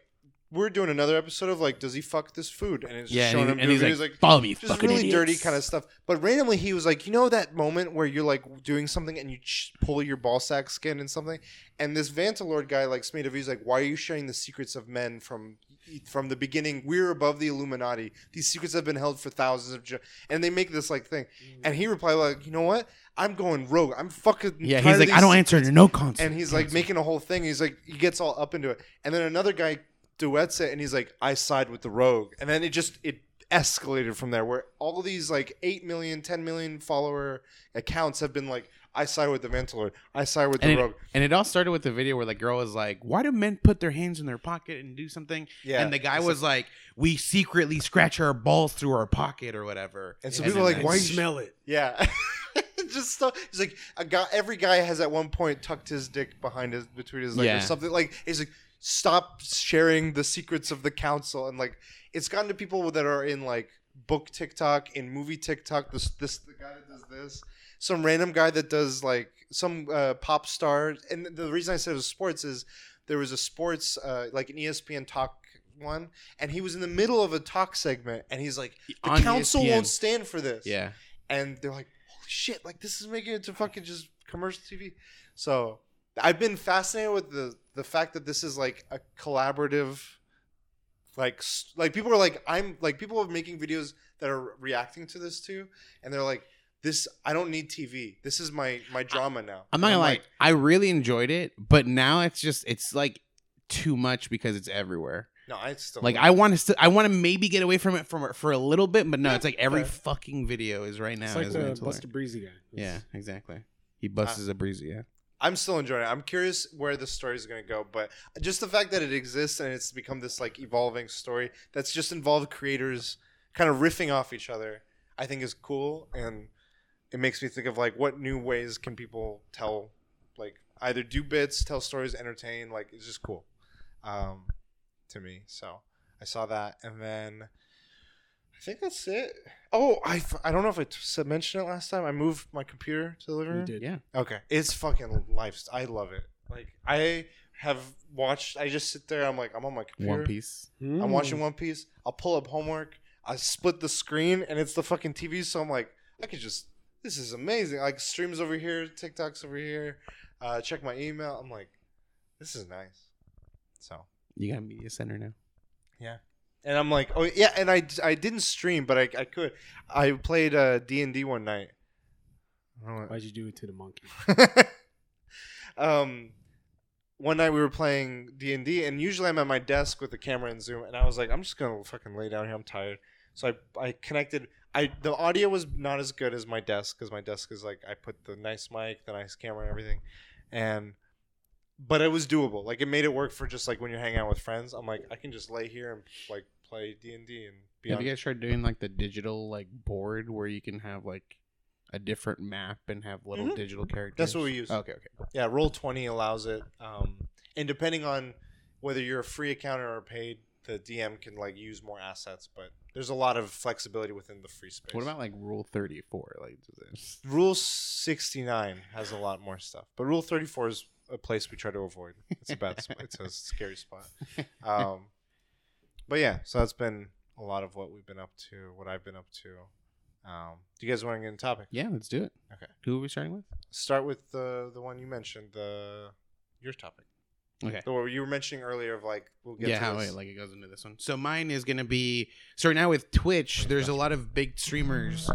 [SPEAKER 1] we're doing another episode of like, does he fuck this food? And it's
[SPEAKER 2] Yeah,
[SPEAKER 1] showing
[SPEAKER 2] and,
[SPEAKER 1] him
[SPEAKER 2] and
[SPEAKER 1] doing
[SPEAKER 2] he's
[SPEAKER 1] videos,
[SPEAKER 2] like, "Follow me,
[SPEAKER 1] just
[SPEAKER 2] fucking
[SPEAKER 1] really dirty kind of stuff. But randomly, he was like, you know that moment where you're like doing something and you ch- pull your ball sack skin and something, and this Vantalord guy like made a video. He's like, why are you sharing the secrets of men from from the beginning? We're above the Illuminati. These secrets have been held for thousands of. Ge-. And they make this like thing, mm. and he replied like, you know what? I'm going rogue. I'm fucking.
[SPEAKER 2] Yeah, he's like, I don't answer
[SPEAKER 1] secrets."
[SPEAKER 2] to no consent.
[SPEAKER 1] and he's like making a whole thing. He's like, he gets all up into it, and then another guy duets it, and he's like, I side with the rogue, and then it just it escalated from there, where all these like 8 million, 10 million follower accounts have been like, I side with the Vantalord, I side with the
[SPEAKER 2] and
[SPEAKER 1] rogue.
[SPEAKER 2] and it all started with the video where the girl was like, "Why do men put their hands in their pocket and do something?"
[SPEAKER 1] Yeah,
[SPEAKER 2] and the guy was like, "We secretly scratch our balls through our pocket or whatever."
[SPEAKER 1] And so
[SPEAKER 2] And
[SPEAKER 1] people are like,
[SPEAKER 2] I-
[SPEAKER 1] why you-
[SPEAKER 3] smell it?
[SPEAKER 1] yeah. just stuff. He's like a guy. Every guy has at one point tucked his dick behind his between his leg
[SPEAKER 2] Yeah.
[SPEAKER 1] or something. Like he's like, stop sharing the secrets of the council. And like, it's gotten to people that are in like book TikTok, in movie TikTok. This this the guy that does this. Some random guy that does like some uh, pop star. And the reason I said it was sports is there was a sports uh, like an ESPN talk one, and he was in the middle of a talk segment, and he's like, the
[SPEAKER 2] On
[SPEAKER 1] council
[SPEAKER 2] ESPN.
[SPEAKER 1] won't stand for this
[SPEAKER 2] Yeah,
[SPEAKER 1] and they're like, "Holy shit, like this is making it to fucking just commercial TV. So I've been fascinated with the the fact that this is like a collaborative, like like people are like I'm like people are making videos that are reacting to this too, and they're like this. I don't need TV. This is my my drama now.
[SPEAKER 2] I'm not
[SPEAKER 1] And
[SPEAKER 2] gonna lie. I really enjoyed it, but now it's just it's like too much because it's everywhere.
[SPEAKER 1] no, I still
[SPEAKER 2] Like I want to, st- I want to maybe get away from it for for a little bit, but no,
[SPEAKER 1] Yeah,
[SPEAKER 2] it's like every
[SPEAKER 1] fair.
[SPEAKER 2] fucking video is right now.
[SPEAKER 3] It's like
[SPEAKER 2] is
[SPEAKER 3] the
[SPEAKER 2] mental
[SPEAKER 3] Buster Breezy guy.
[SPEAKER 2] Yeah, exactly. He busts a breezy. Yeah.
[SPEAKER 1] I'm still enjoying it. I'm curious where the story is going to go, but just the fact that it exists and it's become this like evolving story that's just involved creators kind of riffing off each other, I think is cool and it makes me think of like what new ways can people tell like either do bits, tell stories, entertain, like it's just cool. Um to me. So, I saw that and then I think that's it. Oh, I, I don't know if I t- mentioned it last time. I moved my computer to the living room.
[SPEAKER 3] You did.
[SPEAKER 2] Yeah.
[SPEAKER 1] Okay, it's fucking life. I love it. Like I have watched. I just sit there. I'm like, I'm on my computer.
[SPEAKER 2] One Piece.
[SPEAKER 1] I'm watching One Piece. I'll pull up homework. I split the screen, and it's the fucking TV. So I'm like, I could just. This is amazing. Like streams over here, TikToks over here. Uh, check my email. I'm like, this is nice. So
[SPEAKER 2] You got a media center now.
[SPEAKER 1] And I'm like, oh yeah, and I, I didn't stream, but I, I could. I played uh, D and D one night. I don't know
[SPEAKER 3] Why'd you do it to the monkey?
[SPEAKER 1] um, one night we were playing D and D, and usually I'm at my desk with the camera and Zoom, and I was like, I'm just gonna fucking lay down here. I'm tired, so I I connected. I the audio was not as good as my desk because my desk is like I put the nice mic, the nice camera, and everything, and but it was doable. Like it made it work for just like when you're hanging out with friends. I'm like I can just lay here and like play D and D and be
[SPEAKER 2] Have
[SPEAKER 1] on.
[SPEAKER 2] you guys tried doing like the digital like board where you can have like a different map and have little
[SPEAKER 1] Mhm.
[SPEAKER 2] digital characters?
[SPEAKER 1] That's what we use.
[SPEAKER 2] Okay, okay.
[SPEAKER 1] Yeah, Roll Twenty allows it, um, and depending on whether you're a free account or paid, the DM can like use more assets. But there's a lot of flexibility within the free space.
[SPEAKER 2] What about like Rule Thirty Four? Like, does this?
[SPEAKER 1] Rule sixty nine has a lot more stuff, but Rule thirty four is a place we try to avoid. It's a bad spot. It's a scary spot. Um, but yeah, so that's been a lot of what we've been up to, what I've been up to. Um, do you guys want to get in topic?
[SPEAKER 2] Yeah, let's do it.
[SPEAKER 1] Okay.
[SPEAKER 2] Who are we starting with?
[SPEAKER 1] Start with the the one you mentioned, the your topic.
[SPEAKER 2] Okay.
[SPEAKER 1] The one you were mentioning earlier of like we'll get
[SPEAKER 2] yeah,
[SPEAKER 1] to
[SPEAKER 2] how
[SPEAKER 1] this.
[SPEAKER 2] it, like it goes into this one. So mine is gonna be so right now with Twitch. There's a lot of big streamers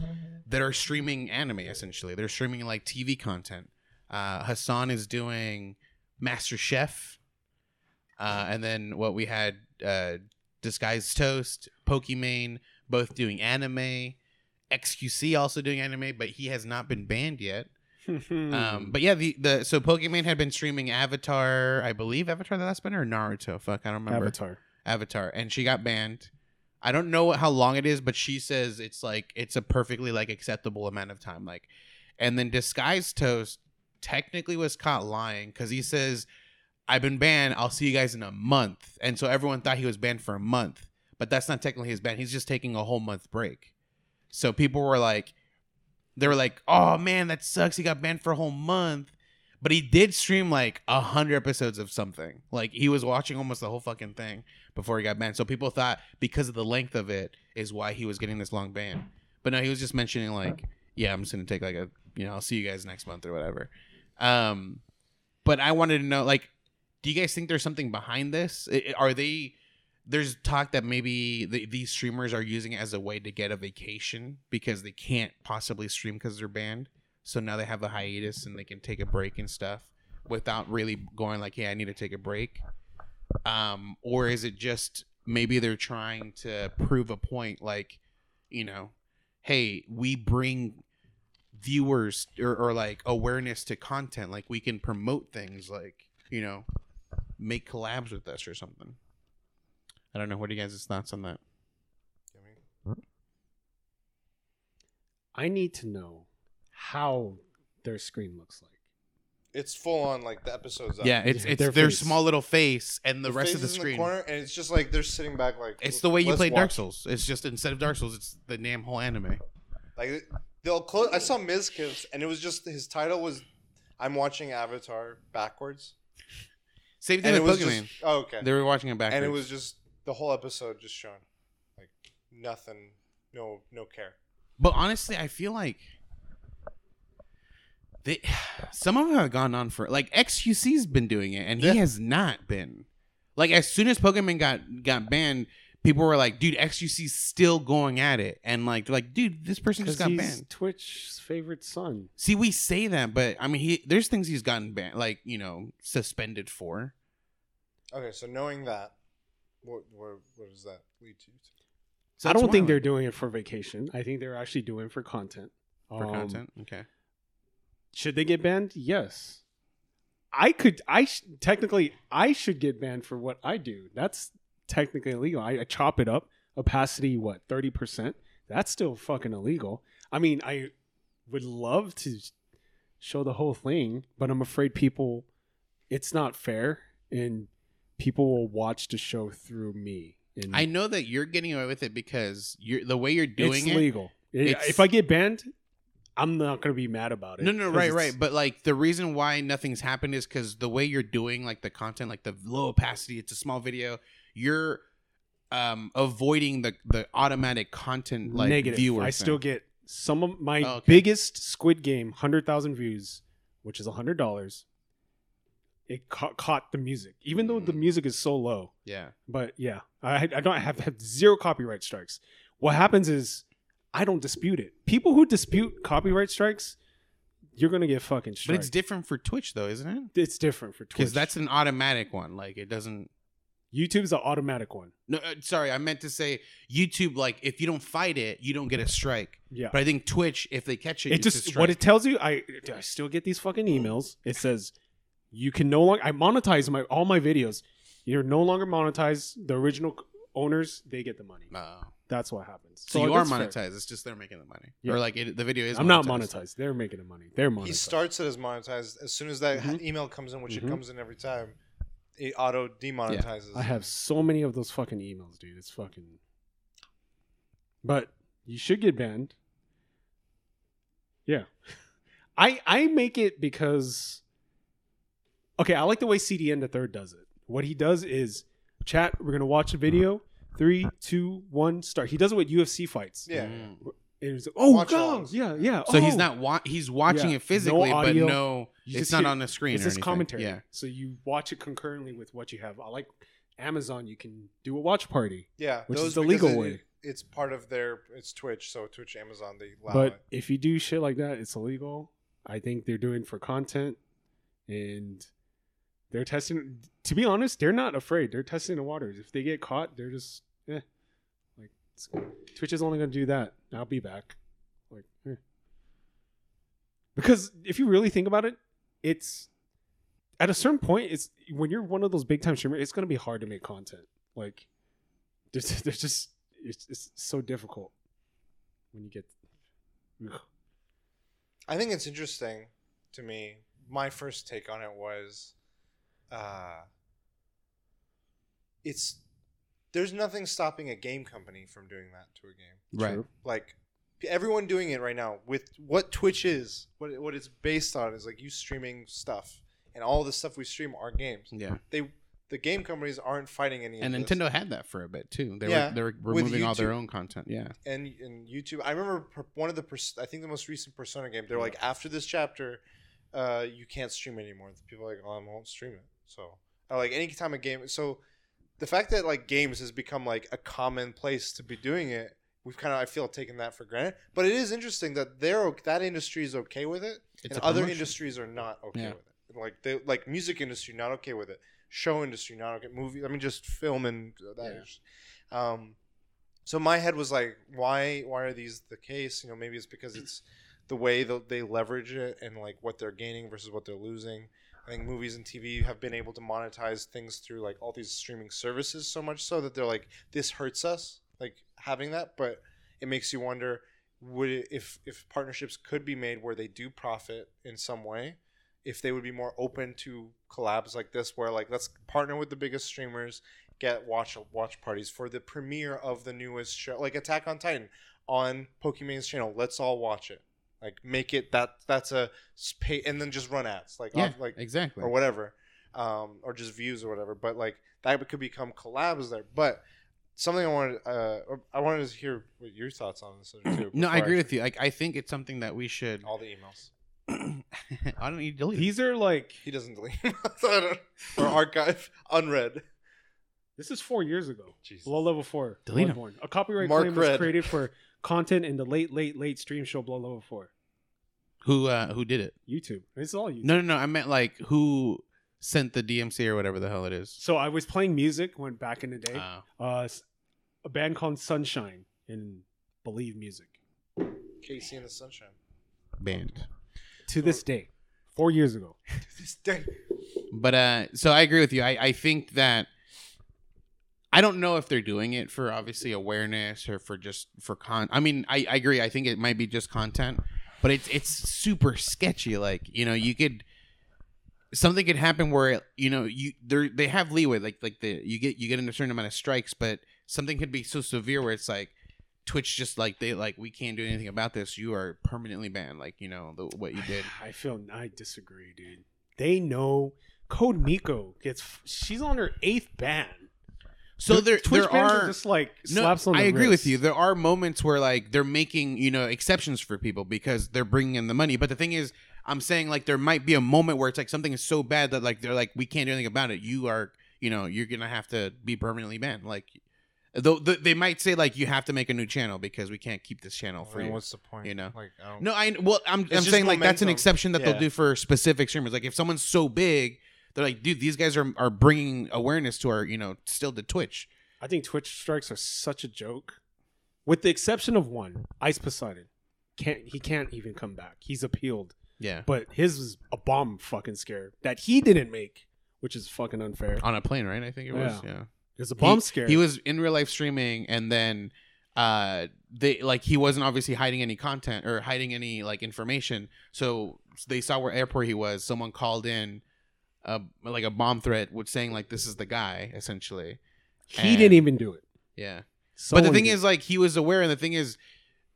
[SPEAKER 2] that are streaming anime. Essentially, they're streaming like TV content. Uh, Hasan is doing Master Chef, uh, and then what we had uh, Disguised Toast, Pokimane, both doing anime. XQC also doing anime, but he has not been banned yet. Um, but yeah, the the so Pokimane had been streaming Avatar, I believe Avatar the Last Bender or Naruto. Fuck, I don't remember.
[SPEAKER 3] Avatar.
[SPEAKER 2] Avatar, and she got banned. I don't know how long it is, but she says it's like it's a perfectly like acceptable amount of time. Like, and then Disguised Toast technically was caught lying because he says, "I've been banned. I'll see you guys in a month," and so everyone thought he was banned for a month, but that's not technically his ban. He's just taking a whole month break. So people were like, they were like, "Oh man, that sucks. He got banned for a whole month." But he did stream like a hundred episodes of something. Like he was watching almost the whole fucking thing before he got banned. So people thought because of the length of it is why he was getting this long ban. But no, he was just mentioning like, yeah, I'm just gonna take like a, you know, I'll see you guys next month or whatever. Um, but I wanted to know, like, do you guys think there's something behind this? Are they? There's talk that maybe the, these streamers are using it as a way to get a vacation because they can't possibly stream because they're banned. So now they have a hiatus and they can take a break and stuff without really going like, "Hey, I need to take a break." Um, or is it just maybe they're trying to prove a point, like, you know, hey, we bring viewers or, or like awareness to content, like we can promote things, like you know, make collabs with us or something. I don't know. What are you guys' thoughts on that?
[SPEAKER 3] I need to know how their screen looks like.
[SPEAKER 1] It's full on like the episodes. up.
[SPEAKER 2] Yeah, it's it's
[SPEAKER 3] their
[SPEAKER 2] their
[SPEAKER 3] face.
[SPEAKER 2] small little face and the,
[SPEAKER 1] The
[SPEAKER 2] rest of the
[SPEAKER 1] is in
[SPEAKER 2] screen.
[SPEAKER 1] corner, and it's just like they're sitting back like.
[SPEAKER 2] it's the way you
[SPEAKER 1] "Let's
[SPEAKER 2] play Dark
[SPEAKER 1] watch."
[SPEAKER 2] Souls. It's just instead of Dark Souls, it's the damn whole anime.
[SPEAKER 1] Like they'll close. I saw Mizkif's, and it was just his title was, "I'm watching Avatar backwards,"
[SPEAKER 2] Same thing
[SPEAKER 1] it
[SPEAKER 2] with Pokimane.
[SPEAKER 1] just oh, okay,
[SPEAKER 2] They were watching it backwards.
[SPEAKER 1] and it was just the whole episode just shown, like nothing, no no care.
[SPEAKER 2] But honestly, I feel like They, some of them have gone on for like XQC's been doing it, and he
[SPEAKER 1] Yeah.
[SPEAKER 2] has not been. Like as soon as Pokimane got got banned, people were like, "Dude, XQC's still going at it," and like, they're like, "Dude, this person just got
[SPEAKER 3] he's
[SPEAKER 2] banned."
[SPEAKER 3] Twitch's favorite son.
[SPEAKER 2] See, we say that, but I mean, he there's things he's gotten banned, like you know, suspended for.
[SPEAKER 1] Okay, so knowing that, what what, what does that lead to?
[SPEAKER 2] So
[SPEAKER 3] I don't think they're doing it for vacation. I think they're actually doing it for content.
[SPEAKER 2] for
[SPEAKER 3] Um,
[SPEAKER 2] content. Okay.
[SPEAKER 3] Should they get banned? Yes. I could. I sh- technically I should get banned for what I do. That's technically illegal. I, I chop it up. Opacity, what thirty percent? That's still fucking illegal. I mean, I would love to show the whole thing, but I'm afraid people. It's not fair, and people will watch the show through me. And
[SPEAKER 2] I know that you're getting away with it because you're the way you're doing
[SPEAKER 3] it's
[SPEAKER 2] it.
[SPEAKER 3] legal.
[SPEAKER 2] it's-
[SPEAKER 3] if I get banned, I'm not gonna be mad about it.
[SPEAKER 2] No, no, right, right. But like the reason why nothing's happened is because the way you're doing like the content, like the low opacity, it's a small video. You're um avoiding the the automatic content like
[SPEAKER 3] negative.
[SPEAKER 2] viewer.
[SPEAKER 3] I still get some of my
[SPEAKER 2] Oh, okay.
[SPEAKER 3] biggest Squid Game, hundred thousand views, which is a hundred dollars. It ca- caught the music, even though the
[SPEAKER 2] Mm.
[SPEAKER 3] music is so low.
[SPEAKER 2] yeah.
[SPEAKER 3] But yeah, I, I don't have, have zero copyright strikes. What happens is I don't dispute it. People who dispute copyright strikes, you're gonna get fucking
[SPEAKER 2] But it's different for Twitch though, isn't it?
[SPEAKER 3] it's different for Twitch
[SPEAKER 2] Because that's an automatic one. Like it doesn't.
[SPEAKER 3] YouTube's an automatic one.
[SPEAKER 2] No, uh, sorry, I meant to say YouTube. Like if you don't fight it, you don't get a strike.
[SPEAKER 3] Yeah.
[SPEAKER 2] But I think Twitch, if they catch it,
[SPEAKER 3] it
[SPEAKER 2] it's a
[SPEAKER 3] just what it tells you I I still get these fucking emails. It says you can no longer I monetize my all my videos. You're no longer monetized. The original owners they get the money.
[SPEAKER 2] Oh.
[SPEAKER 3] That's what happens.
[SPEAKER 2] So, you are
[SPEAKER 3] that's fair.
[SPEAKER 2] monetized. It's just they're making the money,
[SPEAKER 3] Yeah.
[SPEAKER 2] or like it, the video is.
[SPEAKER 3] I'm not monetized. They're making the money. They're monetized.
[SPEAKER 1] He starts it as monetized. As soon as that
[SPEAKER 3] Mhm.
[SPEAKER 1] email comes in, which
[SPEAKER 3] Mhm.
[SPEAKER 1] it comes in every time, it auto demonetizes.
[SPEAKER 3] I have so many of those fucking emails, dude. It's fucking. But you should get banned. Yeah, I I make it because. Okay, I like the way CDN the third does it. What he does is, chat. We're gonna watch a video. Three, two, one, start. He does it with UFC fights.
[SPEAKER 1] Yeah.
[SPEAKER 2] Mm.
[SPEAKER 3] And it's like, oh
[SPEAKER 1] Watch
[SPEAKER 3] god,
[SPEAKER 1] alongs.
[SPEAKER 3] yeah, yeah.
[SPEAKER 2] So he's
[SPEAKER 3] oh.
[SPEAKER 2] not wa- he's watching
[SPEAKER 3] Yeah.
[SPEAKER 2] it physically,
[SPEAKER 3] No
[SPEAKER 2] but no,
[SPEAKER 3] You
[SPEAKER 2] it's not
[SPEAKER 3] hear-
[SPEAKER 2] on the screen.
[SPEAKER 3] It's
[SPEAKER 2] or
[SPEAKER 3] just commentary.
[SPEAKER 2] Yeah.
[SPEAKER 3] So you watch it concurrently with what you have. I like Amazon. You can do a watch party.
[SPEAKER 1] Yeah,
[SPEAKER 3] Which is the legal
[SPEAKER 1] it-
[SPEAKER 3] way.
[SPEAKER 1] it's part of their. It's Twitch, so Twitch, Amazon, they allow
[SPEAKER 3] but
[SPEAKER 1] it.
[SPEAKER 3] if you do shit like that, it's illegal. I think they're doing for content, and they're testing. To be honest, they're not afraid. They're testing the waters. If they get caught, they're just eh. Like it's- Twitch is only going to do that. I'll be back. Like eh. because if you really think about it, it's at a certain point. It's when you're one of those big time streamers. It's going to be hard to make content. Like there's, there's just it's, it's so difficult when you get. Ugh.
[SPEAKER 1] I think it's interesting to me. My first take on it was, uh, it's there's nothing stopping a game company from doing that to a game.
[SPEAKER 2] Right.
[SPEAKER 1] Like everyone doing it right now with what Twitch is, what what it's based on is like you streaming stuff, and all the stuff we stream are games.
[SPEAKER 2] Yeah.
[SPEAKER 1] They the game companies aren't fighting any.
[SPEAKER 2] And
[SPEAKER 1] of this.
[SPEAKER 2] Nintendo had that for a bit too. They
[SPEAKER 1] Yeah,
[SPEAKER 2] were they were removing all their own content. Yeah.
[SPEAKER 1] and and YouTube. I remember one of the I think the most recent Persona game. They're like after this chapter, uh, you can't stream anymore. People are like, oh, I won't stream it. So or like any time a game. So the fact that like games has become like a common place to be doing it, we've kind of I feel taken that for granted. But it is interesting that they're that industry is okay with it,
[SPEAKER 2] It's
[SPEAKER 1] and other industries are not okay
[SPEAKER 2] Yeah.
[SPEAKER 1] with it. Like they like music industry not okay with it, show industry not okay, movie. I mean, just film and that.
[SPEAKER 2] Yeah.
[SPEAKER 1] Um, so my head was like, why? Why are these the case? You know, maybe it's because it's the way that they leverage it and like what they're gaining versus what they're losing. I think movies and TV have been able to monetize things through like all these streaming services so much so that they're like, this hurts us, like having that, but it makes you wonder would it, if if partnerships could be made where they do profit in some way if they would be more open to collabs like this where like let's partner with the biggest streamers get watch watch parties for the premiere of the newest show like attack on titan on Pokimane's channel let's all watch it like make it that that's a pay and then just run ads like
[SPEAKER 2] Yeah.
[SPEAKER 1] off- like
[SPEAKER 2] exactly.
[SPEAKER 1] or whatever, um, or just views or whatever. But like that could become collabs there. But something I wanted uh, I wanted to hear what your thoughts on this too.
[SPEAKER 2] no, I
[SPEAKER 1] before
[SPEAKER 2] agree with you. Like I think it's something that we should
[SPEAKER 1] All the emails.
[SPEAKER 2] I don't need to delete.
[SPEAKER 3] These are like
[SPEAKER 1] He doesn't delete them. I don't- or archive unread.
[SPEAKER 3] this is four years ago.
[SPEAKER 1] Jesus.
[SPEAKER 3] Below level four.
[SPEAKER 2] Delete 'em.
[SPEAKER 3] Bloodborne. A copyright
[SPEAKER 1] Mark
[SPEAKER 3] claim was created for content in the late, late, late stream show below level four.
[SPEAKER 2] Who uh who did it?
[SPEAKER 3] YouTube. It's all YouTube.
[SPEAKER 2] No, no, no. I meant like who sent the DMC or whatever the hell it is.
[SPEAKER 3] So I was playing music when back in the day.
[SPEAKER 2] Oh.
[SPEAKER 3] Uh, s- a band called Sunshine in Believe Music.
[SPEAKER 1] KC and the Sunshine.
[SPEAKER 2] band.
[SPEAKER 3] To this day, four years ago.
[SPEAKER 1] to This day.
[SPEAKER 2] But uh so I agree with you. I I think that I don't know if they're doing it for obviously awareness or for just for con I mean, I, I agree. I think it might be just content, but it's it's super sketchy. Like, you know, you could something could happen where you know you they they have leeway like like the you get you get in a certain amount of strikes but something could be so severe where it's like twitch just like they like we can't do anything about this you are permanently banned like you know the, what you did
[SPEAKER 3] I feel I disagree, dude. They know Code Miko gets. She's on her eighth ban.
[SPEAKER 2] so
[SPEAKER 3] The
[SPEAKER 2] there
[SPEAKER 3] Twitch
[SPEAKER 2] there
[SPEAKER 3] bans
[SPEAKER 2] are
[SPEAKER 3] just like
[SPEAKER 2] No,
[SPEAKER 3] slaps on.
[SPEAKER 2] I agree
[SPEAKER 3] wrist.
[SPEAKER 2] with you. There are moments where like they're making you know exceptions for people because they're bringing in the money. But the thing is, I'm saying like there might be a moment where it's like something is so bad that like they're like we can't do anything about it. You are you know you're gonna have to be permanently banned. Like though th- they might say like you have to make a new channel because we can't keep this channel for you.
[SPEAKER 1] what's the point?
[SPEAKER 2] you know?
[SPEAKER 1] like I don't.
[SPEAKER 2] No, I well I'm I'm
[SPEAKER 1] just
[SPEAKER 2] saying like that's an
[SPEAKER 1] momentum.
[SPEAKER 2] exception that
[SPEAKER 1] Yeah.
[SPEAKER 2] they'll do for specific streamers. Like if someone's so big. They're like, dude, these guys are, are bringing awareness to our, you know, still to Twitch.
[SPEAKER 3] I think Twitch strikes are such a joke, with the exception of one, Ice Poseidon. Can't he can't even come back. He's appealed,
[SPEAKER 2] Yeah.
[SPEAKER 3] but his was a bomb fucking scare that he didn't make, which is fucking unfair.
[SPEAKER 2] On a plane, right? I think it was.
[SPEAKER 3] Yeah.
[SPEAKER 2] Yeah.
[SPEAKER 3] It was a bomb
[SPEAKER 2] he,
[SPEAKER 3] scare.
[SPEAKER 2] He was in real life streaming, and then uh, they like he wasn't obviously hiding any content or hiding any like information. So they saw where airport he was. Someone called in, uh, like a bomb threat, with saying like this is the guy essentially.
[SPEAKER 3] he
[SPEAKER 2] and-
[SPEAKER 3] didn't even do it.
[SPEAKER 2] Yeah. but the thing
[SPEAKER 3] did.
[SPEAKER 2] is, like, he was aware, and the thing is,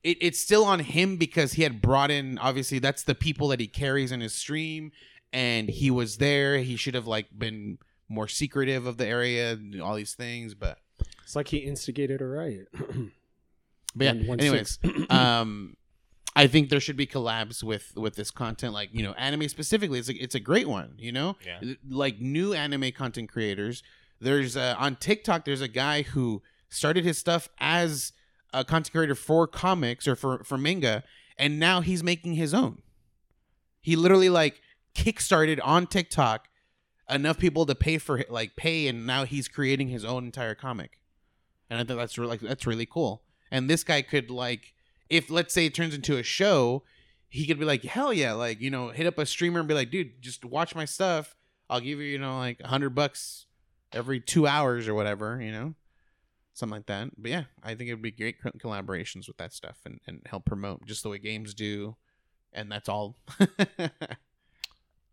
[SPEAKER 2] it, it's still on him because he had brought in. Obviously, that's the people that he carries in his stream, and he was there. He should have like been more secretive of the area, and all these things, but.
[SPEAKER 3] it's like he instigated a riot.
[SPEAKER 2] But yeah,
[SPEAKER 3] One- one
[SPEAKER 2] anyways, um, I think there should be collabs with with this content, like you know, anime specifically. It's a, it's a great one, you know,
[SPEAKER 1] Yeah.
[SPEAKER 2] like new anime content creators. There's uh, on TikTok. There's a guy who started his stuff as a content creator for comics or for for manga, and now he's making his own. He literally like kickstarted on TikTok enough people to pay for like pay, and now he's creating his own entire comic. And I think that's really like that's really cool. And this guy could like, if let's say it turns into a show, he could be like, hell yeah, like you know, hit up a streamer and be like, dude, just watch my stuff. I'll give you you know like a hundred bucks every two hours or whatever, you know, something like that. But yeah, I think it would be great collaborations with that stuff and and help promote just the way games do. And that's all.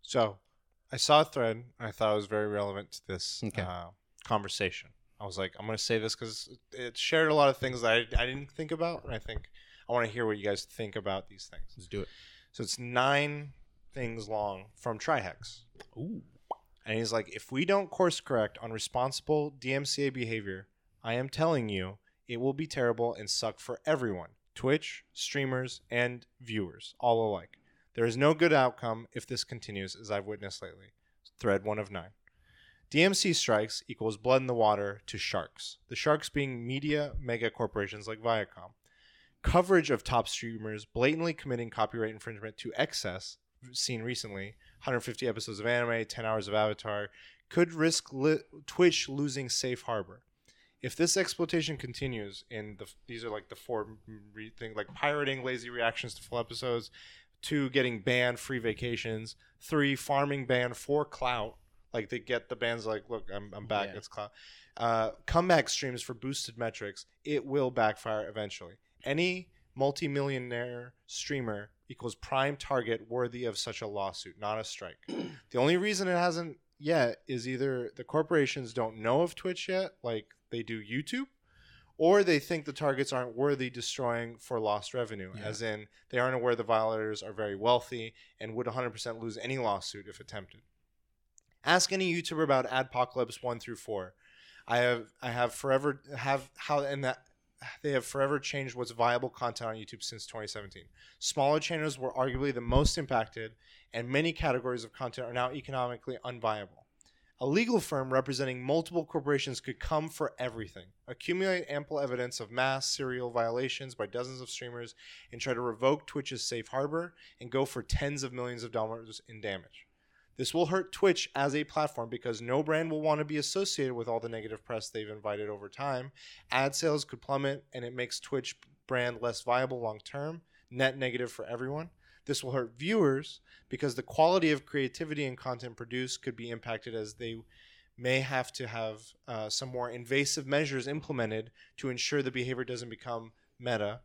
[SPEAKER 1] So, I saw a thread and I thought it was very relevant to this
[SPEAKER 2] Okay.
[SPEAKER 1] uh, conversation. I was like, I'm going to say this because it shared a lot of things that I, I didn't think about, and I think I want to hear what you guys think about these things.
[SPEAKER 2] Let's do it.
[SPEAKER 1] So it's nine things long from Trihex,
[SPEAKER 2] Ooh.
[SPEAKER 1] and he's like, if we don't course correct on responsible DMCA behavior, I am telling you, it will be terrible and suck for everyone. Twitch, streamers, and viewers, all alike. There is no good outcome if this continues, as I've witnessed lately. Thread one of nine. DMC strikes equals blood in the water to sharks. The sharks being media mega corporations like Viacom. Coverage of top streamers blatantly committing copyright infringement to excess, seen recently 150 episodes of anime, 10 hours of Avatar, could risk li- Twitch losing safe harbor. If this exploitation continues, in the these are like the four re- things like pirating, lazy reactions to full episodes, two getting banned, free vacations, three farming ban for clout, like they get the bands like, look, I'm, I'm back,
[SPEAKER 2] Yeah.
[SPEAKER 1] it's clout. Uh, comeback streams for boosted metrics, it will backfire eventually. Any multimillionaire streamer equals prime target worthy of such a lawsuit, not a strike. the only reason it hasn't yet is either the corporations don't know of Twitch yet, like they do YouTube, or they think the targets aren't worthy destroying for lost revenue,
[SPEAKER 2] Yeah.
[SPEAKER 1] as in they aren't aware the violators are very wealthy and would 100% lose any lawsuit if attempted. Ask any YouTuber about Adpocalypse 1 through 4. I have I have forever have how and that they have forever changed what's viable content on YouTube since 2017. Smaller channels were arguably the most impacted, and many categories of content are now economically unviable. A legal firm representing multiple corporations could come for everything, accumulate ample evidence of mass serial violations by dozens of streamers, and try to revoke Twitch's safe harbor and go for tens of millions of dollars in damage. This will hurt Twitch as a platform because no brand will want to be associated with all the negative press they've invited over time. Ad sales could plummet, and it makes Twitch brand less viable long term, net negative for everyone. This will hurt viewers because the quality of creativity and content produced could be impacted as they may have to have uh, some more invasive measures implemented to ensure the behavior doesn't become meta.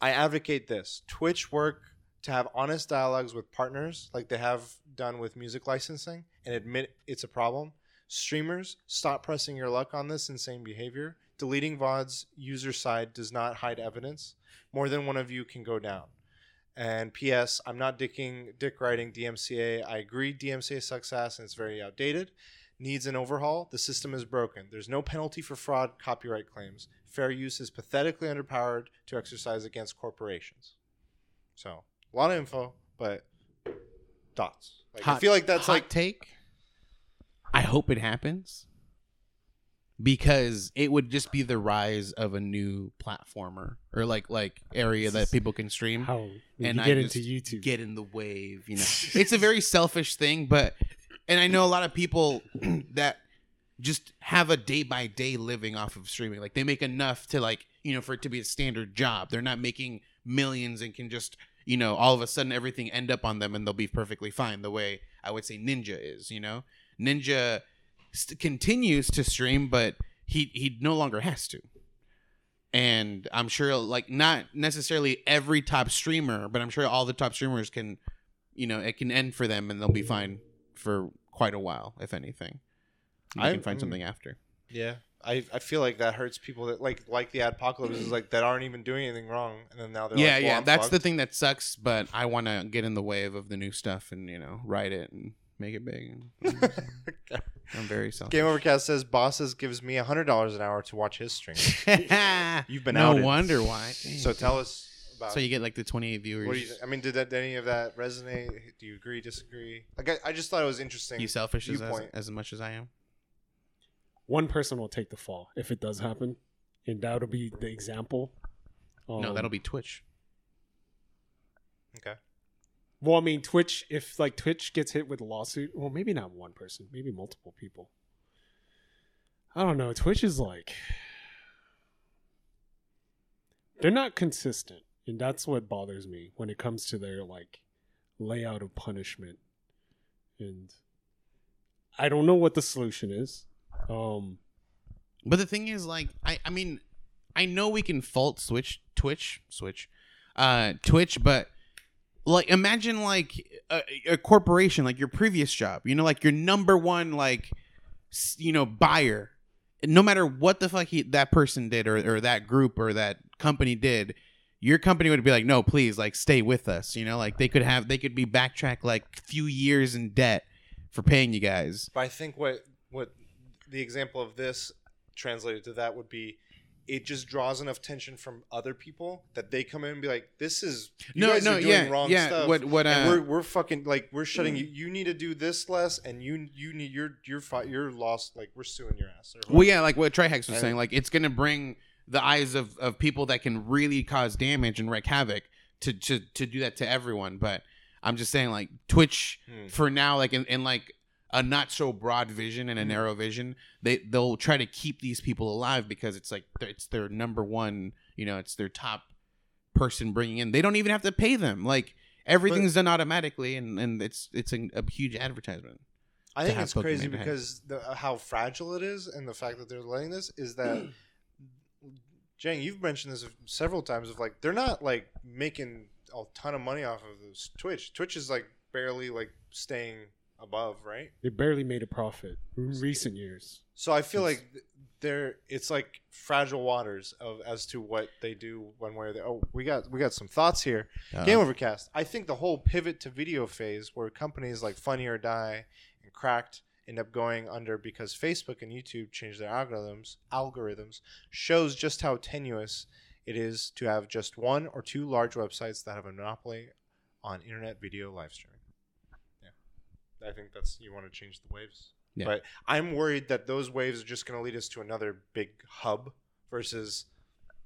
[SPEAKER 1] I advocate this Twitch work to have honest dialogues with partners like they have done with music licensing and admit it's a problem. Streamers, stop pressing your luck on this insane behavior. Deleting VOD's user side does not hide evidence. More than one of you can go down. And P.S. I'm not dicking, dick writing DMCA. I agree DMCA sucks ass and it's very outdated. Needs an overhaul. The system is broken. There's no penalty for fraud copyright claims. Fair use is pathetically underpowered to exercise against corporations. So, a lot of info, but thoughts. Like, I feel like that's
[SPEAKER 2] hot
[SPEAKER 1] like
[SPEAKER 2] take. I hope it happens because it would just be the rise of a new platformer or like like area that people can stream.
[SPEAKER 3] How
[SPEAKER 2] And
[SPEAKER 3] you
[SPEAKER 2] I
[SPEAKER 3] get into YouTube?
[SPEAKER 2] get in the wave, you know. it's a very selfish thing, but and I know a lot of people that just have a day by day living off of streaming. Like they make enough to like, you know, for it to be a standard job. They're not making millions and can just, you know, all of a sudden everything end up on them and they'll be perfectly fine the way I would say Ninja is, you know. Ninja st- continues to stream but he he no longer has to and I'm sure like not necessarily every top streamer, but I'm sure all the top streamers can, you know, it can end for them and they'll be fine for quite a while, if anything. You
[SPEAKER 1] I-
[SPEAKER 2] can find
[SPEAKER 1] mm.
[SPEAKER 2] something after.
[SPEAKER 1] Yeah, I, I feel like that hurts people that like like the apocalypse is like that aren't even doing anything wrong, and then now they're
[SPEAKER 2] yeah,
[SPEAKER 1] like, well,
[SPEAKER 2] yeah,
[SPEAKER 1] I'm
[SPEAKER 2] that's the thing that sucks. But I want to get in the wave of the new stuff and you know write it and make it big. I'm very selfish.
[SPEAKER 1] Game Overcast says bosses gives me hundred dollars an hour to watch his stream. You've been out.
[SPEAKER 2] no
[SPEAKER 1] outed.
[SPEAKER 2] wonder why.
[SPEAKER 1] so tell us about.
[SPEAKER 2] So you get like the 28 viewers.
[SPEAKER 1] what do you? I mean, did that did any of that resonate? Do you agree? Disagree? Like, I, I just thought it was interesting.
[SPEAKER 2] You selfish as, as,
[SPEAKER 1] viewpoint.
[SPEAKER 2] as much as I am.
[SPEAKER 3] One person will take the fall if it does happen, and that'll be the example.
[SPEAKER 2] no,
[SPEAKER 3] Um,
[SPEAKER 2] that'll be Twitch.
[SPEAKER 1] Okay.
[SPEAKER 3] Well, I mean, Twitch. If like Twitch gets hit with a lawsuit, well, maybe not one person, maybe multiple people. I don't know. Twitch is like they're not consistent, and that's what bothers me when it comes to their like layout of punishment. And I don't know what the solution is. Um,
[SPEAKER 2] But the thing is, like, I, I mean, I know we can fault Switch, Twitch, Switch, uh, Twitch, but like, imagine like a, a corporation, like your previous job, you know, like your number one, like, you know, buyer. No matter what the fuck he, that person did, or, or that group or that company did, your company would be like, no, please, like, stay with us. You know, like they could have, they could be backtracked like few years in debt for paying you guys.
[SPEAKER 1] But I think what what the example of this translated to that would be it just draws enough tension from other people that they come in and be like, "This is you
[SPEAKER 2] no,
[SPEAKER 1] guys
[SPEAKER 2] no,
[SPEAKER 1] are doing
[SPEAKER 2] yeah,
[SPEAKER 1] wrong
[SPEAKER 2] yeah.
[SPEAKER 1] stuff."
[SPEAKER 2] What, what? Uh,
[SPEAKER 1] and we're we're fucking like we're shutting you. You need to do this less, and you you need you're you're fi- you're lost. Like we're suing your ass. Or
[SPEAKER 2] Well, yeah, like what Trihex was
[SPEAKER 1] I-
[SPEAKER 2] saying, like it's gonna bring the eyes of, of people that can really cause damage and wreak havoc to, to to do that to everyone. But I'm just saying, like Twitch
[SPEAKER 1] Hmm.
[SPEAKER 2] for now, like in, in like a not so broad vision and a mm-hmm. narrow vision, they they'll try to keep these people alive because it's like it's their number one, you know, it's their top person bringing in. They don't even have to pay them. Like everything's done automatically, and and it's it's a, a huge advertisement.
[SPEAKER 1] I think it's
[SPEAKER 2] Pokemon
[SPEAKER 1] crazy
[SPEAKER 2] in the head.
[SPEAKER 1] because the, uh, how fragile it is, and the fact that they're letting this is that. Jang, you've mentioned this several times. Of like, they're not like making a ton of money off of this Twitch. Twitch is like barely like staying above, right?
[SPEAKER 3] they barely made a profit in recent years.
[SPEAKER 1] So I feel like th- they're it's like fragile waters of as to what they do one way or the oh we got we got some thoughts here. Game Overcast. I think the whole pivot to video phase where companies like Funny or Die and Cracked end up going under because Facebook and YouTube changed their algorithms. Algorithms shows just how tenuous it is to have just one or two large websites that have a monopoly on internet video live streaming. I think that's you want to change the waves.
[SPEAKER 2] Yeah.
[SPEAKER 1] But I'm worried that those waves are just going to lead us to another big hub versus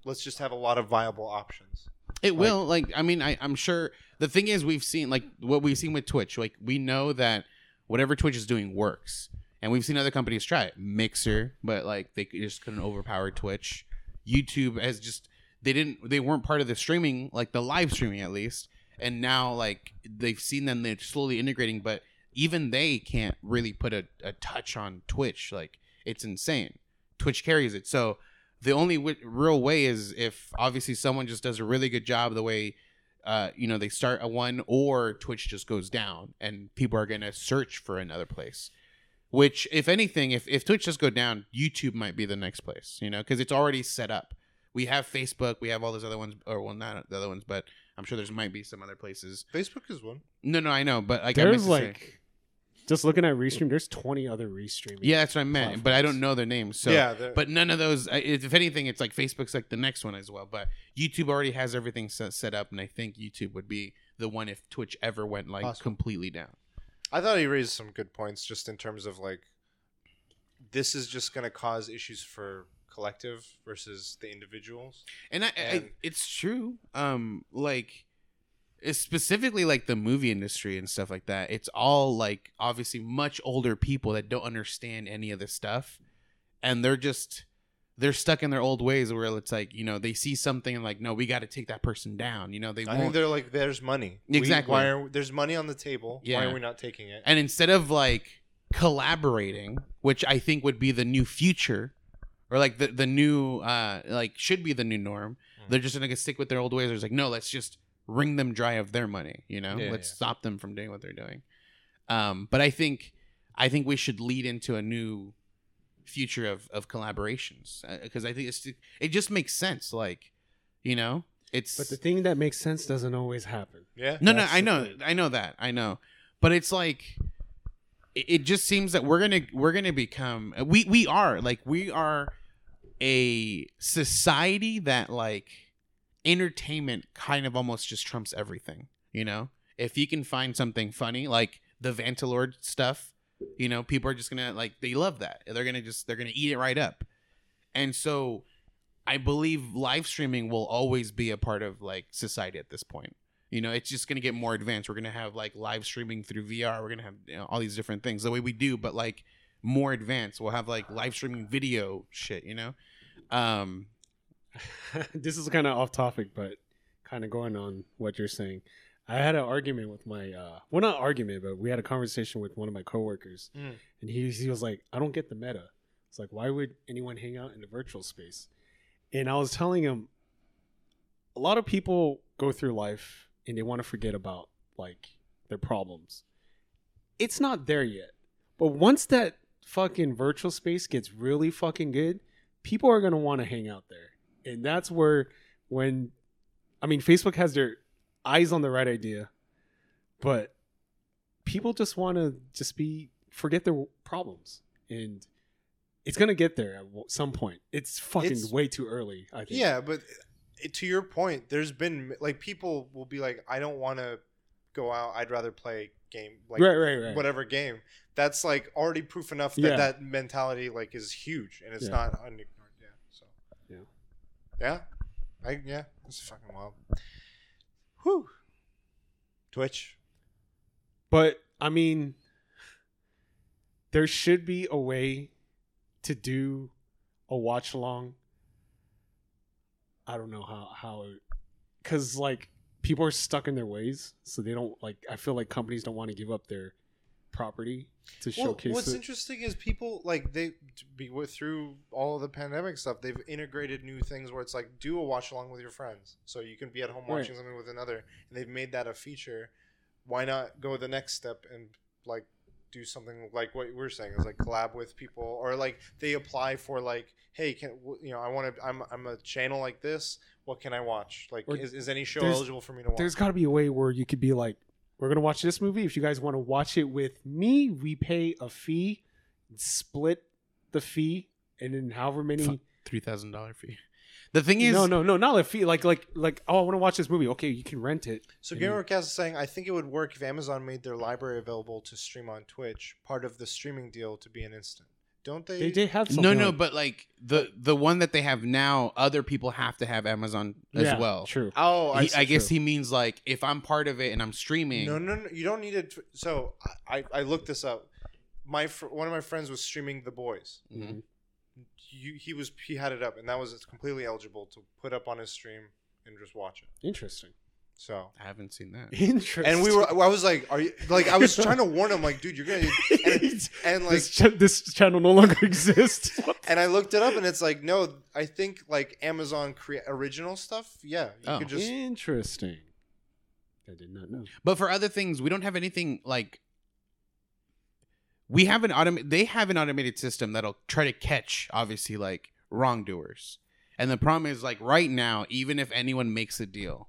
[SPEAKER 1] let's just have a lot of viable options.
[SPEAKER 2] It will. Like, I mean, I, I'm sure the thing is, we've seen like what we've seen with Twitch. Like, we know that whatever Twitch is doing works, and we've seen other companies try it. Mixer, but like they just couldn't overpower Twitch. YouTube has just they didn't they weren't part of the streaming like the live streaming at least, and now like they've seen them they're slowly integrating, but even they can't really put a, a touch on Twitch. Like, it's insane. Twitch carries it. So the only w- real way is if obviously someone just does a really good job the way uh, you know they start a one or twitch just goes down and people are going to search for another place which if anything if, if twitch just go down youtube might be the next place you know because it's already set up we have facebook we have all those other ones or well not the other ones but i'm sure there's might be some other places
[SPEAKER 1] Facebook is one.
[SPEAKER 2] no no i know but like
[SPEAKER 3] There's like just looking at restream. There's 20 other restreaming.
[SPEAKER 2] yeah that's what i meant but i don't know their names so
[SPEAKER 1] yeah, they're-
[SPEAKER 2] but none of those if anything it's like facebook's like the next one as well but youtube already has everything set, set up and i think youtube would be the one if twitch ever went like
[SPEAKER 1] Possible.
[SPEAKER 2] completely down
[SPEAKER 1] I thought he raised some good points just in terms of like this is just going to cause issues for collective versus the individuals.
[SPEAKER 2] and I, I
[SPEAKER 1] And-
[SPEAKER 2] it's true um like it's specifically like the movie industry and stuff like that it's all like obviously much older people that don't understand any of this stuff and they're just they're stuck in their old ways where it's like you know they see something and like no we got to take that person down you know they
[SPEAKER 1] I think they're like, there's money. We-
[SPEAKER 2] Exactly.
[SPEAKER 1] why are there's money on the table? Why are we not taking it?
[SPEAKER 2] and instead of like collaborating which i think would be the new future or like the, the new uh like should be the new norm
[SPEAKER 1] Mm.
[SPEAKER 2] they're just gonna stick with their old ways it's like no let's just wring them dry of their money you know
[SPEAKER 1] Yeah,
[SPEAKER 2] let's
[SPEAKER 1] yeah.
[SPEAKER 2] stop them from doing what they're doing um but i think i think we should lead into a new future of of collaborations because i think it's it just makes sense like you know it's
[SPEAKER 3] But the thing that makes sense doesn't always happen.
[SPEAKER 1] yeah.
[SPEAKER 2] no, no, I know,
[SPEAKER 3] thing.
[SPEAKER 2] I know that, I know, but it's like, it, it just seems that we're gonna we're gonna become we we are like we are a society that like entertainment kind of almost just trumps everything. You know, if you can find something funny like the Vantalord stuff, you know, people are just gonna like they love that. They're gonna just they're gonna eat it right up, and so. I believe live streaming will always be a part of like society at this point you know it's just to get more advanced we're to have like live streaming through vr we're to have you know, all these different things the way we do but like more advanced we'll have like live streaming video shit you know um
[SPEAKER 3] this is kind of off topic, but kind of going on what you're saying. I had an argument with my, uh, well, not argument, but we had a conversation with one of my coworkers,
[SPEAKER 1] Mm.
[SPEAKER 3] and he he was like, "I don't get the meta." It's like, why would anyone hang out in a virtual space? And I was telling him, a lot of people go through life and they want to forget about like their problems. It's not there yet, but once that fucking virtual space gets really fucking good, people are gonna want to hang out there and that's where when i mean facebook has their eyes on the right idea but people just want to just be forget their problems and it's gonna get there at some point it's fucking
[SPEAKER 1] It's-
[SPEAKER 3] way too early i think
[SPEAKER 1] Yeah, but eh, to your point, there's been like people will be like, I don't want to go out. I'd rather play game like
[SPEAKER 3] right right right
[SPEAKER 1] whatever game. That's like already proof enough that
[SPEAKER 3] Yeah.
[SPEAKER 1] that mentality like is huge and it's
[SPEAKER 3] Yeah.
[SPEAKER 1] not. Yeah. I yeah. It's fucking wild. Whew. Twitch.
[SPEAKER 3] but i mean there should be a way to do a watch along i don't know how how because like people are stuck in their ways so they don't like i feel like companies don't want to give up their property to
[SPEAKER 1] Well,
[SPEAKER 3] showcase
[SPEAKER 1] what's
[SPEAKER 3] it
[SPEAKER 1] interesting is people like they be with through all of the pandemic stuff. They've integrated new things where it's like do a watch along with your friends, so you can be at home
[SPEAKER 3] Right.
[SPEAKER 1] watching something with another, and they've made that a feature. Why not go the next step and like do something like what we're saying is like collab with people or like they apply for like hey can you know I want to I'm I'm a channel like this what can I watch like is, is any show eligible for me to watch
[SPEAKER 3] there's got to be a way where you could be like we're gonna watch this movie if you guys want to watch it with me we pay a fee split the fee, and then however many.
[SPEAKER 2] Three thousand dollar fee. The thing is,
[SPEAKER 3] no, no, no, not a fee. Like, like, like. Oh, I want to watch this movie. Okay, you can rent it.
[SPEAKER 1] So
[SPEAKER 3] Mhm.
[SPEAKER 1] Gamercast is saying, I think it would work if Amazon made their library available to stream on Twitch, part of the streaming deal to be an instant. Don't they?
[SPEAKER 3] They, they have something
[SPEAKER 2] no, no,
[SPEAKER 3] like-
[SPEAKER 2] but like the the one that they have now, other people have to have Amazon as
[SPEAKER 3] Yeah,
[SPEAKER 2] well.
[SPEAKER 3] True.
[SPEAKER 1] Oh, I,
[SPEAKER 2] He-
[SPEAKER 1] see.
[SPEAKER 2] I guess
[SPEAKER 3] true.
[SPEAKER 2] he means like if I'm part of it and I'm streaming.
[SPEAKER 1] No, no, no. You don't need it. So I, I looked this up. My fr- one of my friends was streaming The Boys.
[SPEAKER 2] Mhm.
[SPEAKER 1] You, he was he had it up, and that was completely eligible to put up on his stream and just watch it.
[SPEAKER 3] Interesting.
[SPEAKER 1] So.
[SPEAKER 2] I haven't seen that.
[SPEAKER 3] Interesting.
[SPEAKER 1] And we were. I was like, "Are you like?" I was trying to warn him, like, "Dude, you're gonna." And, and like,
[SPEAKER 3] this, ch- this channel no longer exists.
[SPEAKER 1] And I looked it up, and it's like, no, I think like Amazon create original stuff. Yeah, you
[SPEAKER 2] Oh.
[SPEAKER 1] could just.
[SPEAKER 3] Interesting. I did not know.
[SPEAKER 2] But for other things, we don't have anything like. We have an autom- They have an automated system that'll try to catch, obviously, like wrongdoers. And the problem is, like right now, even if anyone makes a deal,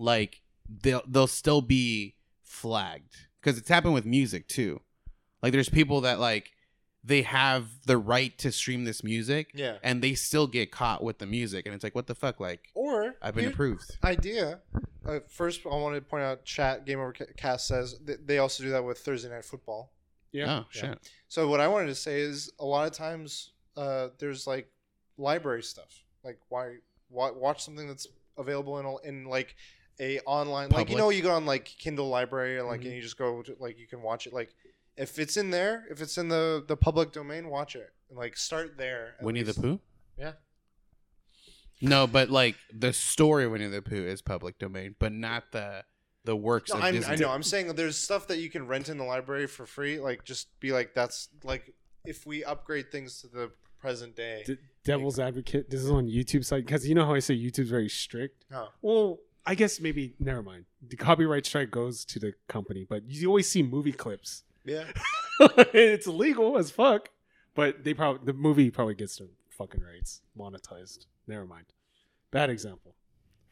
[SPEAKER 2] like they'll they'll still be flagged because it's happened with music too. Like there's people that like they have the right to stream this music,
[SPEAKER 1] Yeah.
[SPEAKER 2] and they still get caught with the music, and it's like, what the fuck? Like
[SPEAKER 1] Or
[SPEAKER 2] I've been approved.
[SPEAKER 1] idea. Uh, first, I wanted to point out. Chat Game Over Cast says that they also do that with Thursday Night Football.
[SPEAKER 3] Yeah.
[SPEAKER 2] Oh shit.
[SPEAKER 1] So what I wanted to say is, a lot of times uh, there's like library stuff. Like why, why watch something that's available in a, in like a online like you know you go on like Kindle library and like
[SPEAKER 3] Mhm.
[SPEAKER 1] and you just go to, like you can watch it like if it's in there if it's in the the public domain watch it and like start there. at
[SPEAKER 2] Winnie the. Pooh?
[SPEAKER 1] Yeah.
[SPEAKER 2] No, but like the story of Winnie the Pooh is public domain, but not the the works
[SPEAKER 1] No,
[SPEAKER 2] of
[SPEAKER 1] I'm,
[SPEAKER 2] Disney.
[SPEAKER 1] I know. I'm saying there's stuff that you can rent in the library for free. Like, just be like, that's like, if we upgrade things to the present day.
[SPEAKER 3] D- Devil's Advocate. This is on YouTube site because you know how I say YouTube's very strict.
[SPEAKER 1] Huh.
[SPEAKER 3] Well, I guess maybe never mind. The copyright strike goes to the company, but you always see movie clips.
[SPEAKER 1] Yeah.
[SPEAKER 3] it's illegal as fuck, but they probably the movie probably gets the fucking rights monetized. Never mind. Bad example.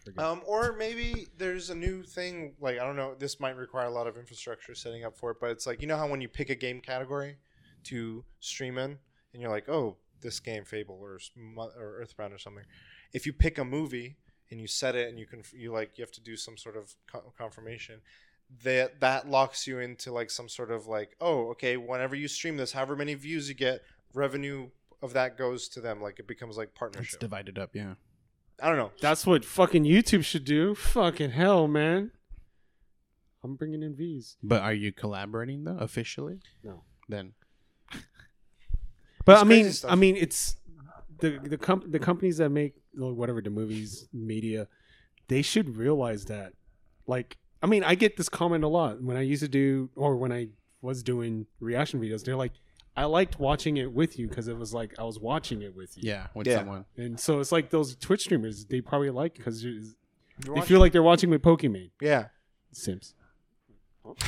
[SPEAKER 3] Forget.
[SPEAKER 1] Um, or maybe there's a new thing. Like, I don't know. This might require a lot of infrastructure setting up for it, but it's like you know how when you pick a game category to stream in, and you're like, oh, this game, Fable or or Earthbound or something. If you pick a movie and you set it, and you can you like you have to do some sort of co- confirmation. That that locks you into like some sort of like, oh, okay. Whenever you stream this, however many views you get, revenue of that goes to them. Like it becomes like
[SPEAKER 2] it's
[SPEAKER 1] partnership.
[SPEAKER 2] divided up, yeah.
[SPEAKER 1] I don't know.
[SPEAKER 3] That's what fucking YouTube should do. Fucking hell, man. I'm bringing in V's.
[SPEAKER 2] But are you collaborating though officially?
[SPEAKER 3] No.
[SPEAKER 2] Then
[SPEAKER 3] But
[SPEAKER 1] It's
[SPEAKER 3] I mean,
[SPEAKER 1] stuff.
[SPEAKER 3] I mean, it's the the comp- the companies that make like, whatever the movies, media, they should realize that. Like, I mean, I get this comment a lot when I used to do or when I was doing reaction videos. They're like, I liked watching it with you because it was like I was watching it with you.
[SPEAKER 2] yeah, with
[SPEAKER 1] Yeah.
[SPEAKER 2] someone.
[SPEAKER 3] And so it's like those Twitch streamers. They probably like because they
[SPEAKER 1] watching-
[SPEAKER 3] feel like they're watching with Pokimane.
[SPEAKER 1] yeah.
[SPEAKER 3] Sims.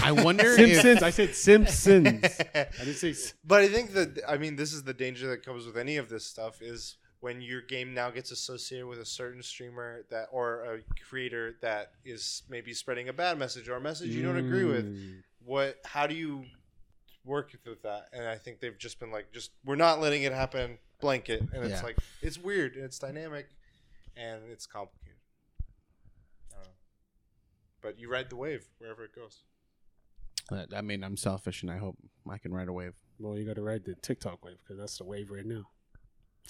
[SPEAKER 2] I wonder if
[SPEAKER 3] Simpsons. I said Simpsons. I didn't say.
[SPEAKER 1] But I think that I mean this is the danger that comes with any of this stuff is when your game now gets associated with a certain streamer that or a creator that is maybe spreading a bad message or a message you don't agree with.
[SPEAKER 3] Mm.
[SPEAKER 1] What how do you work with that? And I think they've just been like just we're not letting it happen blanket and it's
[SPEAKER 2] Yeah.
[SPEAKER 1] like it's weird and it's dynamic and it's complicated. I don't know. But you ride the wave wherever it goes.
[SPEAKER 2] But, I mean, I'm selfish and I hope I can ride a wave,
[SPEAKER 3] Well, you got to ride the TikTok wave because that's the wave right now.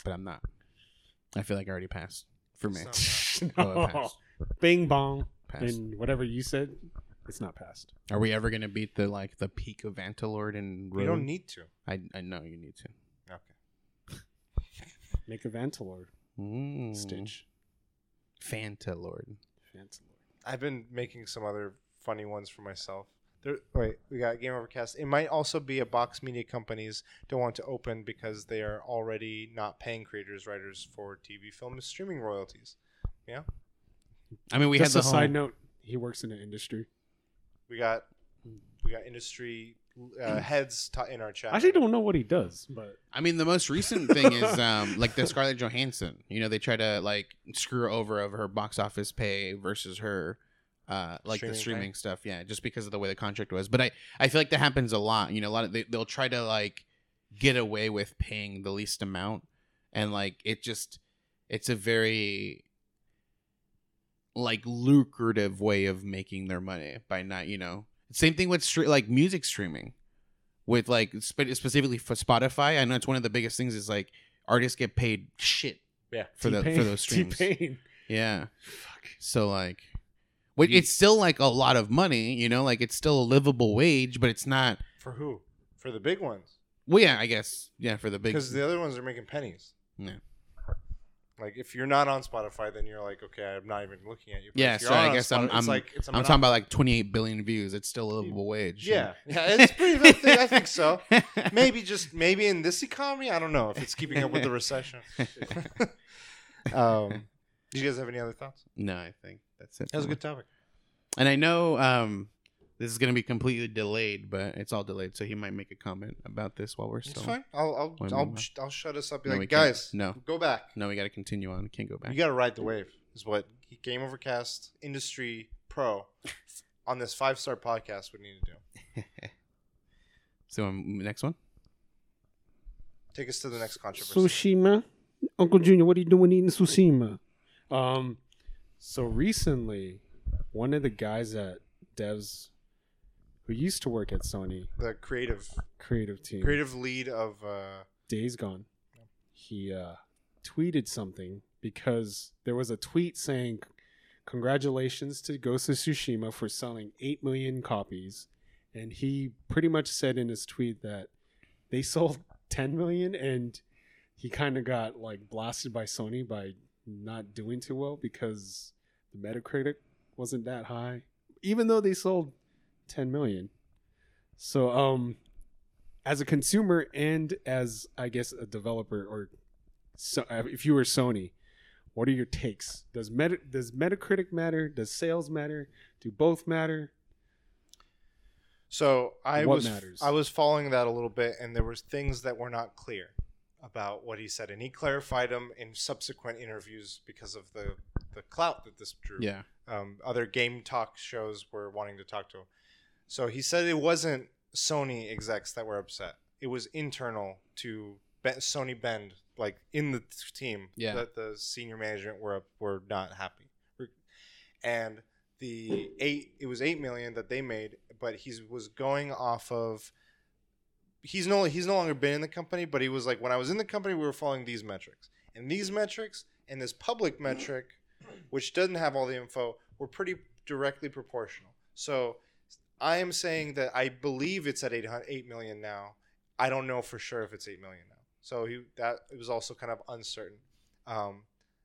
[SPEAKER 2] but I'm not. I feel like I already passed for me.
[SPEAKER 1] It's
[SPEAKER 2] Oh, passed.
[SPEAKER 3] Bing bong.
[SPEAKER 2] Passed.
[SPEAKER 3] And whatever you said, it's not passed.
[SPEAKER 2] Are we ever gonna beat the like the peak of Vantalord and
[SPEAKER 1] You don't need to.
[SPEAKER 2] I I know you need to.
[SPEAKER 1] Okay.
[SPEAKER 3] Make a Vantalord.
[SPEAKER 2] Mm.
[SPEAKER 3] Stitch.
[SPEAKER 2] Fantalord.
[SPEAKER 3] Vantalord.
[SPEAKER 1] I've been making some other funny ones for myself. There, wait, we got Game Overcast. It might also be a box media companies don't want to open because they are already not paying creators, writers for TV, film, and streaming royalties. Yeah.
[SPEAKER 2] I mean, we
[SPEAKER 3] Just
[SPEAKER 2] had
[SPEAKER 3] a
[SPEAKER 2] the
[SPEAKER 3] side note. He works in the industry.
[SPEAKER 1] We got we got industry uh, heads ta- in our chat.
[SPEAKER 3] I actually don't know what he does, but
[SPEAKER 2] I mean, the most recent thing is um like the Scarlett Johansson. You know, they try to like screw over of her box office pay versus her uh like
[SPEAKER 1] Streaming
[SPEAKER 2] the streaming stuff. Yeah, just because of the way the contract was. But I I feel like that happens a lot. You know, a lot of they, they'll try to like get away with paying the least amount and like it just it's a very like lucrative way of making their money by not you know same thing with stre- like music streaming with like spe- specifically for spotify i know it's one of the biggest things is like artists get paid shit
[SPEAKER 1] Yeah.
[SPEAKER 2] for the for those streams
[SPEAKER 3] T-Pain.
[SPEAKER 2] yeah
[SPEAKER 3] Fuck.
[SPEAKER 2] so like
[SPEAKER 3] You-
[SPEAKER 2] it's still like a lot of money you know like it's still a livable wage but it's not
[SPEAKER 1] For who? For the big ones.
[SPEAKER 2] well yeah i guess yeah for the big
[SPEAKER 1] Because the other ones are making pennies.
[SPEAKER 2] Yeah.
[SPEAKER 1] Like if you're not on Spotify, then you're like, okay, I'm not even looking at you. But
[SPEAKER 2] Yeah,
[SPEAKER 1] if
[SPEAKER 2] so I guess
[SPEAKER 1] Spotify,
[SPEAKER 2] I'm- I'm-
[SPEAKER 1] like
[SPEAKER 2] i'm talking about like 28 billion views it's still a livable wage
[SPEAKER 1] Yeah, yeah, it's pretty. I think, I think so. Maybe just maybe in this economy, I don't know if it's keeping up with the recession. um, do you guys have any other thoughts?
[SPEAKER 2] no i think that's it
[SPEAKER 1] That was a good topic.
[SPEAKER 2] and i know um this is gonna be completely delayed but it's all delayed so he might make a comment about this while we're still.
[SPEAKER 1] It's fine. I'll I'll I'll, sh- I'll shut us up. Be
[SPEAKER 2] No,
[SPEAKER 1] like, guys,
[SPEAKER 2] No.
[SPEAKER 1] go back.
[SPEAKER 2] no we gotta continue on can't go back
[SPEAKER 1] You got to ride the wave. Is what Game Overcast Industry Pro on this five star podcast would need to do.
[SPEAKER 2] so um, next one
[SPEAKER 1] Take us to the next controversy.
[SPEAKER 3] Tsushima. Uncle Junior, what are you doing eating Tsushima? Um, so recently, one of the guys at Devs who used to work at Sony
[SPEAKER 1] The creative
[SPEAKER 3] creative team,
[SPEAKER 1] creative lead of uh,
[SPEAKER 3] Days Gone, he uh, tweeted something because there was a tweet saying, "Congratulations to Ghost of Tsushima for selling eight million copies," and he pretty much said in his tweet that they sold ten million, and he kind of got like blasted by Sony by not doing too well because the Metacritic wasn't that high, even though they sold ten million. So, um, as a consumer and as I guess a developer or so, uh, if you were Sony, what are your takes? Does Meta, does Metacritic matter? Does sales matter? Do both matter?
[SPEAKER 1] So I
[SPEAKER 3] What
[SPEAKER 1] was
[SPEAKER 3] matters?
[SPEAKER 1] I was following that a little bit, and there was things that were not clear about what he said, and he clarified them in subsequent interviews because of the the clout that this drew.
[SPEAKER 2] yeah
[SPEAKER 1] Um, other game talk shows were wanting to talk to him. So he said it wasn't Sony execs that were upset. It was internal to Be- Sony Bend, like in the team.
[SPEAKER 2] Yeah.
[SPEAKER 1] That the senior management were were not happy, and the eight it was eight million that they made, but he was going off of. He's no he's no longer been in the company, but he was like when I was in the company, we were following these metrics, and these metrics and this public metric, which doesn't have all the info, were pretty directly proportional. So I am saying that I believe it's at 8, 8 million now. I don't know for sure if it's 8 million now. So he that it was also kind of uncertain. Um,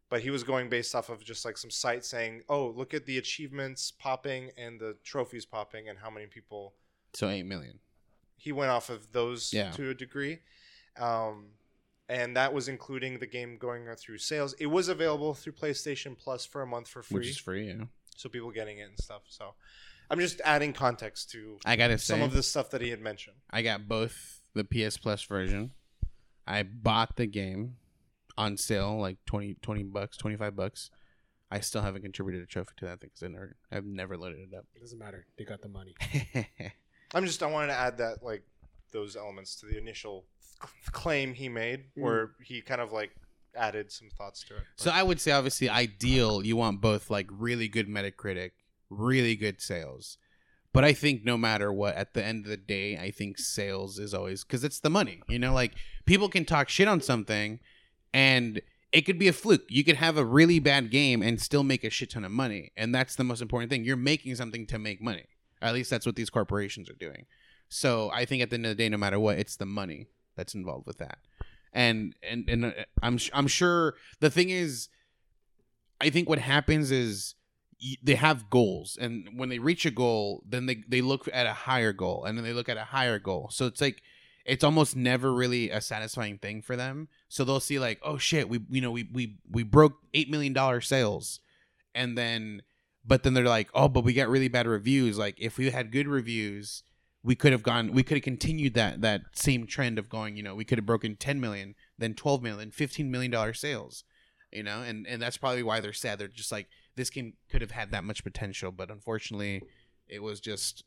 [SPEAKER 1] but he was going based off of just like some site saying, "Oh, look at the achievements popping and the trophies popping and how many people."
[SPEAKER 2] so 8 million
[SPEAKER 1] He went off of those
[SPEAKER 2] Yeah.
[SPEAKER 1] to a degree. Um, and that was including the game going through sales. It was available through PlayStation Plus for a month for free
[SPEAKER 2] which is free yeah
[SPEAKER 1] so people getting it and stuff. So I'm just adding context to
[SPEAKER 2] i gotta
[SPEAKER 1] some
[SPEAKER 2] say
[SPEAKER 1] of the stuff that he had mentioned.
[SPEAKER 2] I got both the PS Plus version. I bought the game on sale, like 20, 20 bucks, 25 bucks. I still haven't contributed a trophy to that thing because I never, I've never loaded it up.
[SPEAKER 3] It doesn't matter. They got the money.
[SPEAKER 2] up.
[SPEAKER 1] I'm just I wanted to add that like those elements to the initial claim he made, mm. where he kind of like added some thoughts to it.
[SPEAKER 2] so I would say, obviously, ideal, you want both like really good Metacritic, really good sales. But I think no matter what, at the end of the day, I think sales is always because it's the money. You know, like people can talk shit on something and it could be a fluke. You could have a really bad game and still make a shit ton of money. And that's the most important thing. You're making something to make money. At least that's what these corporations are doing. So I think at the end of the day, no matter what, it's the money that's involved with that. And and and uh, I'm I'm sure the thing is, I think what happens is they have goals, and when they reach a goal, then they they look at a higher goal, and then they look at a higher goal. So it's like it's almost never really a satisfying thing for them. So they'll see like, oh shit, we you know we we we broke eight million dollar sales, and then but then they're like, oh, but we got really bad reviews. Like if we had good reviews, we could have gone, we could have continued that that same trend of going. You know, we could have broken ten million, then twelve million, fifteen million dollar sales. You know, and and that's probably why they're sad. They're just like this game could have had that much potential, but unfortunately, it was just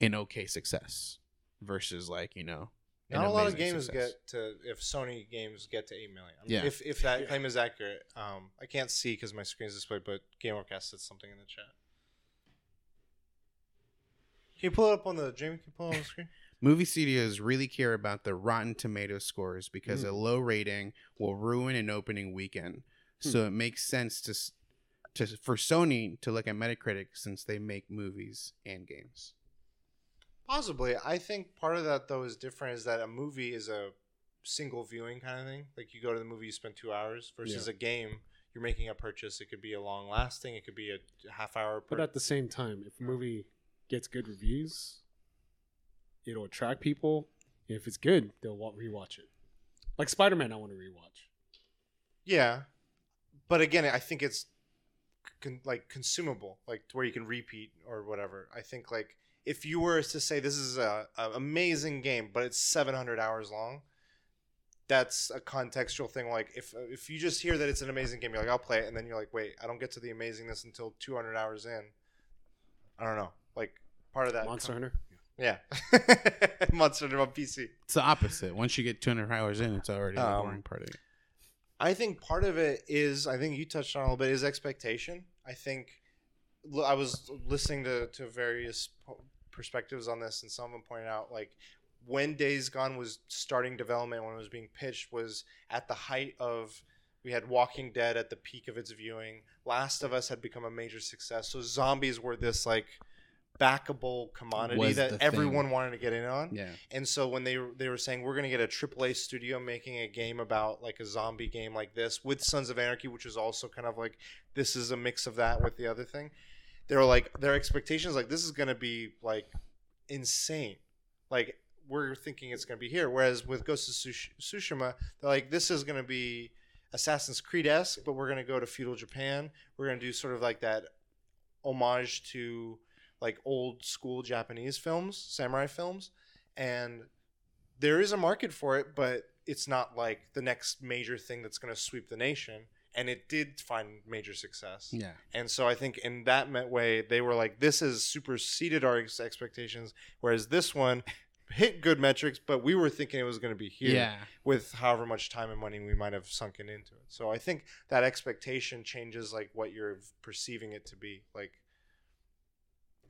[SPEAKER 2] an okay success versus like you know
[SPEAKER 1] Not a lot of games
[SPEAKER 2] success.
[SPEAKER 1] get to if Sony games get to eight million. I mean,
[SPEAKER 2] Yeah.
[SPEAKER 1] If if that
[SPEAKER 3] Yeah.
[SPEAKER 1] claim is accurate, um, I can't see because my screen is displayed, but GameOrcast said something in the chat. Can you pull it up on the Jamie? Can you pull it on the screen?
[SPEAKER 2] Movie studios really care about the Rotten Tomato scores because
[SPEAKER 3] Mm.
[SPEAKER 2] a low rating will ruin an opening weekend.
[SPEAKER 3] Hmm.
[SPEAKER 2] So it makes sense to to for Sony to look at Metacritic since they make movies and games.
[SPEAKER 1] Possibly. I think part of that though is different. Is that a movie is a single viewing kind of thing. Like you go to the movie, you spend two hours. Versus a game, you're making a purchase. It could be a long lasting. It could be a half hour.
[SPEAKER 3] But at the same time, if a movie gets good reviews, it'll attract people. If it's good, they'll wa- rewatch it. Like Spider Man, I want to rewatch.
[SPEAKER 1] Yeah, but again, I think it's con- like consumable, like to where you can repeat or whatever. I think like if you were to say this is a, a amazing game, but it's 700 hours long, that's a contextual thing. Like if if you just hear that it's an amazing game, you're like, I'll play it, and then you're like, wait, I don't get to the amazingness until 200 hours in. I don't know, like part of that.
[SPEAKER 3] Monster Hunter.
[SPEAKER 1] yeah, Monster Hunter on PC.
[SPEAKER 2] It's the opposite. Once you get 200 hours in, it's already the
[SPEAKER 1] Um,
[SPEAKER 2] boring part of it.
[SPEAKER 1] I think part of it is I think you touched on a little bit is expectation. I think I was listening to, to various perspectives on this, and some of them pointed out like when Days Gone was starting development, when it was being pitched, was at the height of we had Walking Dead at the peak of its viewing. Last of Us had become a major success, so zombies were this like backable commodity
[SPEAKER 2] Was
[SPEAKER 1] that
[SPEAKER 2] the thing.
[SPEAKER 1] everyone wanted to get in on.
[SPEAKER 2] Yeah.
[SPEAKER 1] And so when they they were saying we're going to get a AAA studio making a game about like a zombie game like this with Sons of Anarchy, which is also kind of like this is a mix of that with the other thing. They were like their expectations like this is going to be like insane. Like we're thinking it's going to be here. Whereas with Ghost of Tsush- Tsushima, they're like this is going to be Assassin's Creed esque, but we're going to go to feudal Japan. We're going to do sort of like that homage to like old school Japanese films, samurai films, and there is a market for it, but it's not like the next major thing that's going to sweep the nation. And it did find major success.
[SPEAKER 2] Yeah.
[SPEAKER 1] And so I think in that way, they were like, this has superseded our ex- expectations. Whereas this one hit good metrics, but we were thinking it was going to be here
[SPEAKER 2] Yeah.
[SPEAKER 1] with however much time and money we might have sunken into it. So I think that expectation changes like what you're perceiving it to be, like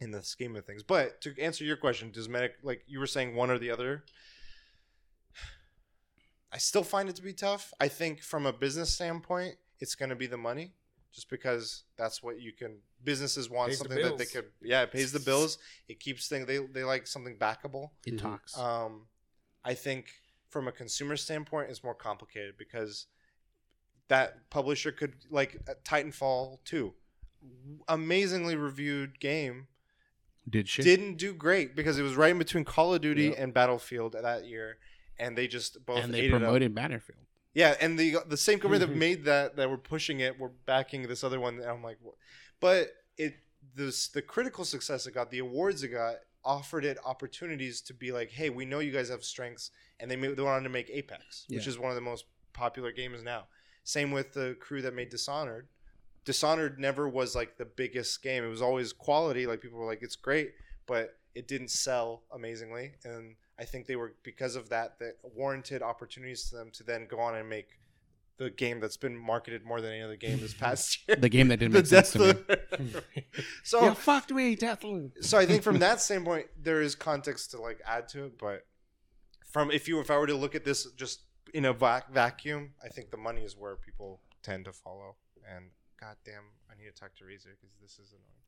[SPEAKER 1] in the scheme of things. But to answer your question, does medic like you were saying one or the other? I still find it to be tough. I think from a business standpoint, it's going to be the money, just because that's what you can. Businesses want
[SPEAKER 3] Pays the
[SPEAKER 1] something that they could. Yeah, it pays the bills. It keeps things. They they like something backable.
[SPEAKER 2] It
[SPEAKER 3] Mhm.
[SPEAKER 2] talks.
[SPEAKER 1] Um, I think from a consumer standpoint, it's more complicated because that publisher could like uh, Titanfall 2, amazingly reviewed game,
[SPEAKER 2] Did shit.
[SPEAKER 1] didn't do great because it was right in between Call of Duty
[SPEAKER 3] Yep.
[SPEAKER 1] and Battlefield that year, and they just both
[SPEAKER 2] and they
[SPEAKER 1] ate it up.
[SPEAKER 2] promoted Battlefield.
[SPEAKER 1] Yeah, and the the same company that
[SPEAKER 3] Mhm.
[SPEAKER 1] made that that were pushing it were backing this other one. And I'm like, what? but it this the critical success it got, the awards it got, offered it opportunities to be like, hey, we know you guys have strengths, and they made, they wanted to make Apex, which is one of the most popular games now. Same with the crew that made Dishonored. Dishonored never was like the biggest game. It was always quality. Like people were like, it's great, but it didn't sell amazingly. And I think they were because of that that warranted opportunities to them to then go on and make the game that's been marketed more than any other game this past year.
[SPEAKER 2] The game that didn't make sense to me.
[SPEAKER 1] So
[SPEAKER 3] you fucked me, Deathloop.
[SPEAKER 1] so I think from that standpoint, there is context to like add to it. But from if you if I were to look at this just in a vac- vacuum, I think the money is where people tend to follow. And goddamn, I need to talk to Razer because this is annoying.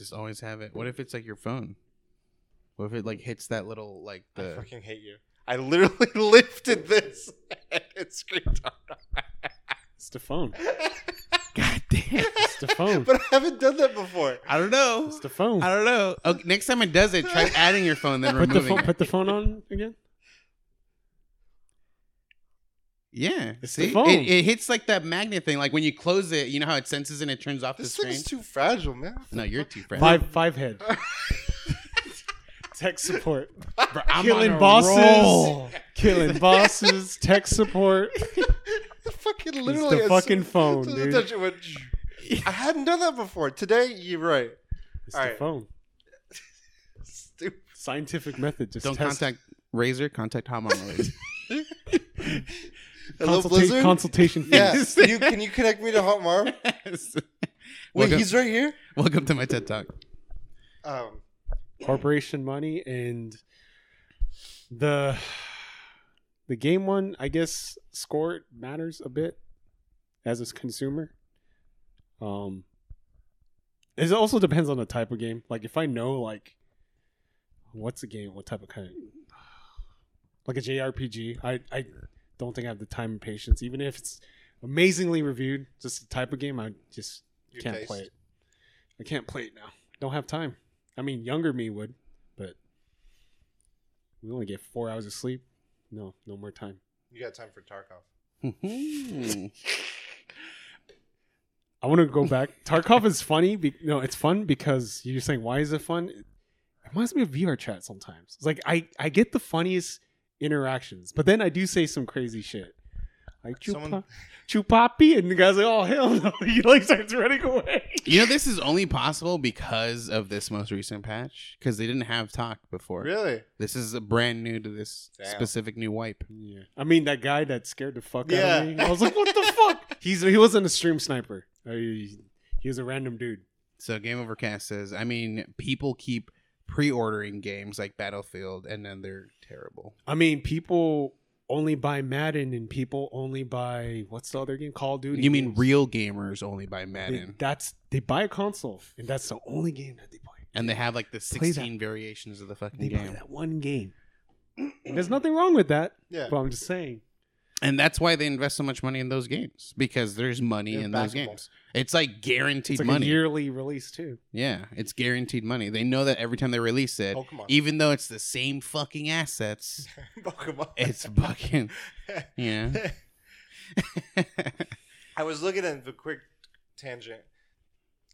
[SPEAKER 2] Just always have it. What if it's like your phone? What if it like hits that little like the?
[SPEAKER 1] I
[SPEAKER 2] the
[SPEAKER 1] fucking hate you. I literally lifted this and screamed.
[SPEAKER 3] It's the phone.
[SPEAKER 2] God damn.
[SPEAKER 3] It's the phone.
[SPEAKER 1] but I haven't done that before.
[SPEAKER 2] I don't know.
[SPEAKER 3] It's the phone.
[SPEAKER 2] I don't know. Okay, next time it does it, try adding your phone then
[SPEAKER 3] Put the
[SPEAKER 2] removing
[SPEAKER 3] phone.
[SPEAKER 2] it.
[SPEAKER 3] Put the phone on again.
[SPEAKER 2] Yeah.
[SPEAKER 3] It's
[SPEAKER 2] See,
[SPEAKER 3] the phone.
[SPEAKER 2] It, it hits like that magnet thing. Like when you close it, you know how it senses and it turns off
[SPEAKER 1] This
[SPEAKER 2] the
[SPEAKER 1] thing
[SPEAKER 2] screen.
[SPEAKER 1] is too fragile, man.
[SPEAKER 2] no, you're too fragile.
[SPEAKER 3] Five five head. Tech support.
[SPEAKER 2] I'm
[SPEAKER 3] killing bosses.
[SPEAKER 2] roll.
[SPEAKER 3] Killing bosses. Tech support.
[SPEAKER 1] fucking
[SPEAKER 3] It's
[SPEAKER 1] literally
[SPEAKER 3] the fucking
[SPEAKER 1] soon-
[SPEAKER 3] phone,
[SPEAKER 1] as soon as I
[SPEAKER 3] dude.
[SPEAKER 1] touch I hadn't done that before. Today, you're right.
[SPEAKER 3] It's
[SPEAKER 1] All
[SPEAKER 3] the
[SPEAKER 1] right.
[SPEAKER 3] phone.
[SPEAKER 1] Stupid.
[SPEAKER 3] Scientific method. Just
[SPEAKER 2] Don't
[SPEAKER 3] test.
[SPEAKER 2] contact Razer, contact Hot Mama Razor.
[SPEAKER 1] Hello,
[SPEAKER 3] Consulta-
[SPEAKER 1] Blizzard.
[SPEAKER 3] Consultation fees.
[SPEAKER 1] yeah, can you, can you connect me to Hot Marv?
[SPEAKER 2] Yes.
[SPEAKER 1] Wait,
[SPEAKER 2] welcome,
[SPEAKER 1] he's right here.
[SPEAKER 2] welcome to my TED Talk.
[SPEAKER 1] Um,
[SPEAKER 3] corporation money and the the game one i guess score matters a bit as a consumer um it also depends on the type of game like if i know like what's the game what type of kind like a jrpg i i don't think i have the time and patience even if it's amazingly reviewed just the type of game i just
[SPEAKER 1] your
[SPEAKER 3] can't
[SPEAKER 1] taste.
[SPEAKER 3] play it i can't play it now don't have time I mean, younger me would, but we only get four hours of sleep. No, no more time.
[SPEAKER 1] You got time for Tarkov?
[SPEAKER 3] I want to go back. Tarkov is funny. Be- no, it's fun because you're saying why is it fun? It reminds me of VR chat sometimes. It's like I I get the funniest interactions, but then I do say some crazy shit. Like
[SPEAKER 1] Someone-
[SPEAKER 3] chupa, chupapi, and the guy's like, "Oh hell no!" He like starts running away.
[SPEAKER 2] you know, this is only possible because of this most recent patch, because they didn't have talk before.
[SPEAKER 1] Really?
[SPEAKER 2] This is a brand new to this
[SPEAKER 1] Damn.
[SPEAKER 2] specific new wipe.
[SPEAKER 3] Yeah, I mean that guy that scared the fuck out of me. I was like, "What the fuck?" He's he wasn't a stream sniper. He, he was a random dude.
[SPEAKER 2] So Game Overcast says, I mean, people keep pre-ordering games like Battlefield, and then they're terrible.
[SPEAKER 3] I mean, people only buy Madden, and people only buy what's the other game? Call of Duty.
[SPEAKER 2] You mean
[SPEAKER 3] games.
[SPEAKER 2] real gamers only buy
[SPEAKER 3] They-
[SPEAKER 2] Madden,
[SPEAKER 3] that's they buy a console, and that's the only game that they play.
[SPEAKER 2] and they have like the 16 variations of the fucking
[SPEAKER 3] They buy
[SPEAKER 2] game,
[SPEAKER 3] that one game. There's nothing wrong with that,
[SPEAKER 1] Yeah.
[SPEAKER 3] but I'm just saying.
[SPEAKER 2] And that's why they invest so much money in those games because there's money
[SPEAKER 1] Yeah,
[SPEAKER 2] in those games. It's like guaranteed
[SPEAKER 3] It's like
[SPEAKER 2] money.
[SPEAKER 3] a yearly release too.
[SPEAKER 2] Yeah, it's guaranteed money. They know that every time they release it, oh,
[SPEAKER 1] Pokemon.
[SPEAKER 2] even though it's the same fucking assets, oh,
[SPEAKER 1] Pokemon.
[SPEAKER 2] it's fucking yeah.
[SPEAKER 1] I was looking at the quick tangent.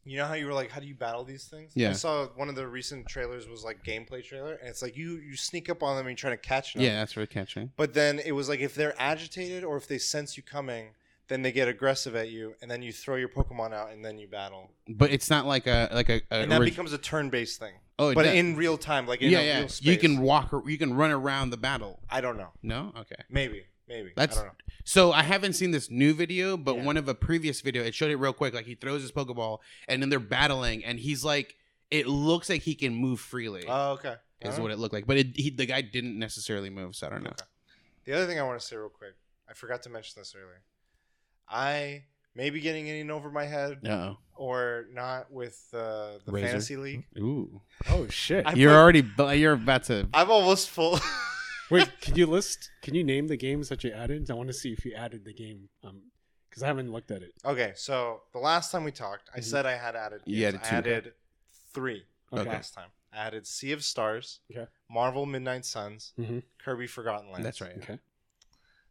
[SPEAKER 1] You know how you were like, how do you battle these things?
[SPEAKER 2] Yeah.
[SPEAKER 1] I saw one of the recent trailers was like gameplay trailer, and it's like you you sneak up on them and you try to catch them.
[SPEAKER 2] yeah, that's for catching.
[SPEAKER 1] But then it was like if they're agitated or if they sense you coming, then they get aggressive at you, and then you throw your Pokemon out, and then you battle,
[SPEAKER 2] But it's not like a like a, a
[SPEAKER 1] and that
[SPEAKER 2] orig-
[SPEAKER 1] becomes a turn-based thing.
[SPEAKER 2] oh,
[SPEAKER 1] But
[SPEAKER 2] does.
[SPEAKER 1] in real time, like in
[SPEAKER 2] yeah,
[SPEAKER 1] a
[SPEAKER 2] yeah, you can walk, or you can run around the battle.
[SPEAKER 1] I don't know.
[SPEAKER 2] No, okay.
[SPEAKER 1] Maybe. Maybe.
[SPEAKER 2] That's-
[SPEAKER 1] I don't know.
[SPEAKER 2] So I haven't seen this new video, but
[SPEAKER 1] Yeah.
[SPEAKER 2] one of a previous video, it showed it real quick. Like he throws his Pokeball, and then they're battling, and he's like, it looks like he can move freely.
[SPEAKER 1] Oh, okay.
[SPEAKER 2] is what it looked like, but it, he, the guy didn't necessarily move, so I don't know.
[SPEAKER 1] Okay. The other thing I want to say real quick, I forgot to mention this earlier. I may be getting in over my head
[SPEAKER 2] No.
[SPEAKER 1] or not with uh, the
[SPEAKER 2] Razor.
[SPEAKER 1] fantasy league.
[SPEAKER 2] Ooh.
[SPEAKER 3] Oh shit!
[SPEAKER 1] I
[SPEAKER 2] You're
[SPEAKER 1] put-
[SPEAKER 2] already bu- you're about to.
[SPEAKER 1] I'm almost full.
[SPEAKER 3] Wait, can you list? Can you name the games that you added? I want to see if you added the game, um, because I haven't looked at it.
[SPEAKER 1] okay, so the last time we talked, I
[SPEAKER 3] Mhm.
[SPEAKER 1] said I had added.
[SPEAKER 2] You
[SPEAKER 1] games.
[SPEAKER 2] added
[SPEAKER 1] I
[SPEAKER 2] two.
[SPEAKER 1] added three
[SPEAKER 3] Okay.
[SPEAKER 1] last time. I added Sea of Stars,
[SPEAKER 3] Okay.
[SPEAKER 1] Marvel Midnight Suns,
[SPEAKER 3] Mhm.
[SPEAKER 1] Kirby Forgotten Lands.
[SPEAKER 2] That's right.
[SPEAKER 3] Okay.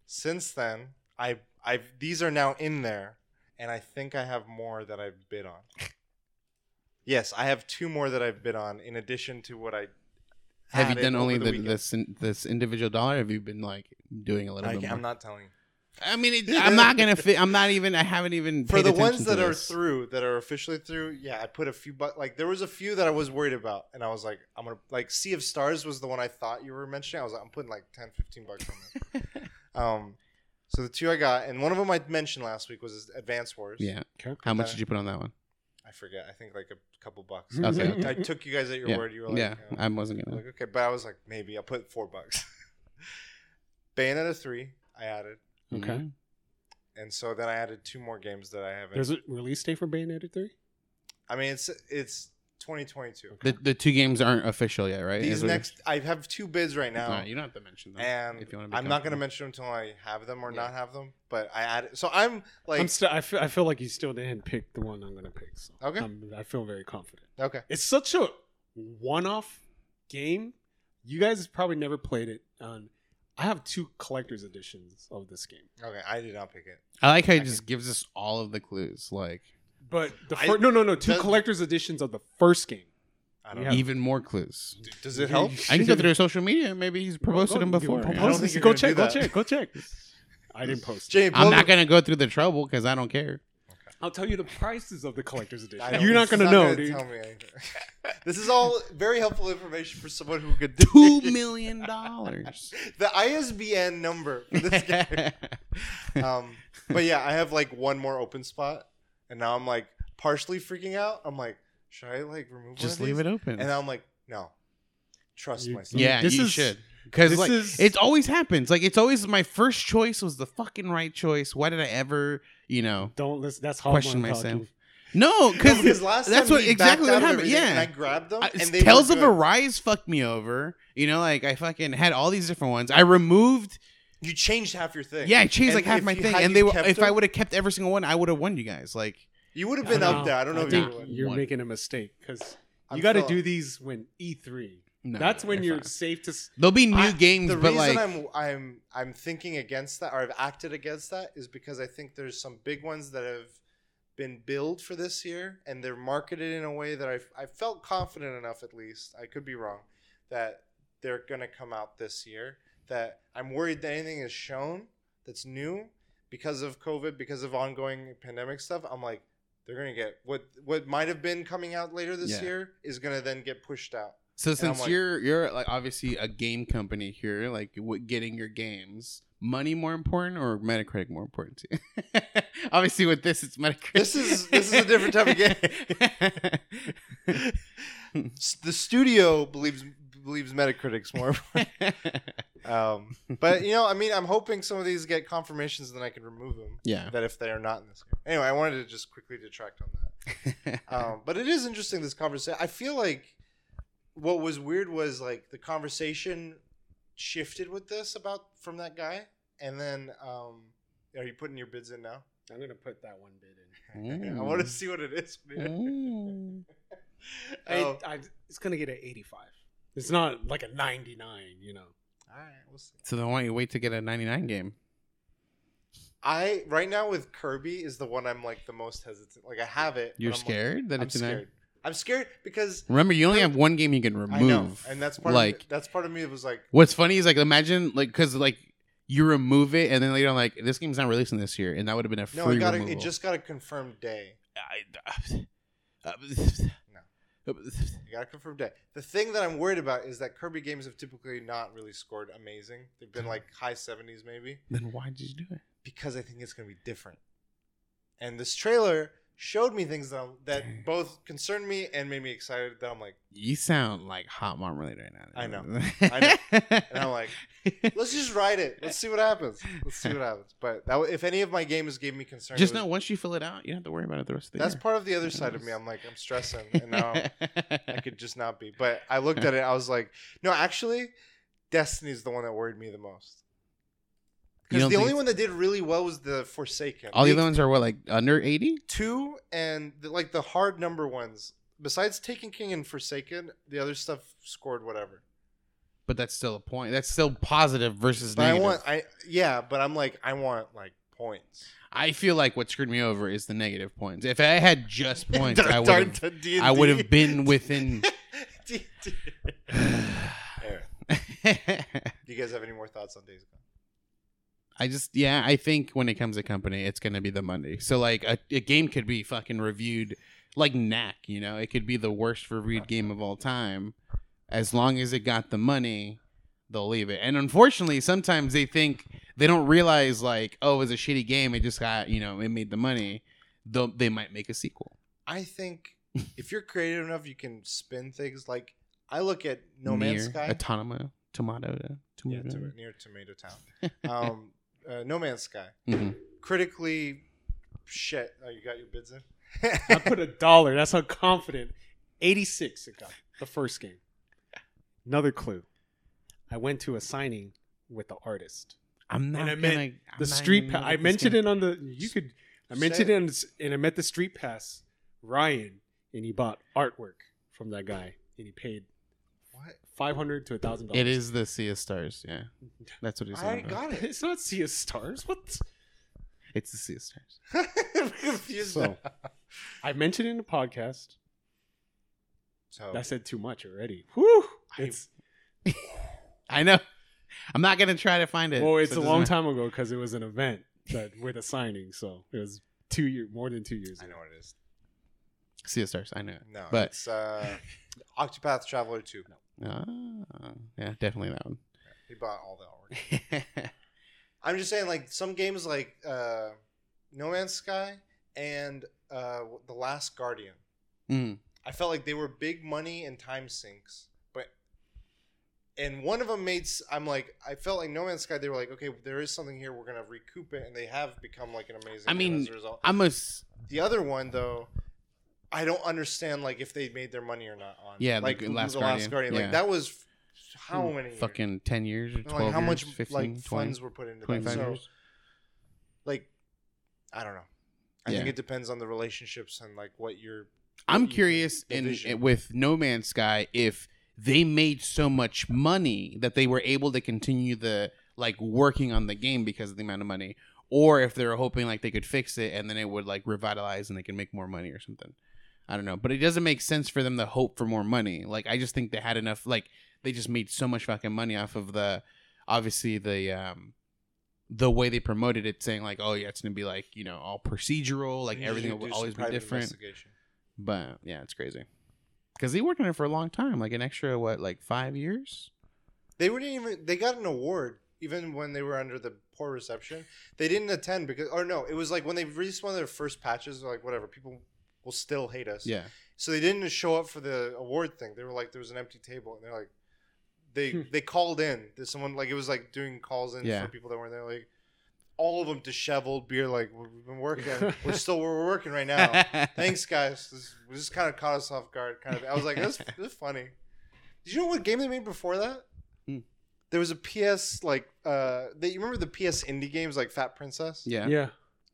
[SPEAKER 1] Since then, I I've these are now in there, and I think I have more that I've bid on. yes, I have two more that I've bid on in addition to what I.
[SPEAKER 2] Have you done only the,
[SPEAKER 1] weekend.
[SPEAKER 2] this in- this individual dollar? Have you been like doing a little
[SPEAKER 1] I,
[SPEAKER 2] bit more?
[SPEAKER 1] I'm not telling you.
[SPEAKER 2] I mean, it, I'm not gonna fit. I'm not even. I haven't even
[SPEAKER 1] For
[SPEAKER 2] paid
[SPEAKER 1] the ones
[SPEAKER 2] to
[SPEAKER 1] that are
[SPEAKER 2] this.
[SPEAKER 1] through, that are officially through, yeah, I put a few, but like there was a few that I was worried about, and I was like, I'm gonna like Sea of Stars was the one I thought you were mentioning. I was like, I'm putting like 10, 15 bucks on it. um, so the two I got, and one of them I mentioned last week was Advance Wars.
[SPEAKER 2] Yeah.
[SPEAKER 3] Okay.
[SPEAKER 2] How much
[SPEAKER 1] that-
[SPEAKER 2] did you put on that one?
[SPEAKER 1] I forget. I think like a couple bucks.
[SPEAKER 2] Okay.
[SPEAKER 1] I, I took you guys at your
[SPEAKER 2] Yeah.
[SPEAKER 1] word. You were like,
[SPEAKER 2] yeah,
[SPEAKER 1] you know,
[SPEAKER 2] I wasn't gonna.
[SPEAKER 1] like okay, but I was like, maybe I'll put four bucks. Bayonetta three, I added,
[SPEAKER 3] Okay.
[SPEAKER 2] Mhm.
[SPEAKER 1] and so then I added two more games that I haven't.
[SPEAKER 3] There's a release date for Bayonetta three.
[SPEAKER 1] I mean, it's it's 2022.
[SPEAKER 2] The the two games aren't official yet, right?
[SPEAKER 1] These
[SPEAKER 2] Is what-
[SPEAKER 1] next, I have two bids right now,
[SPEAKER 2] Alright, you don't have to mention them.
[SPEAKER 1] and
[SPEAKER 2] if you wanna be
[SPEAKER 1] I'm not going to
[SPEAKER 2] comfortable.
[SPEAKER 1] mention them until I have them or
[SPEAKER 2] Yeah.
[SPEAKER 1] not have them. But I added, so I'm like,
[SPEAKER 3] I'm still. I feel, I feel like you still didn't pick the one I'm gonna pick. So
[SPEAKER 1] Okay.
[SPEAKER 3] I'm- I feel very confident.
[SPEAKER 1] okay,
[SPEAKER 3] It's such a one-off game. You guys probably never played it. Um, I have two collector's editions of this game.
[SPEAKER 1] okay, I did not pick it.
[SPEAKER 2] I like how he just gives us all of the clues, like
[SPEAKER 3] But the
[SPEAKER 1] I-
[SPEAKER 3] fir- no, no, no, two
[SPEAKER 1] does-
[SPEAKER 3] collector's editions of the first game.
[SPEAKER 1] I don't know.
[SPEAKER 2] even more clues.
[SPEAKER 1] Does it help?
[SPEAKER 2] I can go through social media. Maybe he's posted them before.
[SPEAKER 1] I don't think you're
[SPEAKER 3] Go
[SPEAKER 1] gonna
[SPEAKER 3] check.
[SPEAKER 1] do
[SPEAKER 3] Go
[SPEAKER 1] that.
[SPEAKER 3] check. Go check. I didn't post. it.
[SPEAKER 1] Jay,
[SPEAKER 2] I'm
[SPEAKER 1] blow
[SPEAKER 2] not gonna go through the trouble because I don't care.
[SPEAKER 1] Okay.
[SPEAKER 3] I'll tell you the prices of the collector's edition.
[SPEAKER 1] Don't-
[SPEAKER 3] You're not
[SPEAKER 1] it's
[SPEAKER 3] gonna know,
[SPEAKER 1] gonna
[SPEAKER 3] dude.
[SPEAKER 1] Tell me anything. this is all very helpful information for someone who could do
[SPEAKER 2] Two million dollars.
[SPEAKER 1] the ISBN number for this game. Um, but yeah, I have like one more open spot, and now I'm like partially freaking out. I'm like, should I like remove?
[SPEAKER 2] Just
[SPEAKER 1] one of
[SPEAKER 2] leave
[SPEAKER 1] these?
[SPEAKER 2] it open.
[SPEAKER 1] And I'm like, no, trust
[SPEAKER 3] You-
[SPEAKER 1] myself.
[SPEAKER 2] yeah,
[SPEAKER 3] This
[SPEAKER 2] you
[SPEAKER 3] is-
[SPEAKER 2] should. Because
[SPEAKER 3] this
[SPEAKER 2] like
[SPEAKER 3] is-
[SPEAKER 2] it always happens. Like it's always my first choice was the fucking right choice. Why did I ever, you know,
[SPEAKER 3] Don't listen. That's hard
[SPEAKER 2] question myself?
[SPEAKER 1] No,
[SPEAKER 2] No, because
[SPEAKER 1] because last
[SPEAKER 2] that's
[SPEAKER 1] time
[SPEAKER 2] what
[SPEAKER 1] he
[SPEAKER 2] exactly
[SPEAKER 1] backed
[SPEAKER 2] what
[SPEAKER 1] out of
[SPEAKER 2] happened.
[SPEAKER 1] everything, and I
[SPEAKER 2] Yeah,
[SPEAKER 1] grabbed them,
[SPEAKER 2] I-
[SPEAKER 1] and they
[SPEAKER 2] Tales
[SPEAKER 1] were
[SPEAKER 2] of
[SPEAKER 1] good.
[SPEAKER 2] Arise fucked me over. You know, like I fucking had all these different ones. I removed.
[SPEAKER 1] You changed half your thing.
[SPEAKER 2] Yeah, I changed
[SPEAKER 1] And
[SPEAKER 2] like half
[SPEAKER 1] if
[SPEAKER 2] my
[SPEAKER 1] you-
[SPEAKER 2] thing,
[SPEAKER 1] had
[SPEAKER 2] and
[SPEAKER 1] you
[SPEAKER 2] they were.
[SPEAKER 1] kept
[SPEAKER 2] If I
[SPEAKER 1] them,
[SPEAKER 2] would have kept every single one, I would have won you guys. Like
[SPEAKER 1] you would have been up there. I don't know if
[SPEAKER 3] think
[SPEAKER 1] you would.
[SPEAKER 3] you're
[SPEAKER 2] One.
[SPEAKER 3] making a mistake because
[SPEAKER 1] I'm
[SPEAKER 3] you got to
[SPEAKER 1] feeling-
[SPEAKER 3] do these when E3.
[SPEAKER 2] no,
[SPEAKER 3] That's when
[SPEAKER 2] you're
[SPEAKER 3] you're
[SPEAKER 2] fine.
[SPEAKER 3] safe to. s-
[SPEAKER 2] There'll be new
[SPEAKER 1] I-
[SPEAKER 2] games,
[SPEAKER 1] The
[SPEAKER 2] but
[SPEAKER 1] reason
[SPEAKER 2] like
[SPEAKER 1] I'm I'm I'm thinking against that, or I've acted against that, is because I think there's some big ones that have been billed for this year, and they're marketed in a way that I I felt confident enough, at least I could be wrong, that they're gonna come out this year. That I'm worried that anything is shown that's new because of COVID, because of ongoing pandemic stuff. I'm like, they're gonna get what what might have been coming out later this
[SPEAKER 2] Yeah.
[SPEAKER 1] year is gonna then get pushed out.
[SPEAKER 2] So
[SPEAKER 1] I'm
[SPEAKER 2] since
[SPEAKER 1] like-
[SPEAKER 2] you're you're like obviously a game company here, like getting your games, money more important or Metacritic more important to you? obviously, with this, it's Metacritic.
[SPEAKER 1] This is- this is a different type of game. the studio believes believes Metacritic's more. um, but you know, I mean, I'm hoping some of these get confirmations, and then I can remove them.
[SPEAKER 2] yeah.
[SPEAKER 1] That if they are not in this game. Anyway, I wanted to just quickly detract on that. Um, but it is interesting this conversation. I feel like what was weird was like the conversation shifted with this about from that guy, and then um, are you putting your bids in now?
[SPEAKER 3] I'm gonna put that one bit in.
[SPEAKER 2] Mm.
[SPEAKER 1] I want to see what it is.
[SPEAKER 2] Mm.
[SPEAKER 3] I,
[SPEAKER 1] Oh.
[SPEAKER 3] I, it's gonna get an 85. It's not like a 99. You know.
[SPEAKER 1] All right, we'll see.
[SPEAKER 2] so then why don't you wait to get a 99 game?
[SPEAKER 1] I right now with Kirby is the one I'm like the most hesitant. Like I have it.
[SPEAKER 2] You're
[SPEAKER 1] I'm like-
[SPEAKER 2] scared that
[SPEAKER 1] I'm
[SPEAKER 2] it's a nine?
[SPEAKER 1] scared. I'm scared because
[SPEAKER 2] Remember, you only have one game you can remove.
[SPEAKER 1] I know, and that's part
[SPEAKER 2] like
[SPEAKER 1] of that's part of me. That was like,
[SPEAKER 2] what's funny is like imagine like because like you remove it and then later on like this game's not releasing this year and that would have been a free
[SPEAKER 1] no, it got a, it just got a confirmed day.
[SPEAKER 2] I, uh,
[SPEAKER 1] You got a confirmed day. The thing that I'm worried about is that Kirby games have typically not really scored amazing. They've been like high 70s maybe
[SPEAKER 2] then why did you do it?
[SPEAKER 1] because I think it's gonna be different. And this trailer showed me things that that
[SPEAKER 2] Dang.
[SPEAKER 1] both concerned me and made me excited. That I'm like,
[SPEAKER 2] You sound like hot marmalade right now.
[SPEAKER 1] I know. I know. and I'm like, let's just ride it. Let's see what happens. Let's see what happens. But that, if any of my games gave me concern,
[SPEAKER 2] just
[SPEAKER 1] was-
[SPEAKER 2] know once you fill it out, you don't have to worry about it the rest of the day.
[SPEAKER 1] that's
[SPEAKER 2] year.
[SPEAKER 1] part of the other side of me. I'm like, I'm stressing, and now I could just not be. But I looked at it. I was like, no, actually, Destiny's the one that worried me the most. Because the only one that did really well was the Forsaken.
[SPEAKER 2] All the other ones are what like under eighty.
[SPEAKER 1] two and the, like the hard number ones. Besides Taken King and Forsaken, the other stuff scored whatever.
[SPEAKER 2] But that's still a point. That's still positive versus
[SPEAKER 1] But I
[SPEAKER 2] negative.
[SPEAKER 1] want, I yeah, but I'm like, I want like points.
[SPEAKER 2] I feel like what screwed me over is the negative points. If I had just points, I would have. I would have been within.
[SPEAKER 1] Do you guys have any more thoughts on Days Gone?
[SPEAKER 2] I just yeah, I think when it comes to company, it's gonna be the Monday. So like a, a game could be fucking reviewed like Knack, you know, it could be the worst reviewed game of all time. As long as it got the money, they'll leave it. And unfortunately, sometimes they think they don't realize like, oh, it was a shitty game. It just got you know, it made the money. They might make a sequel.
[SPEAKER 1] I think if you're creative enough, you can spin things. Like I look at No Man's Sky.
[SPEAKER 2] Autonoma, Tomato,
[SPEAKER 1] yeah, to, near Tomato Town. Um, uh, no Man's Sky.
[SPEAKER 2] Mhm.
[SPEAKER 1] Critically, shit. Oh, you got your bids in.
[SPEAKER 3] I put a dollar. That's how confident. 86 it got. The first game. Another clue. I went to a signing with the artist.
[SPEAKER 2] I'm not
[SPEAKER 3] And I
[SPEAKER 2] gonna,
[SPEAKER 3] meant
[SPEAKER 2] I'm
[SPEAKER 3] The
[SPEAKER 2] not
[SPEAKER 3] street.
[SPEAKER 2] gonna
[SPEAKER 3] Pa- I mentioned
[SPEAKER 2] game.
[SPEAKER 3] it on the. You could. I mentioned
[SPEAKER 1] it.
[SPEAKER 3] it, on and I met the street pass Ryan, and he bought artwork from that guy, and he paid
[SPEAKER 1] what?
[SPEAKER 3] Five hundred to a thousand dollars.
[SPEAKER 2] It is the Sea of Stars. Yeah, that's what he's
[SPEAKER 1] I
[SPEAKER 2] saying.
[SPEAKER 1] got it.
[SPEAKER 3] It's not Sea of Stars. What?
[SPEAKER 2] It's the Sea of Stars.
[SPEAKER 1] I'm confused.
[SPEAKER 3] So- I mentioned in the podcast.
[SPEAKER 1] So
[SPEAKER 3] I said too much already. Whew.
[SPEAKER 1] I-
[SPEAKER 3] It's
[SPEAKER 2] I know. I'm not gonna try to find it.
[SPEAKER 3] well, it's
[SPEAKER 2] so
[SPEAKER 3] a long
[SPEAKER 2] doesn't
[SPEAKER 3] time ago because it was an event that with a signing, so it was two year more than two years.
[SPEAKER 1] I
[SPEAKER 3] ago.
[SPEAKER 1] know what it is.
[SPEAKER 2] Sea of Stars. I know. it.
[SPEAKER 1] No,
[SPEAKER 2] But-
[SPEAKER 1] it's uh, Octopath Traveler 2.
[SPEAKER 2] Ah, yeah, definitely that one.
[SPEAKER 1] He bought all the artwork. I'm just saying, like some games, like uh, No Man's Sky and uh, The Last Guardian.
[SPEAKER 2] Mm.
[SPEAKER 1] I felt like they were big money and time sinks, but and one of them made. I'm like, I felt like No Man's Sky. They were like, okay, there is something here. We're gonna recoup it, and they have become like an amazing.
[SPEAKER 2] I mean,
[SPEAKER 1] as a result.
[SPEAKER 2] I'm a
[SPEAKER 1] The other one though, I don't understand like if they made their money or not on.
[SPEAKER 2] Yeah,
[SPEAKER 1] like
[SPEAKER 2] the
[SPEAKER 1] the
[SPEAKER 2] Last
[SPEAKER 1] Last
[SPEAKER 2] Guardian,
[SPEAKER 1] Guardian. Like
[SPEAKER 2] yeah.
[SPEAKER 1] that was how many years?
[SPEAKER 2] fucking ten years or twelve
[SPEAKER 1] like how
[SPEAKER 2] years,
[SPEAKER 1] much
[SPEAKER 2] 15,
[SPEAKER 1] like
[SPEAKER 2] 20,
[SPEAKER 1] funds were put into that.
[SPEAKER 2] 25
[SPEAKER 1] So
[SPEAKER 2] years.
[SPEAKER 1] like, I don't know. I
[SPEAKER 2] Yeah.
[SPEAKER 1] think it depends on the relationships and like what you're.
[SPEAKER 2] I'm
[SPEAKER 1] you-
[SPEAKER 2] curious
[SPEAKER 1] the
[SPEAKER 2] in, with No Man's Sky if they made so much money that they were able to continue the like working on the game because of the amount of money, or if they were hoping like they could fix it and then it would like revitalize and they can make more money or something. I don't know, but it doesn't make sense for them to hope for more money. Like I just think they had enough. Like they just made so much fucking money off of the obviously the um the way they promoted it, saying like, oh yeah, it's gonna be like you know all procedural, like
[SPEAKER 1] you
[SPEAKER 2] everything
[SPEAKER 1] should
[SPEAKER 2] will
[SPEAKER 1] do some
[SPEAKER 2] always be
[SPEAKER 1] private
[SPEAKER 2] different.
[SPEAKER 1] investigation.
[SPEAKER 2] But yeah, it's crazy. Because they worked on it for a long time, like an extra what, like five years?
[SPEAKER 1] They wouldn't even. They got an award even when they were under the poor reception. They didn't attend because, or no, it was like when they released one of their first patches. They're like, whatever, people will still hate us.
[SPEAKER 2] Yeah,
[SPEAKER 1] So they didn't show up for the award thing. They were like, there was an empty table, and they're like, they they called in. There's someone like it was like doing calls in
[SPEAKER 2] Yeah.
[SPEAKER 1] for people that weren't there. Like all of them disheveled, beer. Like we've been working. we're still we're working right now. Thanks, guys. This, this kind of caught us off guard. Kind of. I was like, that's that's funny. Did you know what game they made before that?
[SPEAKER 2] Hmm.
[SPEAKER 1] There was a PS like uh, they you remember the PS indie games like Fat Princess?
[SPEAKER 2] yeah.
[SPEAKER 3] Yeah.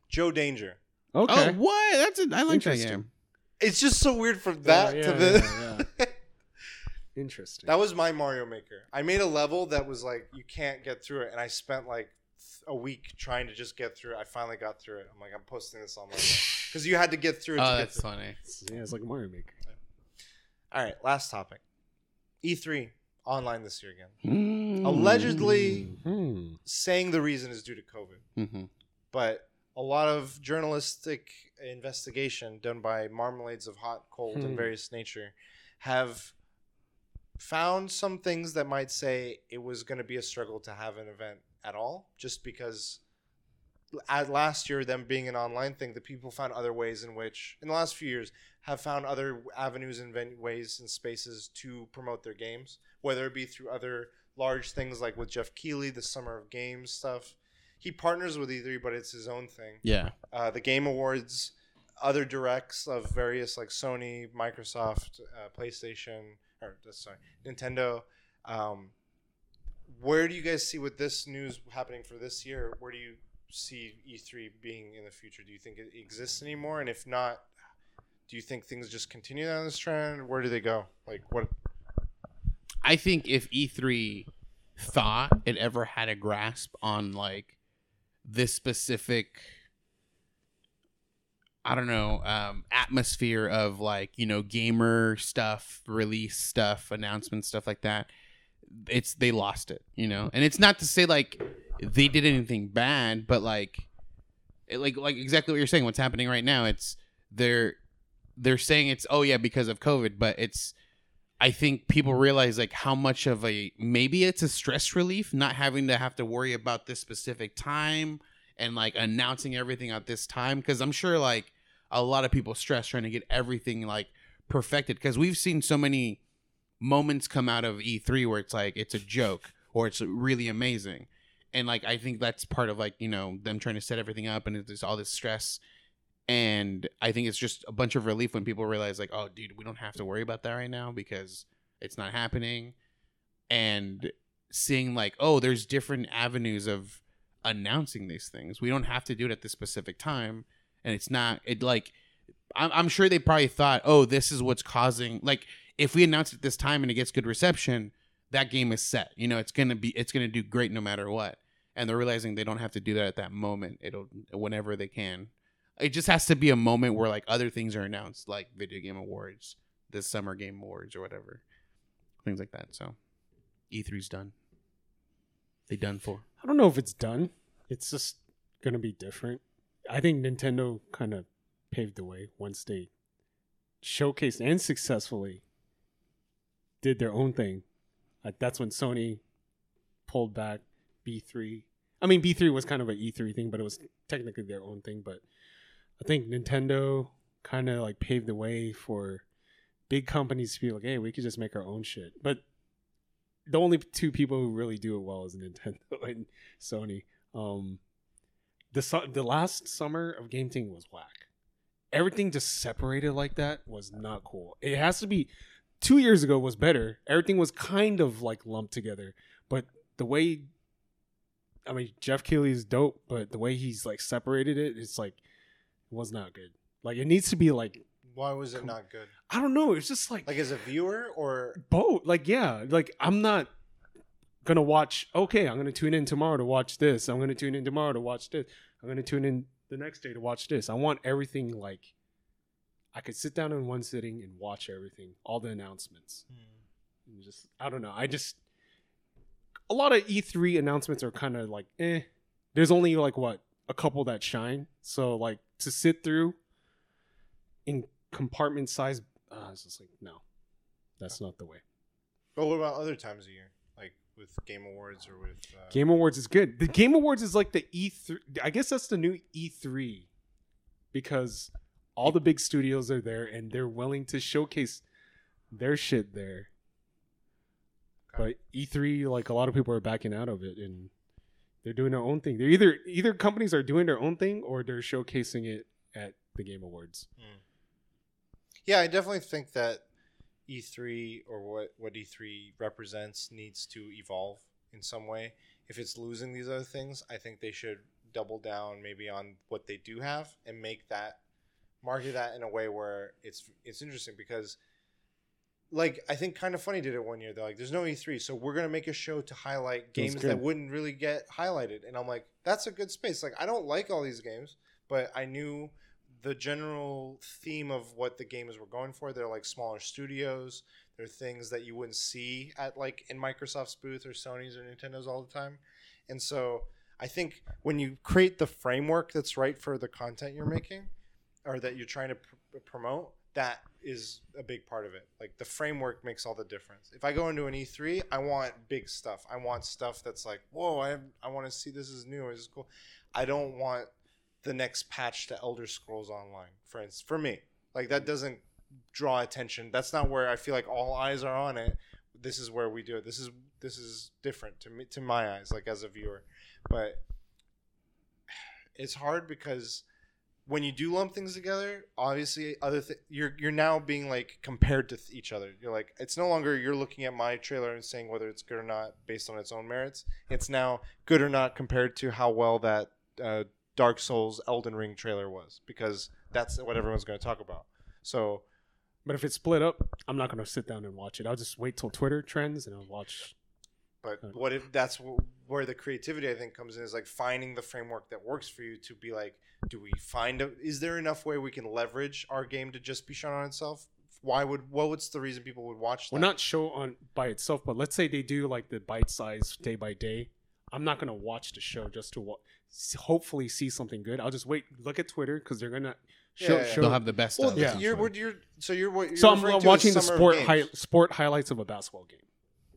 [SPEAKER 1] Joe Danger.
[SPEAKER 3] Okay.
[SPEAKER 2] Oh, what? That's a, I like that
[SPEAKER 3] Interesting.
[SPEAKER 2] game.
[SPEAKER 1] It's just so weird from that
[SPEAKER 3] yeah,
[SPEAKER 1] to the.
[SPEAKER 3] yeah, Interesting.
[SPEAKER 1] that was my Mario Maker. I made a level that was like you can't get through it, and I spent like th- a week trying to just get through it. I finally got through it. I'm like, I'm posting this online because you had to get through it.
[SPEAKER 2] Oh,
[SPEAKER 1] to
[SPEAKER 2] that's
[SPEAKER 1] through.
[SPEAKER 2] funny.
[SPEAKER 3] yeah, it's like Mario Maker.
[SPEAKER 1] All right, last topic. E3 online this year again.
[SPEAKER 2] Mm.
[SPEAKER 1] Allegedly
[SPEAKER 3] Hmm.
[SPEAKER 1] saying the reason is due to COVID,
[SPEAKER 2] Mhm.
[SPEAKER 1] but a lot of journalistic investigation done by Marmalades of Hot, Cold, and
[SPEAKER 3] Hmm.
[SPEAKER 1] various nature have found some things that might say it was going to be a struggle to have an event at all, just because at last year, them being an online thing, the people found other ways in which, in the last few years, have found other avenues and ven- ways and spaces to promote their games, whether it be through other large things like with Jeff Keighley, the Summer of Games stuff. He partners with E3, but it's his own thing.
[SPEAKER 2] Yeah.
[SPEAKER 1] Uh, the Game Awards, other directs of various like Sony, Microsoft, uh, PlayStation, or uh, sorry, Nintendo. Um, where do you guys see with this news happening for this year? Where do you see E3 being in the future? Do you think it exists anymore? And if not, do you think things just continue down this trend? Where do they go? Like what?
[SPEAKER 2] I think if E3 thought it ever had a grasp on like this specific I don't know, um, atmosphere of like, you know, gamer stuff, release stuff, announcement stuff like that, it's they lost it, you know. And it's not to say like they did anything bad, but like it, like like exactly what you're saying, what's happening right now, it's they're they're saying it's oh yeah because of COVID, but it's I think people realize like how much of a maybe it's a stress relief not having to have to worry about this specific time and like announcing everything at this time because I'm sure like a lot of people stress trying to get everything like perfected because we've seen so many moments come out of E3 where it's like it's a joke or it's really amazing. And like I think that's part of like you know them trying to set everything up and there's all this stress and I think it's just a bunch of relief when people realize like oh dude we don't have to worry about that right now because it's not happening. And seeing like oh there's different avenues of announcing these things. We don't have to do it at this specific time. And it's not it like I'm, I'm sure they probably thought oh this is what's causing like if we announce it this time and it gets good reception that game is set. You know it's gonna be it's gonna do great no matter what. And they're realizing they don't have to do that at that moment. It'll whenever they can it just has to be a moment where like other things are announced like video game awards this summer game awards or whatever things like that so e3's done they done for
[SPEAKER 3] I don't know if it's done. It's just gonna be different. I think Nintendo kind of paved the way once they showcased and successfully did their own thing. Like that's when Sony pulled back B3. I mean, B3 was kind of an E3 thing, but it was technically their own thing. But I think Nintendo kind of like paved the way for big companies to be like, hey, we could just make our own shit. But the only two people who really do it well is Nintendo and Sony. Um, the su- the last summer of Game Thing was whack. Everything just separated like that was not cool. It has to be. Two years ago was better. Everything was kind of like lumped together, but the way, I mean, Jeff Keighley is dope, but the way he's like separated it, it's like was not good. Like it needs to be like
[SPEAKER 1] Why was it not good?
[SPEAKER 3] I don't know. It's just like
[SPEAKER 1] Like as a viewer or
[SPEAKER 3] both like yeah like i'm not gonna watch okay i'm gonna tune in tomorrow to watch this i'm gonna tune in tomorrow to watch this i'm gonna tune in the next day to watch this i want everything like i could sit down in one sitting and watch everything all the announcements and just i don't know i just a lot of e3 announcements are kind of like eh there's only like what a couple that shine so like to sit through in compartment size uh, it's just like no that's not the way
[SPEAKER 1] But what about other times of year? Like with Game Awards or with uh,
[SPEAKER 3] Game Awards is good. The Game Awards is like the E3. I guess that's the new E3 because all the big studios are there and they're willing to showcase their shit there. But E3, like a lot of people are backing out of it and they're doing their own thing. They're either either companies are doing their own thing or they're showcasing it at the Game Awards. Hmm.
[SPEAKER 1] Yeah, I definitely think that E3 or what what E3 represents needs to evolve in some way. If it's losing these other things, I think they should double down maybe on what they do have and make that market that in a way where it's it's interesting because like I think kind of funny did it one year. They're like, "There's no E3, so we're gonna make a show to highlight games that wouldn't really get highlighted." And I'm like, "That's a good space." Like, I don't like all these games, but I knew the general theme of what the games were going for. They're like smaller studios. They're things that you wouldn't see at like in Microsoft's booth or Sony's or Nintendo's all the time. And so I think when you create the framework that's right for the content you're making or that you're trying to pr- promote, that is a big part of it. Like the framework makes all the difference. If I go into an E3, I want big stuff. I want stuff that's like, whoa, I I want to see this is new. This is cool. I don't want the next patch to Elder Scrolls Online, for instance. For me, like that doesn't draw attention. That's not where I feel like all eyes are on it. This is where we do it. This is this is different to me to my eyes, like as a viewer. But it's hard because when you do lump things together, obviously other th- you're you're now being like compared to th- each other. You're like it's no longer you're looking at my trailer and saying whether it's good or not based on its own merits. It's now good or not compared to how well that uh, Dark Souls Elden Ring trailer was because that's what everyone's going to talk about. So
[SPEAKER 3] But if it's split up, I'm not going to sit down and watch it. I'll just wait till Twitter trends and I'll watch.
[SPEAKER 1] But what if that's where the creativity I think comes in is like finding the framework that works for you to be like, do we find a, is there enough way we can leverage our game to just be shown on itself? Why would what what's the reason people would watch that?
[SPEAKER 3] Well, not show on by itself, but let's say they do like the bite size day by day. I'm not gonna watch the show just to wa- hopefully see something good. I'll just wait, look at Twitter because they're gonna show.
[SPEAKER 1] Yeah, yeah.
[SPEAKER 3] show
[SPEAKER 2] They'll have the best
[SPEAKER 1] well,
[SPEAKER 2] stuff.
[SPEAKER 3] Yeah.
[SPEAKER 1] you're, you're so you're what you're
[SPEAKER 3] so I'm watching the sport hi- sport highlights of a basketball game.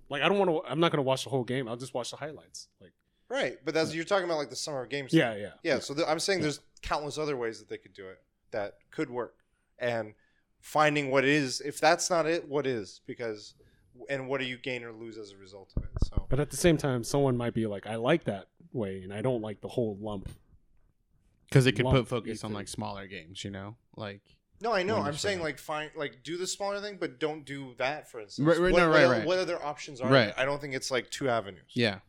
[SPEAKER 3] Like I don't want to. I'm not gonna watch the whole game. I'll just watch the highlights. Like
[SPEAKER 1] right? But that's you're talking about like the Summer of Games.
[SPEAKER 3] yeah, yeah,
[SPEAKER 1] yeah. So th- I'm saying there's countless other ways that they could do it that could work, and finding what is if that's not it, what is because and what do you gain or lose as a result of it? So
[SPEAKER 3] But at the same time, someone might be like, I like that way, and I don't like the whole lump.
[SPEAKER 2] because it could
[SPEAKER 3] lump
[SPEAKER 2] put focus on like smaller games. You know, like
[SPEAKER 1] No, I know. I'm saying like find like do the smaller thing, but don't do that. For instance,
[SPEAKER 2] Right, right,
[SPEAKER 1] what,
[SPEAKER 2] no, right,
[SPEAKER 1] o-
[SPEAKER 2] right.
[SPEAKER 1] what other options are
[SPEAKER 2] Right.
[SPEAKER 1] there? I don't think it's like two avenues.
[SPEAKER 2] yeah,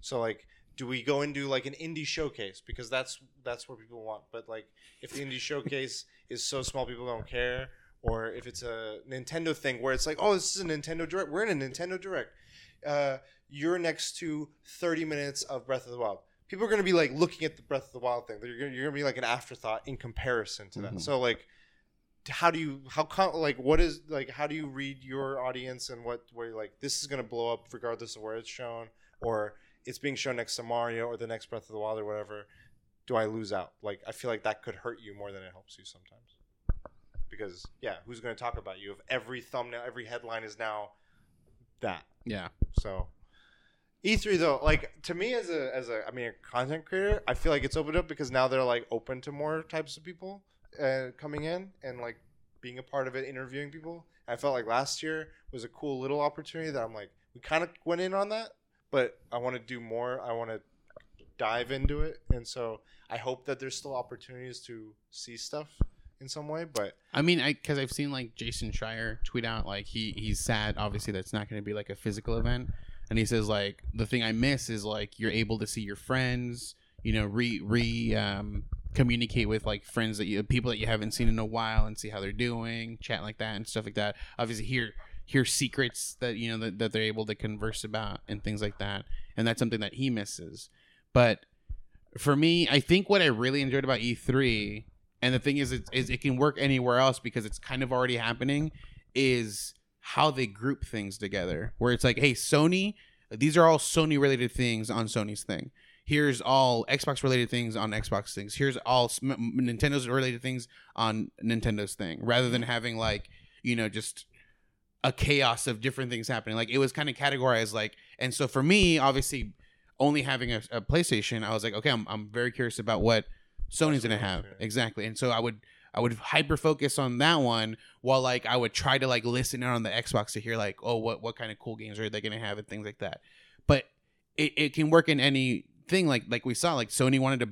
[SPEAKER 1] So like, do we go and do like an indie showcase because that's that's where people want? But like, if the indie showcase is so small people don't care, or if it's a Nintendo thing where it's like, oh, this is a Nintendo Direct. We're in a Nintendo Direct. Uh, you're next to 30 minutes of Breath of the Wild. People are going to be like looking at the Breath of the Wild thing. You're going to be like an afterthought in comparison to that.
[SPEAKER 2] Mhm.
[SPEAKER 1] So like, how do you how com- like what is like how do you read your audience and what where you're like this is going to blow up regardless of where it's shown or it's being shown next to Mario or the next Breath of the Wild or whatever. do I lose out? Like I feel like that could hurt you more than it helps you sometimes. Because yeah, who's going to talk about you if every thumbnail, every headline is now that?
[SPEAKER 2] Yeah.
[SPEAKER 1] So E3 though, like to me as a as a I mean a content creator, I feel like it's opened up because now they're like open to more types of people uh, coming in and like being a part of it, interviewing people. I felt like last year was a cool little opportunity that I'm like we kind of went in on that, but I want to do more. I want to dive into it, and so I hope that there's still opportunities to see stuff in some way. But
[SPEAKER 2] I mean, I because I've seen like Jason Schreier tweet out like he he's sad. Obviously, that's not going to be like a physical event, and he says like the thing I miss is like you're able to see your friends. You know, re re um, communicate with like friends that you people that you haven't seen in a while and see how they're doing, chat like that and stuff like that. Obviously, hear hear secrets that you know that, that they're able to converse about and things like that, and that's something that he misses. But for me, I think what I really enjoyed about E3 and the thing is, it, is it can work anywhere else because it's kind of already happening. Is how they group things together, where it's like, hey, Sony, these are all Sony related things on Sony's thing. Here's all Xbox related things on Xbox things. Here's all s- m- m- Nintendo's related things on Nintendo's thing, rather than mm. having like you know just a chaos of different things happening. Like it was kind of categorized like, and so for me, obviously, only having a, a PlayStation, I was like, okay, I'm I'm very curious about what Sony's gonna have exactly, and so I would I would hyper focus on that one while like I would try to like listen in on the Xbox to hear like, oh, what what kind of cool games are they gonna have and things like that. But it, it can work in any thing like like we saw like Sony wanted to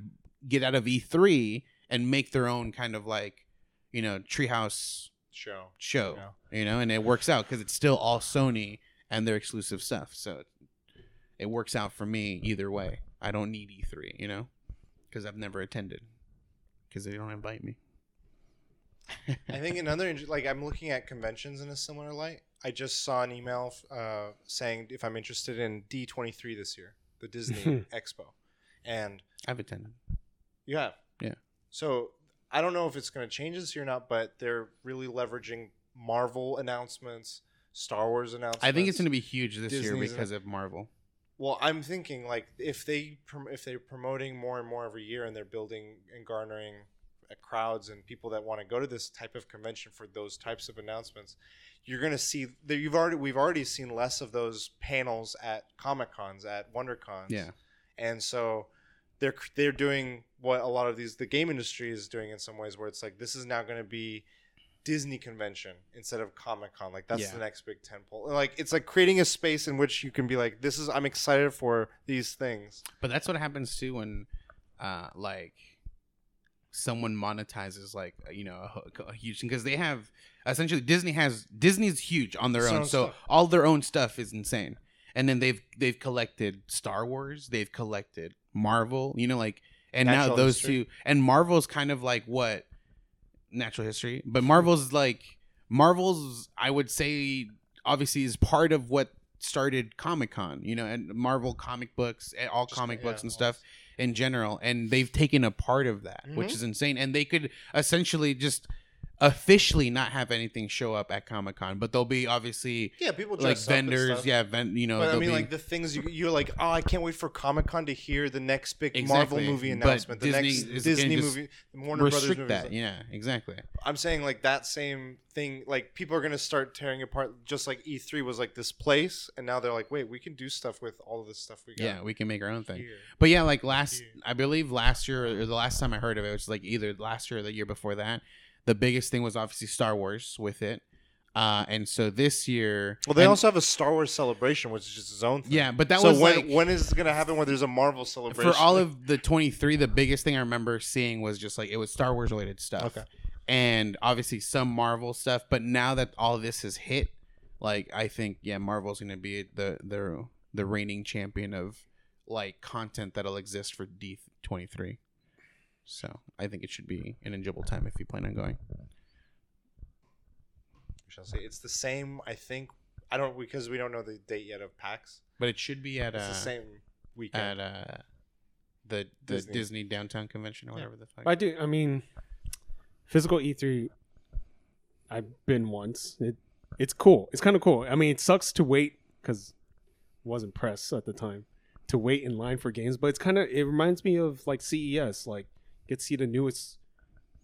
[SPEAKER 2] get out of E3 and make their own kind of like you know treehouse
[SPEAKER 1] show.
[SPEAKER 2] show
[SPEAKER 1] Yeah.
[SPEAKER 2] you know and it works out because it's still all sony and their exclusive stuff so it works out for me either way i don't need e3 you know because i've never attended because they don't invite me
[SPEAKER 1] I think another like I'm looking at conventions in a similar light. I just saw an email uh, saying if I'm interested in D23 this year, the Disney Expo, and
[SPEAKER 2] i've attended
[SPEAKER 1] you have
[SPEAKER 2] Yeah.
[SPEAKER 1] So I don't know if it's going to change this year or not, but they're really leveraging Marvel announcements, Star Wars announcements.
[SPEAKER 2] i think it's going to be huge this year because of marvel
[SPEAKER 1] Well, I'm thinking like if they if they're promoting more and more every year and they're building and garnering uh, crowds and people that want to go to this type of convention for those types of announcements, you're going to see that you've already we've already seen less of those panels at Comic Cons at WonderCons.
[SPEAKER 2] yeah
[SPEAKER 1] and so they're they're doing what a lot of these the game industry is doing in some ways where it's like this is now going to be Disney convention instead of Comic Con like that's
[SPEAKER 2] Yeah.
[SPEAKER 1] the next big temple like it's like creating a space in which you can be like this is I'm excited for these things
[SPEAKER 2] but that's what happens too when uh like someone monetizes like you know a, a huge because they have essentially disney has disney's huge on their own so
[SPEAKER 1] stuff.
[SPEAKER 2] all their own stuff is insane. And then they've they've collected star wars they've collected marvel you know like and now those
[SPEAKER 1] history.
[SPEAKER 2] two and marvel's kind of like what? Natural history but marvel's like marvel's i would say obviously is part of what started comic-con you know and marvel comic books eh, all comic
[SPEAKER 1] yeah,
[SPEAKER 2] books and stuff in general and they've taken a part of that which
[SPEAKER 1] Mhm.
[SPEAKER 2] is insane and they could essentially just officially not have anything show up at comic-con but they'll be obviously
[SPEAKER 1] yeah people
[SPEAKER 2] like
[SPEAKER 1] dress up and
[SPEAKER 2] vendors yeah ven- you know
[SPEAKER 1] but I mean,
[SPEAKER 2] be-
[SPEAKER 1] like the things you, you're like, oh, I can't wait for Comic Con to hear the next big Marvel
[SPEAKER 2] Exactly.
[SPEAKER 1] movie
[SPEAKER 2] But
[SPEAKER 1] announcement, the
[SPEAKER 2] Disney
[SPEAKER 1] next Disney movie, the Warner Brothers
[SPEAKER 2] restrict
[SPEAKER 1] movie.
[SPEAKER 2] that yeah exactly
[SPEAKER 1] I'm saying like that same thing. Like people are gonna start tearing apart, just like E3 was like this place, and now they're like, wait, we can do stuff with all of this stuff we got.
[SPEAKER 2] yeah we can make our own thing
[SPEAKER 1] here.
[SPEAKER 2] But yeah, like last,
[SPEAKER 1] Yeah.
[SPEAKER 2] I believe last year or the last time I heard of it, which was like either last year or the year before that. The biggest thing was obviously Star Wars with it, uh, and so this year,
[SPEAKER 1] Well, they
[SPEAKER 2] and-
[SPEAKER 1] also have a Star Wars celebration, which is just its own thing.
[SPEAKER 2] yeah, but that
[SPEAKER 1] so
[SPEAKER 2] was
[SPEAKER 1] when
[SPEAKER 2] like
[SPEAKER 1] when is it gonna happen? Where there's a Marvel celebration
[SPEAKER 2] for all of the twenty three. The biggest thing I remember seeing was just like it was Star Wars related stuff,
[SPEAKER 1] Okay.
[SPEAKER 2] and obviously some Marvel stuff. But now that all this has hit, like I think yeah, Marvel's gonna be the the the reigning champion of like content that'll exist for D twenty three. So I think it should be an enjoyable time if you plan on going.
[SPEAKER 1] We shall see. It's the same. I think I don't because we don't know the date yet of PAX.
[SPEAKER 2] But it should be at
[SPEAKER 1] It's
[SPEAKER 2] uh,
[SPEAKER 1] the same weekend.
[SPEAKER 2] at uh, the the
[SPEAKER 1] Disney.
[SPEAKER 2] Disney, downtown convention or
[SPEAKER 1] Yeah.
[SPEAKER 2] whatever the fuck.
[SPEAKER 3] I do. I mean, physical E3. I've been once. It it's cool. It's kind of cool. I mean, it sucks to wait because wasn't press at the time to wait in line for games, but it's kind of it reminds me of like CES, like get to see the newest.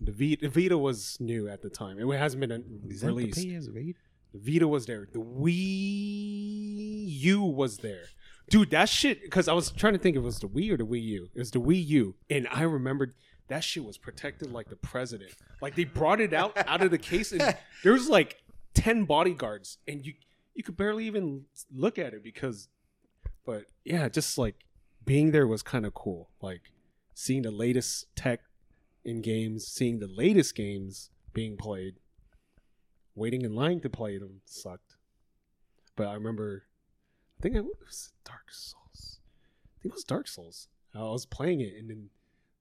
[SPEAKER 3] The Vita, Vita was new at the time. It hasn't been uh, released. The Vita was there. The Wii U was there. Dude, that shit. Because I was trying to think if it was the Wii or the Wii U. It was the Wii U, and I remembered that shit was protected like the president. Like they brought it out out of the case, and there was like ten bodyguards, and you you could barely even look at it because. But yeah, just like being there was kind of cool. Like seeing the latest tech in games, seeing the latest games being played. Waiting in line to play them sucked. But I remember, I think it was Dark Souls. I think it was Dark Souls. I was playing it and then,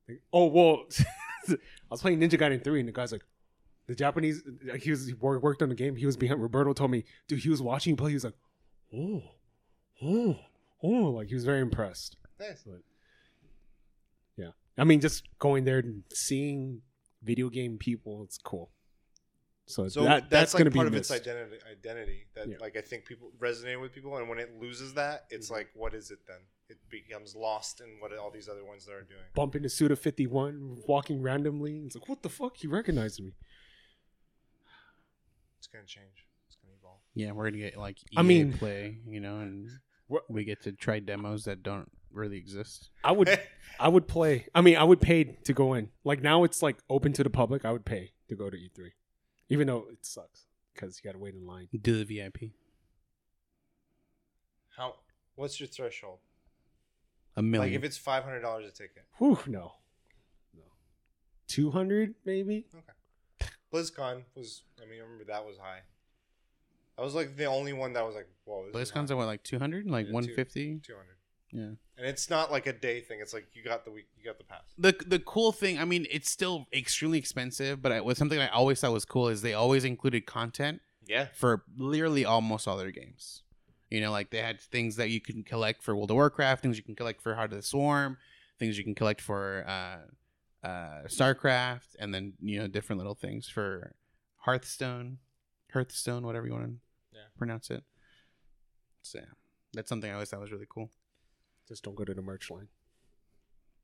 [SPEAKER 3] like, oh well, I was playing Ninja Gaiden three and the guy's like, the Japanese, he was he worked on the game. He was behind. Roberto told me, dude, he was watching you play. He was like, oh, oh, oh, like he was very impressed.
[SPEAKER 1] Nice.
[SPEAKER 3] But I mean, just going there and seeing video game people, it's cool. So,
[SPEAKER 1] So
[SPEAKER 3] that,
[SPEAKER 1] that's,
[SPEAKER 3] that's,
[SPEAKER 1] like
[SPEAKER 3] going to be
[SPEAKER 1] part of
[SPEAKER 3] missed.
[SPEAKER 1] its identity. Identity that
[SPEAKER 3] Yeah.
[SPEAKER 1] like I think people resonate with people, and when it loses that, it's
[SPEAKER 3] Mhm.
[SPEAKER 1] like, what is it then? It becomes lost in what all these other ones that are doing.
[SPEAKER 3] Bump into Suda fifty one, walking randomly. It's like, what the fuck? He recognized me.
[SPEAKER 1] It's gonna change. It's gonna evolve.
[SPEAKER 2] Yeah, we're gonna get like EA
[SPEAKER 3] I mean-
[SPEAKER 2] play, you know, and
[SPEAKER 3] What-
[SPEAKER 2] we get to try demos that don't really exist.
[SPEAKER 3] I would, I would play. I mean, I would pay to go in. Like now, it's like open to the public. I would pay to go to E three, even though it sucks because you got to wait in line.
[SPEAKER 2] Do the VIP.
[SPEAKER 1] How? What's your threshold?
[SPEAKER 2] A million.
[SPEAKER 1] Like if it's five hundred dollars a ticket.
[SPEAKER 3] Whew, no, no, two hundred maybe. Okay.
[SPEAKER 1] BlizzCon was. I mean, I remember that was high. That was like the only one that was like, whoa.
[SPEAKER 2] BlizzCon's at what, like two hundred, like
[SPEAKER 1] Yeah, two-
[SPEAKER 2] one fifty.
[SPEAKER 1] two hundred,
[SPEAKER 2] Yeah.
[SPEAKER 1] and it's not like a day thing. It's like you got the week, you got the pass.
[SPEAKER 2] The the cool thing, I mean, it's still extremely expensive, but it was something I always thought was cool is they always included content
[SPEAKER 1] Yeah.
[SPEAKER 2] for literally almost all their games. You know, like they had things that you can collect for World of Warcraft, things you can collect for Heart of the Swarm, things you can collect for uh, uh, StarCraft, and then you know different little things for Hearthstone, Hearthstone, whatever you want to
[SPEAKER 1] Yeah.
[SPEAKER 2] pronounce it. So yeah, that's something I always thought was really cool.
[SPEAKER 3] Just don't go to the merch line.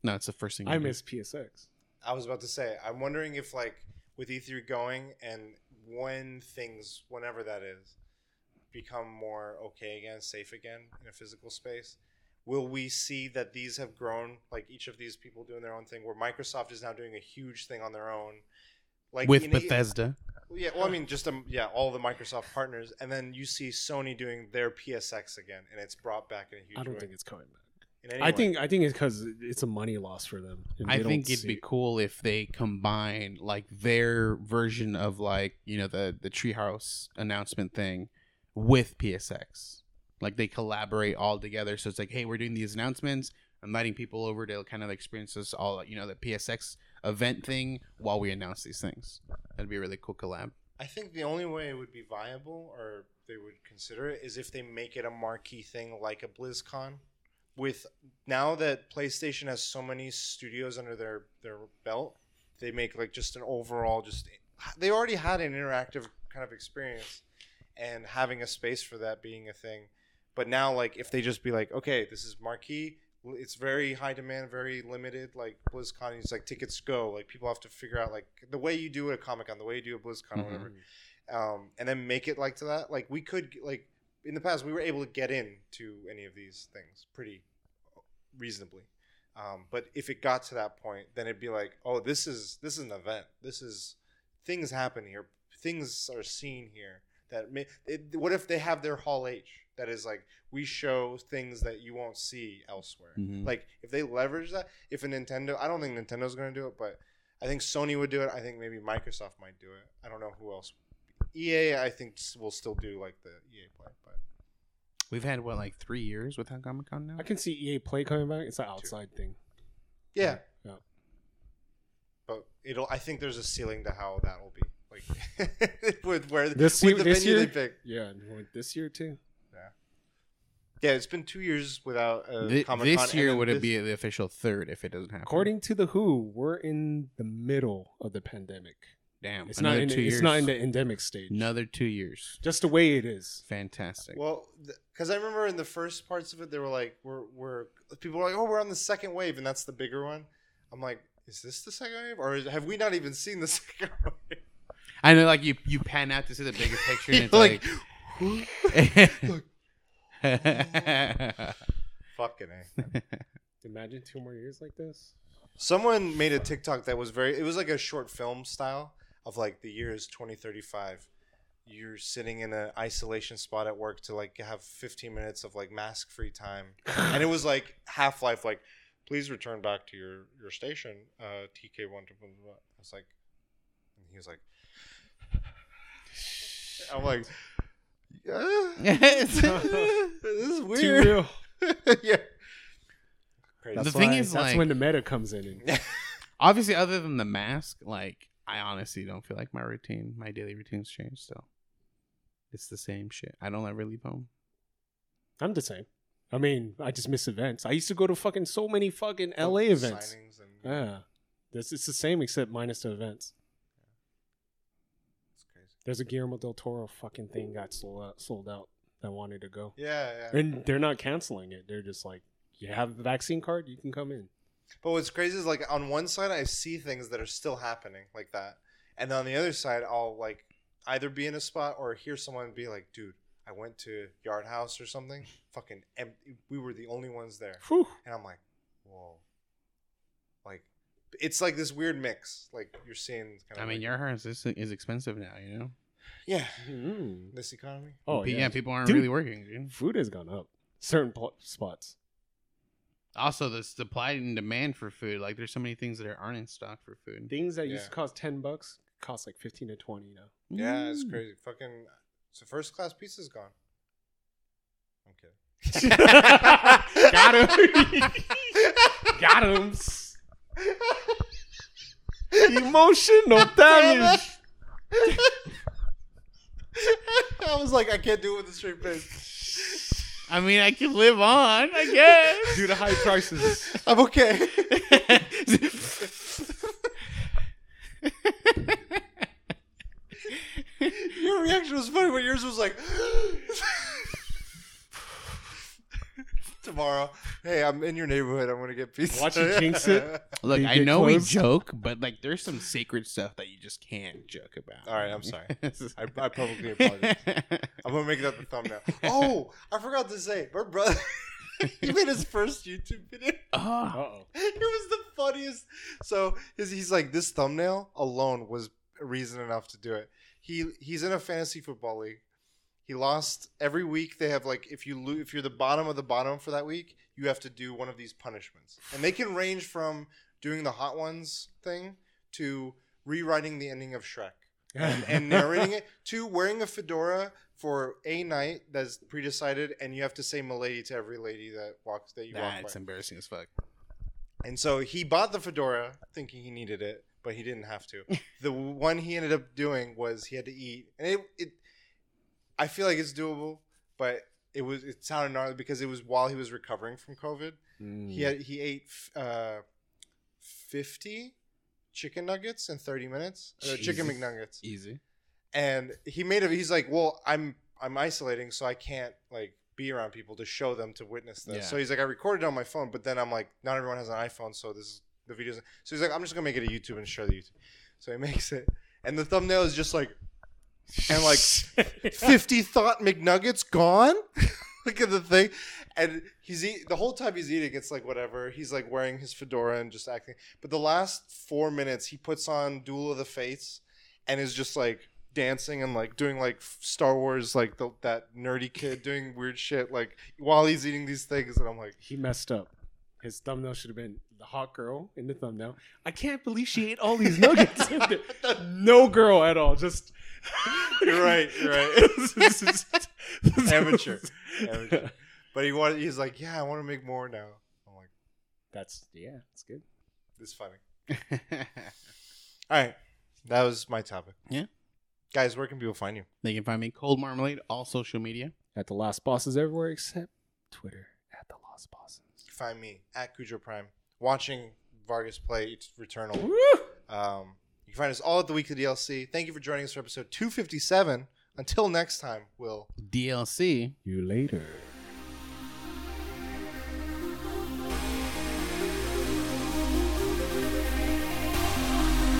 [SPEAKER 2] No, it's the first thing
[SPEAKER 3] I
[SPEAKER 2] do.
[SPEAKER 3] miss PSX.
[SPEAKER 1] I was about to say, I'm wondering if like with E3 going and when things, whenever that is, become more okay again, safe again in a physical space, will we see that these have grown? Like each of these people doing their own thing, where Microsoft is now doing a huge thing on their own, like
[SPEAKER 2] with
[SPEAKER 1] in-
[SPEAKER 2] Bethesda.
[SPEAKER 1] Yeah, well, I mean, just um, yeah, all the Microsoft partners, and then you see Sony doing their PSX again, and it's brought back in a huge
[SPEAKER 3] I don't
[SPEAKER 1] way.
[SPEAKER 3] think it's coming back.
[SPEAKER 1] In any
[SPEAKER 3] I
[SPEAKER 1] way.
[SPEAKER 3] think I think it's because it's a money loss for them.
[SPEAKER 2] I think it'd be
[SPEAKER 3] see-
[SPEAKER 2] cool if they combine like their version of like you know the the Treehouse announcement thing with PSX. Like they collaborate all together, so it's like, hey, we're doing these announcements, inviting people over to kind of experience this all, you know, the PSX event thing while we announce these things. That'd be a really cool collab.
[SPEAKER 1] I think the only way it would be viable, or they would consider it, is if they make it a marquee thing like a BlizzCon. With now that PlayStation has so many studios under their their belt, they make like just an overall just. They already had an interactive kind of experience, and having a space for that being a thing. But now, like, if they just be like, okay, this is marquee, it's very high demand, very limited. Like BlizzCon, it's like tickets go. Like people have to figure out like the way you do a Comic Con, the way you do a BlizzCon, or
[SPEAKER 2] Mhm.
[SPEAKER 1] whatever, um, and then make it like to that. Like we could like in the past, we were able to get in to any of these things pretty reasonably. Um, but if it got to that point, then it'd be like, oh, this is this is an event. This is things happen here. Things are seen here. That may, it, what if they have their Hall H? That is like we show things that you won't see elsewhere.
[SPEAKER 2] Mhm.
[SPEAKER 1] Like if they leverage that, if a Nintendo, I don't think Nintendo's going to do it, but I think Sony would do it. I think maybe Microsoft might do it. I don't know who else. EA, I think s- will still do like the EA play, but
[SPEAKER 2] We've had what like three years without Comic Con now.
[SPEAKER 3] I can see EA Play coming back. It's an outside thing.
[SPEAKER 1] yeah,
[SPEAKER 3] Yeah.
[SPEAKER 1] but it'll. I think there's a ceiling to how that will be. Like with where
[SPEAKER 3] This
[SPEAKER 1] with
[SPEAKER 3] year-
[SPEAKER 1] the
[SPEAKER 3] this
[SPEAKER 1] venue
[SPEAKER 3] year?
[SPEAKER 1] they pick.
[SPEAKER 3] Yeah, this year too.
[SPEAKER 1] Yeah, Yeah, it's been two years without uh,
[SPEAKER 2] Thi-
[SPEAKER 1] Comic Con.
[SPEAKER 2] this year would it be the official third if it doesn't happen?
[SPEAKER 3] According to the WHO, we're in the middle of the pandemic.
[SPEAKER 2] Damn.
[SPEAKER 3] It's not. In,
[SPEAKER 2] two
[SPEAKER 3] it's
[SPEAKER 2] years.
[SPEAKER 3] not in the endemic stage.
[SPEAKER 2] Another two years.
[SPEAKER 3] Just the way it is.
[SPEAKER 2] Fantastic.
[SPEAKER 1] Well, because I remember in the first parts of it, they were like, "We're we're people were like, oh, we're on the second wave, and that's the bigger one." I'm like, "Is this the second wave, or is, have we not even seen the second wave?"
[SPEAKER 2] I know, like you you pan out to see the bigger picture, and it's
[SPEAKER 1] Like,
[SPEAKER 2] like.
[SPEAKER 1] Fucking a.
[SPEAKER 3] Imagine two more years like this.
[SPEAKER 1] Someone made a TikTok that was very. It was like a short film style of like the year is 2035. You're sitting in an isolation spot at work to like have 15 minutes of like mask free time, and it was like Half Life. Like, please return back to your your station, uh, TK one. I was like, and he was like, I'm like, yeah, this is
[SPEAKER 3] Too
[SPEAKER 1] weird.
[SPEAKER 3] real.
[SPEAKER 1] yeah.
[SPEAKER 2] The
[SPEAKER 3] That's
[SPEAKER 2] thing
[SPEAKER 3] why-
[SPEAKER 2] is,
[SPEAKER 3] that's
[SPEAKER 2] like-
[SPEAKER 3] when the meta comes in. And
[SPEAKER 2] Obviously, other than the mask, like I honestly don't feel like my routine, my daily routine's changed. Still, it's the same shit. I don't ever leave home.
[SPEAKER 3] I'm the same. I mean, I just miss events. I used to go to fucking so many fucking LA events.
[SPEAKER 1] Signings and
[SPEAKER 3] Yeah, this it's the same except minus the events.
[SPEAKER 1] it's.
[SPEAKER 3] There's a Guillermo del Toro fucking thing got sold out, uh, sold out that wanted to go,
[SPEAKER 1] Yeah, yeah.
[SPEAKER 3] and they're not canceling it. They're just like, you have the vaccine card, you can come in.
[SPEAKER 1] But what's crazy is like on one side I see things that are still happening like that, and then on the other side I'll like either be in a spot or hear someone be like, "Dude, I went to Yard House or something. Fucking empty. We were the only ones there."
[SPEAKER 3] Whew.
[SPEAKER 1] And I'm like, "Whoa!" Like, it's like this weird mix. Like you're seeing. Kind
[SPEAKER 2] I mean, your house is, is expensive now. You know.
[SPEAKER 1] yeah.
[SPEAKER 3] Mm.
[SPEAKER 1] This economy.
[SPEAKER 3] Oh
[SPEAKER 2] Pe-
[SPEAKER 3] yeah.
[SPEAKER 2] people aren't
[SPEAKER 3] Dude.
[SPEAKER 2] really working. Dude.
[SPEAKER 3] food has gone up. Certain pl- spots.
[SPEAKER 2] Also, the supply and demand for food. Like, there's so many things that aren't in stock for food.
[SPEAKER 3] Things that used
[SPEAKER 1] Yeah.
[SPEAKER 3] to cost ten bucks cost like fifteen to twenty now.
[SPEAKER 1] Yeah, it's
[SPEAKER 2] Mm.
[SPEAKER 1] crazy. Fucking. So first class pizza's gone. I'm kidding.
[SPEAKER 3] Got him. Got him. Emotional damage.
[SPEAKER 1] I was like, I can't do it with a straight face.
[SPEAKER 2] I mean, I can live on, I guess.
[SPEAKER 3] Due to high prices.
[SPEAKER 1] I'm okay. Your reaction was funny, but yours was like, tomorrow. Hey, I'm in your neighborhood. I'm gonna get pizza.
[SPEAKER 3] Watch you jinx it.
[SPEAKER 2] Look,
[SPEAKER 3] They
[SPEAKER 2] I
[SPEAKER 3] get
[SPEAKER 2] know we
[SPEAKER 3] close.
[SPEAKER 2] joke, but like, there's some sacred stuff that you just can't joke about.
[SPEAKER 1] All right, I'm sorry. I, I publicly apologize. I'm gonna make that the thumbnail. Oh, I forgot to say, my brother. he made his first YouTube video.
[SPEAKER 3] Uh
[SPEAKER 2] oh,
[SPEAKER 3] oh.
[SPEAKER 1] it was the funniest. So his, he's like, this thumbnail alone was reason enough to do it. He he's in a fantasy football league. He lost every week. They have like if you lo- if you're the bottom of the bottom for that week, you have to do one of these punishments, and they can range from doing the hot ones thing to rewriting the ending of Shrek and, and narrating it to wearing a fedora for a night that's pre-decided, and you have to say "milady" to every lady that walks that you walk by.
[SPEAKER 2] that's embarrassing as fuck.
[SPEAKER 1] And so he bought the fedora thinking he needed it, but he didn't have to. the one he ended up doing was he had to eat, and it, it I feel like it's doable, but it was it sounded gnarly because it was while he was recovering from COVID.
[SPEAKER 3] Mm.
[SPEAKER 1] He had he ate uh, fifty chicken nuggets in thirty minutes, uh, chicken McNuggets,
[SPEAKER 2] Easy.
[SPEAKER 1] and he made it. He's like, well, I'm I'm isolating, so I can't like be around people to show them to witness this.
[SPEAKER 2] Yeah.
[SPEAKER 1] So he's like, I recorded it on my phone, but then I'm like, not everyone has an iPhone, so this is the videos. So he's like, I'm just gonna make it a YouTube and share the YouTube. So he makes it, and the thumbnail is just like, and like 50 thought McNuggets gone. Look at the thing, and he's eat the whole time he's eating. It's like whatever. He's like wearing his fedora and just acting. But the last four minutes, he puts on Duel of the Fates, and is just like dancing and like doing like Star Wars, like the, that nerdy kid doing weird shit, like while he's eating these things. And I'm like,
[SPEAKER 3] he messed up. His thumbnail should have been the hot girl in the thumbnail. I can't believe she ate all these nuggets. no girl at all. Just
[SPEAKER 1] You're right, you're right. Amateur. Amateur. But he wanted. He's like, yeah, I want to make more now. I'm like,
[SPEAKER 3] That's yeah, that's good.
[SPEAKER 1] this is funny. All right, that was my topic.
[SPEAKER 2] Yeah.
[SPEAKER 1] guys, where can people find you?
[SPEAKER 2] they can find me Cold Marmalade, all social media.
[SPEAKER 3] At the last bosses everywhere except Twitter. At the last bosses.
[SPEAKER 1] You can find me at Cujo Prime, watching Vargas play Returnal. Um, you You can find us all at the Weekly DLC. Thank you for joining us for episode 257. Until next time, we'll
[SPEAKER 2] DLC.
[SPEAKER 3] You later.